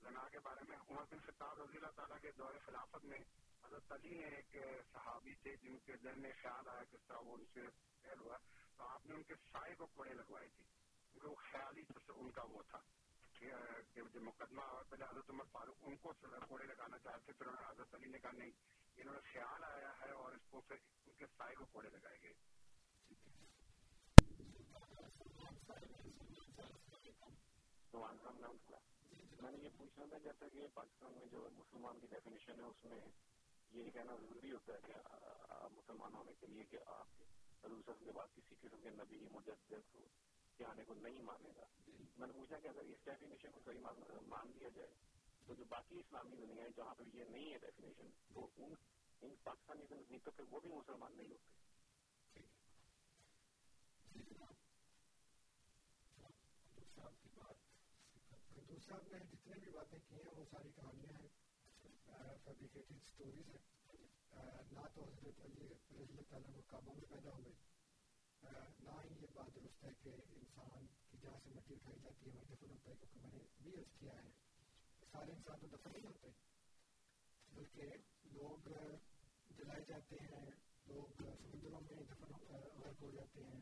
زنا کے بارے میں عمر بن خطاب رضی اللہ تعالیٰ کے دور خلافت میں حضرت علی نے ایک صحابی تھے جن کے دل میں خیال آیا کس طرح وہ ان سے ہوا۔ تو آپ نے ان کے سائے کو کوڑے لگوائے تھے۔ کیونکہ وہ خیالی ان کا وہ تھا۔ جو مقدمہ پہلے حضرت عمر فاروق ان کو کوڑے لگانا چاہتے پھر انہوں نے حضرت علی نے کہا نہیں، انہوں نے خیال آیا ہے اور اس کو پھر ان کے سائے کو کوڑے لگائے گئے۔ میں نے یہ پوچھنا تھا، جیسا کہ پاکستان میں جو مسلمان کی ڈیفینیشن ہے، اس میں یہ کہنا ضروری ہوتا ہے کہ مسلمان ہونے کے لیے کہ آپ حضور کے بعد کسی قسم کے نبی، مجدد کو کے آنے کو نہیں مانے گا۔ میں نے پوچھا کہ اگر اس ڈیفینیشن کو صحیح مان دیا جائے، تو جو باقی اسلامی دنیا ہے جہاں پہ یہ نہیں ہے ڈیفینیشن تو ان ان پاکستانی کے نزدیک تو وہ بھی مسلمان نہیں ہوتے۔ صاحب نے جتنے بھی باتیں کی ہیں، وہ ساری کہانیاں ہیں۔ فیبریکیٹڈ سٹوریز ہیں۔ نہ تو حضرت علی رضی اللہ تعالیٰ کو کعبہ میں پیدا ہوئے۔ نہ ہی یہ بات درست ہے کہ انسان کی جہاں سے مٹی اٹھائی جاتی ہے وہی دفن ہوتا ہے کیونکہ میں نے بھی عرض کیا ہے سارے انسان تو دفن نہیں ہوتے بلکہ لوگ جلائے جاتے ہیں لوگ سمندروں میں دفن غرق ہو جاتے ہیں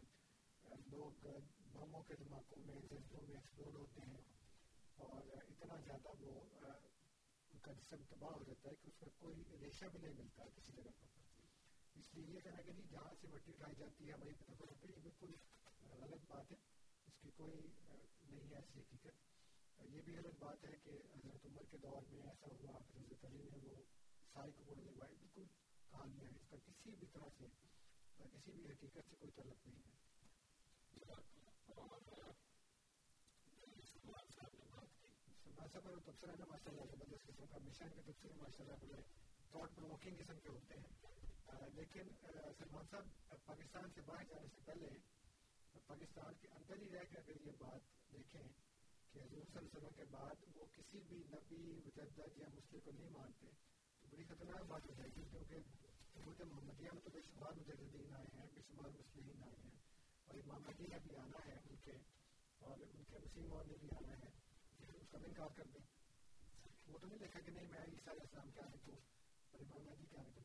لوگ بموں کے دھماکوں میں زلزلوں میں ایکسپلوڈ ہوتے ہیں اور اتنا زیادہ وہ ان کا جسم تباہ ہو جاتا ہے کہ اس میں کوئی ریشہ بھی نہیں ملتا کسی جگہ پر۔ یہ کہنا کہ نہیں جہاں سے مٹی اٹھائی جاتی ہے ہے یہ بالکل غلط بات ہے اس کی کوئی نہیں ہے ایسی حقیقت یہ بھی غلط بات ہے کہ حضرت عمر کے دور میں ایسا ہوا حضرت علی نے وہ کو بالکل کہانی ہے اس کا کسی بھی طرح سے کسی بھی حقیقت سے کوئی تعلق نہیں ہے تبصرہ ماشاء اللہ زبردست قسم کا مشن کے تبصرے ماشاء اللہ بڑے تھاٹ پروکنگ قسم کے ہوتے ہیں لیکن سلمان صاحب پاکستان سے باہر جانے سے پہلے، پاکستان کے اندر ہی رہ کے اگر یہ بات دیکھیں کہ حضور صلی اللہ علیہ وسلم کے بعد وہ کسی بھی نبی، مجدد یا مسلم کو نہیں مانتے، تو بڑی خطرناک بات ہو جائے گی، کیونکہ حکومت محمدیہ میں تو بے شمار مجددین آئے ہیں، بے شمار مسلمین آئے ہیں، اور امام مہدیہ بھی آنا ہے ان کے، اور ان کے مسلم اور بھی آنا ہے اس کا انکار کر دیں۔ وہ تو نہیں دیکھا کہ نہیں، میں عیسیٰ علیہ السلام کے آنے کو، اور امام مہدی کے آنے کو۔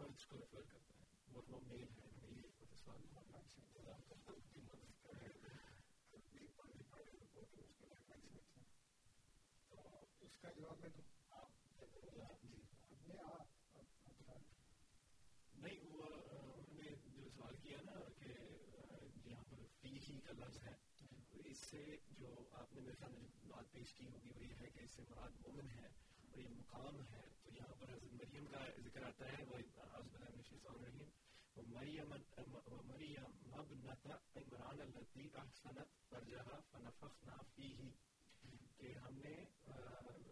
مانتا ہوں نہیں وہ انہوں نے جو سوال کیا نا کہ یہاں پر فی ہی کا لفظ ہے اس سے جو آپ نے میرے سامنے بات پیش کی ہوگی وہ یہ ہے کہ اس سے مراد مومن ہے اور یہ مقام ہے تو یہاں پر حضرت مریم کا ذکر آتا ہے وہ مریم مریم مبنت عمران التی احسنت فرجہا فنفخنا فیہی کہ ہم نے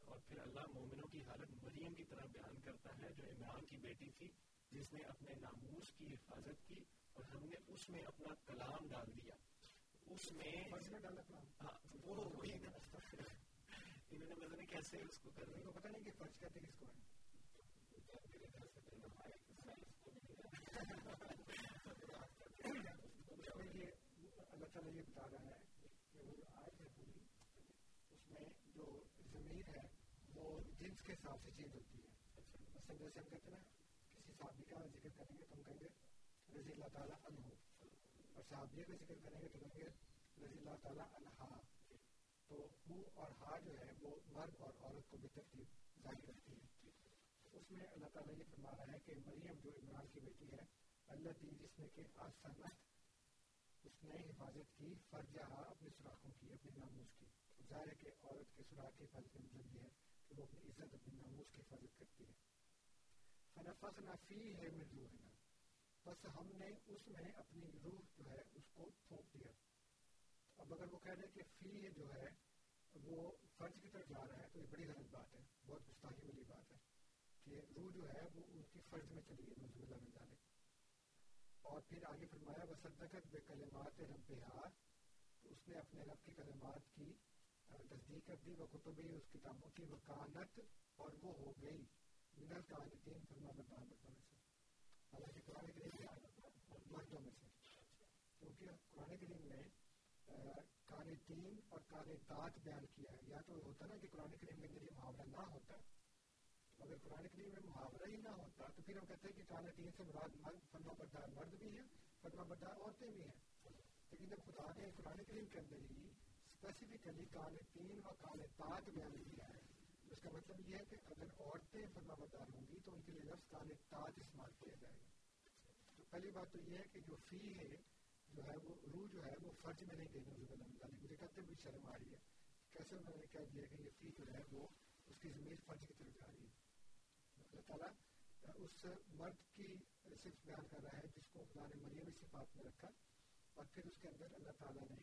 اور پھر اللہ مومنوں کی حالت مریم کی طرح بیان کرتا ہے جو عمران کی بیٹی تھی جس نے اپنے ناموس کی حفاظت کی اور ہم نے اس میں اپنا کلام ڈال دیا۔ اس میں انہوں نے مطلب کیسے اس کو کر کو پتا نہیں کہ فرض کہتے کس کو ہے۔ اللہ تعالیٰ یہ ہے اس میں جو ہے وہ جنس کے حساب سے چینج ہوتی ہے مثلا جیسے ہم کہتے ہیں کسی صحابی کا ذکر کریں گے تو ہم کہیں گے رضی اللہ تعالیٰ عنہ اور صحابیہ کا ذکر کریں گے تو کہیں گے رضی اللہ تعالیٰ عنہا تو ہو اور ہا جو ہے وہ مرد اور عورت کو بھی ترتیب ظاہر رہتی ہے اس میں اللہ تعالیٰ یہ فرما رہا ہے کہ مریم جو عمران کی بیٹی ہے، اللہ تین جس نے کہ آسانت نے حفاظت کی فرجہ اپنے سوراخوں کی، اپنے ناموس کی۔ ظاہر ہے کہ عورت کے سوراخ کی حفاظت کا مطلب یہ ہے کہ وہ اپنی عزت، اپنے ناموس کی حفاظت کرتی ہے۔ فنفخنا فی ہے من روحنا۔ بس ہم نے اس میں اپنی روح جو ہے اس کو پھونک دیا۔ اب اگر وہ کہہ دیں کہ فی جو ہے وہ فرض کی طرف جا رہا ہے تو یہ بڑی غلط بات ہے، بہت گستاخی والی بات ہے کہ روح جو ہے وہ ان کی فرض میں چلی گئی نظم اللہ مل جانے اور پھر آگے فرمایا وسدقت بے کلمات رب تو اس نے اپنے رب کی کلمات کی تصدیق کر دی، وہ کتبی اس کتابوں کی وکانت اور وہ ہو گئی۔ منل کانتین فرما بردار مردوں میں سے۔ حالانکہ قرآن کریم میں مردوں میں سے۔ کیونکہ قرآن کریم میں کانتین اور کانتات بیان کیا ہے۔ یا تو ہوتا نا کہ قرآن کریم کے اندر یہ محاورہ نہ ہوتا۔ ہے اگر قرآن کریم میں محاورہ ہی نہ ہوتا تو پھر ہم کہتے ہیں کہ کان تین سے مراد مرد فرما بردار مرد بھی ہیں فرما بردار عورتیں بھی ہیں۔ لیکن جب خدا نے قرآن کریم کے اندر ہی اسپیسیفکلی کان تین و کان تات بیان کیا ہے۔ اس کا مطلب یہ ہے کہ اگر عورتیں فرما بردار ہوں گی تو ان کے لیے لفظ کان تاج استعمال کیا جائے گا۔ تو پہلی بات تو یہ ہے کہ جو فی ہے، جو ہے وہ روح جو ہے وہ فرض میں نہیں گئی نظر اللہ مجھے کہتے بھی شرم آ رہی ہے۔ کیسے انہوں نے کہہ دیا کہ یہ فی جو ہے وہ اس کی زمین فرض کی طرف جا رہی ہے؟ اللہ تعالیٰ اس مرد کی صرف بیان کر رہا ہے، جس کو خدا نے مریم صفات میں رکھا اور پھر اس کے اندر اللہ تعالیٰ نے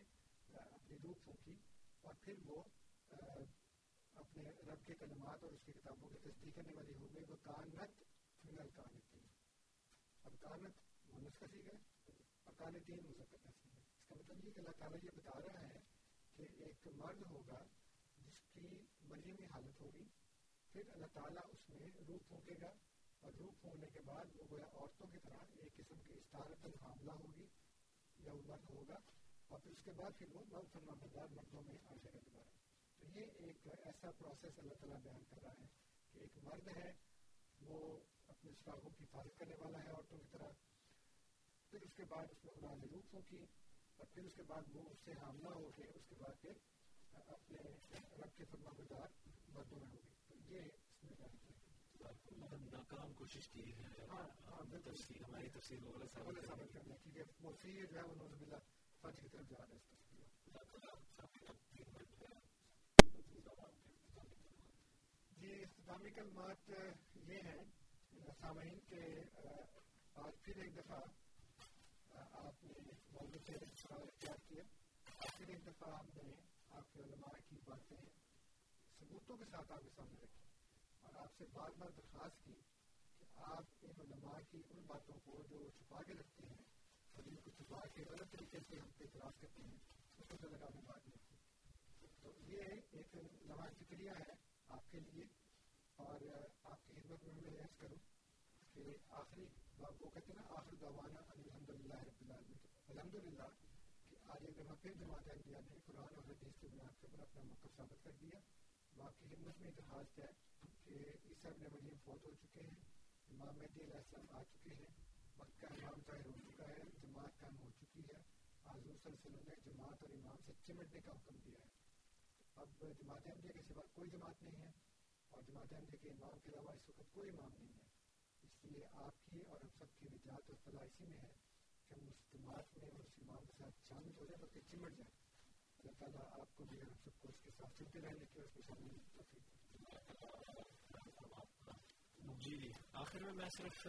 اپنی روح پھونکی اور پھر وہ اپنے رب کے کلمات اور اس کی کتابوں کی تصدیق کرنے والی ہو گئی وہ کانت فنگل کانت تھی اب کانت مونس کا سیکھ ہے اور کان تین مذکر کا سیکھ ہے۔ اس کا مطلب یہ کہ اللہ تعالیٰ یہ بتا رہا ہے کہ ایک مرد ہوگا جس کی مریمی حالت ہوگی پھر اللہ تعالیٰ اس میں روح پھونکے گا اور روح پھونکنے کے بعد وہ گویا عورتوں کی طرح ایک قسم کی استارتن حاملہ ہوگی، یا وہ مرد ہوگا اور پھر اس کے بعد پھر وہ مرد فرما بردار مردوں میں آ جائے گا دوبارہ۔ تو یہ ایک ایسا پروسیس اللہ تعالیٰ بیان کر رہا ہے کہ ایک مرد ہے، وہ اپنے سراغوں کی حفاظت کرنے والا ہے عورتوں کی طرح۔ پھر اس کے بعد اس میں قرآن روح ہوگی اور پھر اس کے بعد وہ اس سے حاملہ ہو کے اس کے بعد پھر اپنے رب کے فرما بردار مردوں میں ہوگی۔ ناکام کوشش کی ہے ہماری تفصیل ثابت کرنے کی کہ موسیقی جو ہے وہ نوز بلا فرض کی طرف جا رہا ہے اختتامی کلمات یہ ہیں سامعین کے آج پھر ایک دفعہ آپ نے موضوع سے اختیار کیا پھر ایک دفعہ ہم نے آپ کے علماء کی باتیں ثبوتوں کے ساتھ آپ کے سامنے رکھی آپ سے بار بار درخواست کی کہ آپ ان علماء کی ان باتوں کو جو چھپا کے رکھتے ہیں اور جن کو چھپا کے غلط طریقے سے ہم پہ اعتراض کرتے ہیں، اس کو لگانے بات نہیں تو یہ ایک لمحہ فکریہ ہے آپ کے لیے اور آپ کی خدمت میں میں عرض کروں کہ آخری وہ کہتے ہیں نا، آخر دوانا الحمد للہ رب العالمین۔ الحمد للہ کہ آج ایک دفعہ پھر جماعت انڈیا نے قرآن اور حدیث کی بنیاد کے اوپر اپنا موقف ثابت کر دیا، وہ آپ کی خدمت میں اتحاد ہے۔ کہ عیسیٰ ابن مریم فوت ہو چکے ہیں، امام مہدی علیہ السلام آ چکے ہیں وقت کا امام ظاہر ہو چکا ہے، جماعت قائم ہو چکی ہے۔ حضور صلی اللہ علیہ وسلم نے جماعت اور امام سے چمٹنے کا حکم دیا ہے۔ اب جماعت احمدیہ کے سوا کوئی جماعت نہیں ہے اور جماعت احمدیہ کے امام کے علاوہ اس وقت کوئی امام نہیں ہے۔ اس لیے آپ کی اور ہم سب کی نجات اور فلاح اسی میں ہے کہ ہم اس جماعت میں اور اس امام کے ساتھ شامل ہو جائیں بلکہ چمٹ جائیں اللہ تعالیٰ آپ کو بھی ہم سب کو اس کے ساتھ چلتے رہنے کی اور اس میں شامل توفیق جی آخر میں میں صرف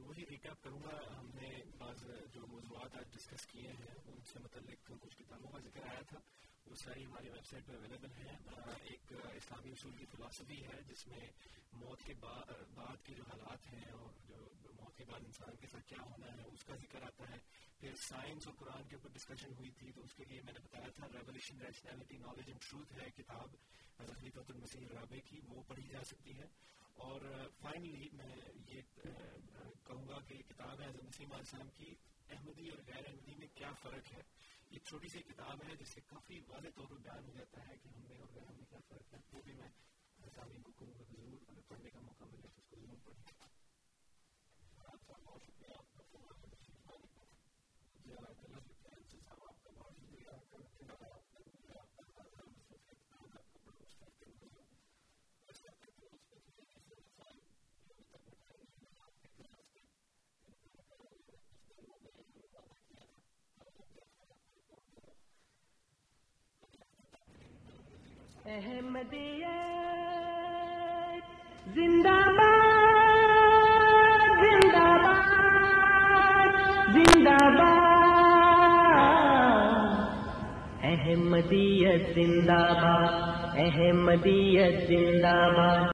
وہی ریکیپ کروں گا ہم نے بعض جو موضوعات آج ڈسکس کیے ہیں ان سے متعلق کچھ کتابوں کا ذکر آیا تھا وہ ساری ہماری ویب سائٹ پہ اویلیبل ہیں ایک اسلامی اصول کی فلاسفی ہے جس میں موت کے بعد کے جو حالات ہیں اور جو موت کے بعد انسان کے ساتھ کیا ہونا ہے اس کا ذکر آتا ہے پھر سائنس اور قرآن کے اوپر ڈسکشن ہوئی تھی تو اس کے لیے میں نے بتایا تھا revolution rationality knowledge and truth ہے کتاب خلیفۃ المسیح رابع کی وہ پڑھی جا سکتی ہے اور فائنلی میں یہ کہوں گا کہ کتاب ہے مسیم علیہ السلام کی، احمدی اور غیر احمدی میں کیا فرق ہے؟ ایک چھوٹی سی کتاب ہے جس سے کافی واضح طور پر بیان ہو جاتا ہے کہ ہم نے اور ہم نے کیا فرق ہے، وہ بھی میں سامعین کو کہوں گا کہ ضرور اگر پڑھنے کا موقع ملے تو اس کو ضرور پڑھیں۔ بہت شکریہ آپ کا زندہ باد زندہ باد زندہ باد۔ احمدیت زندہ باد احمدیت زندہ باد۔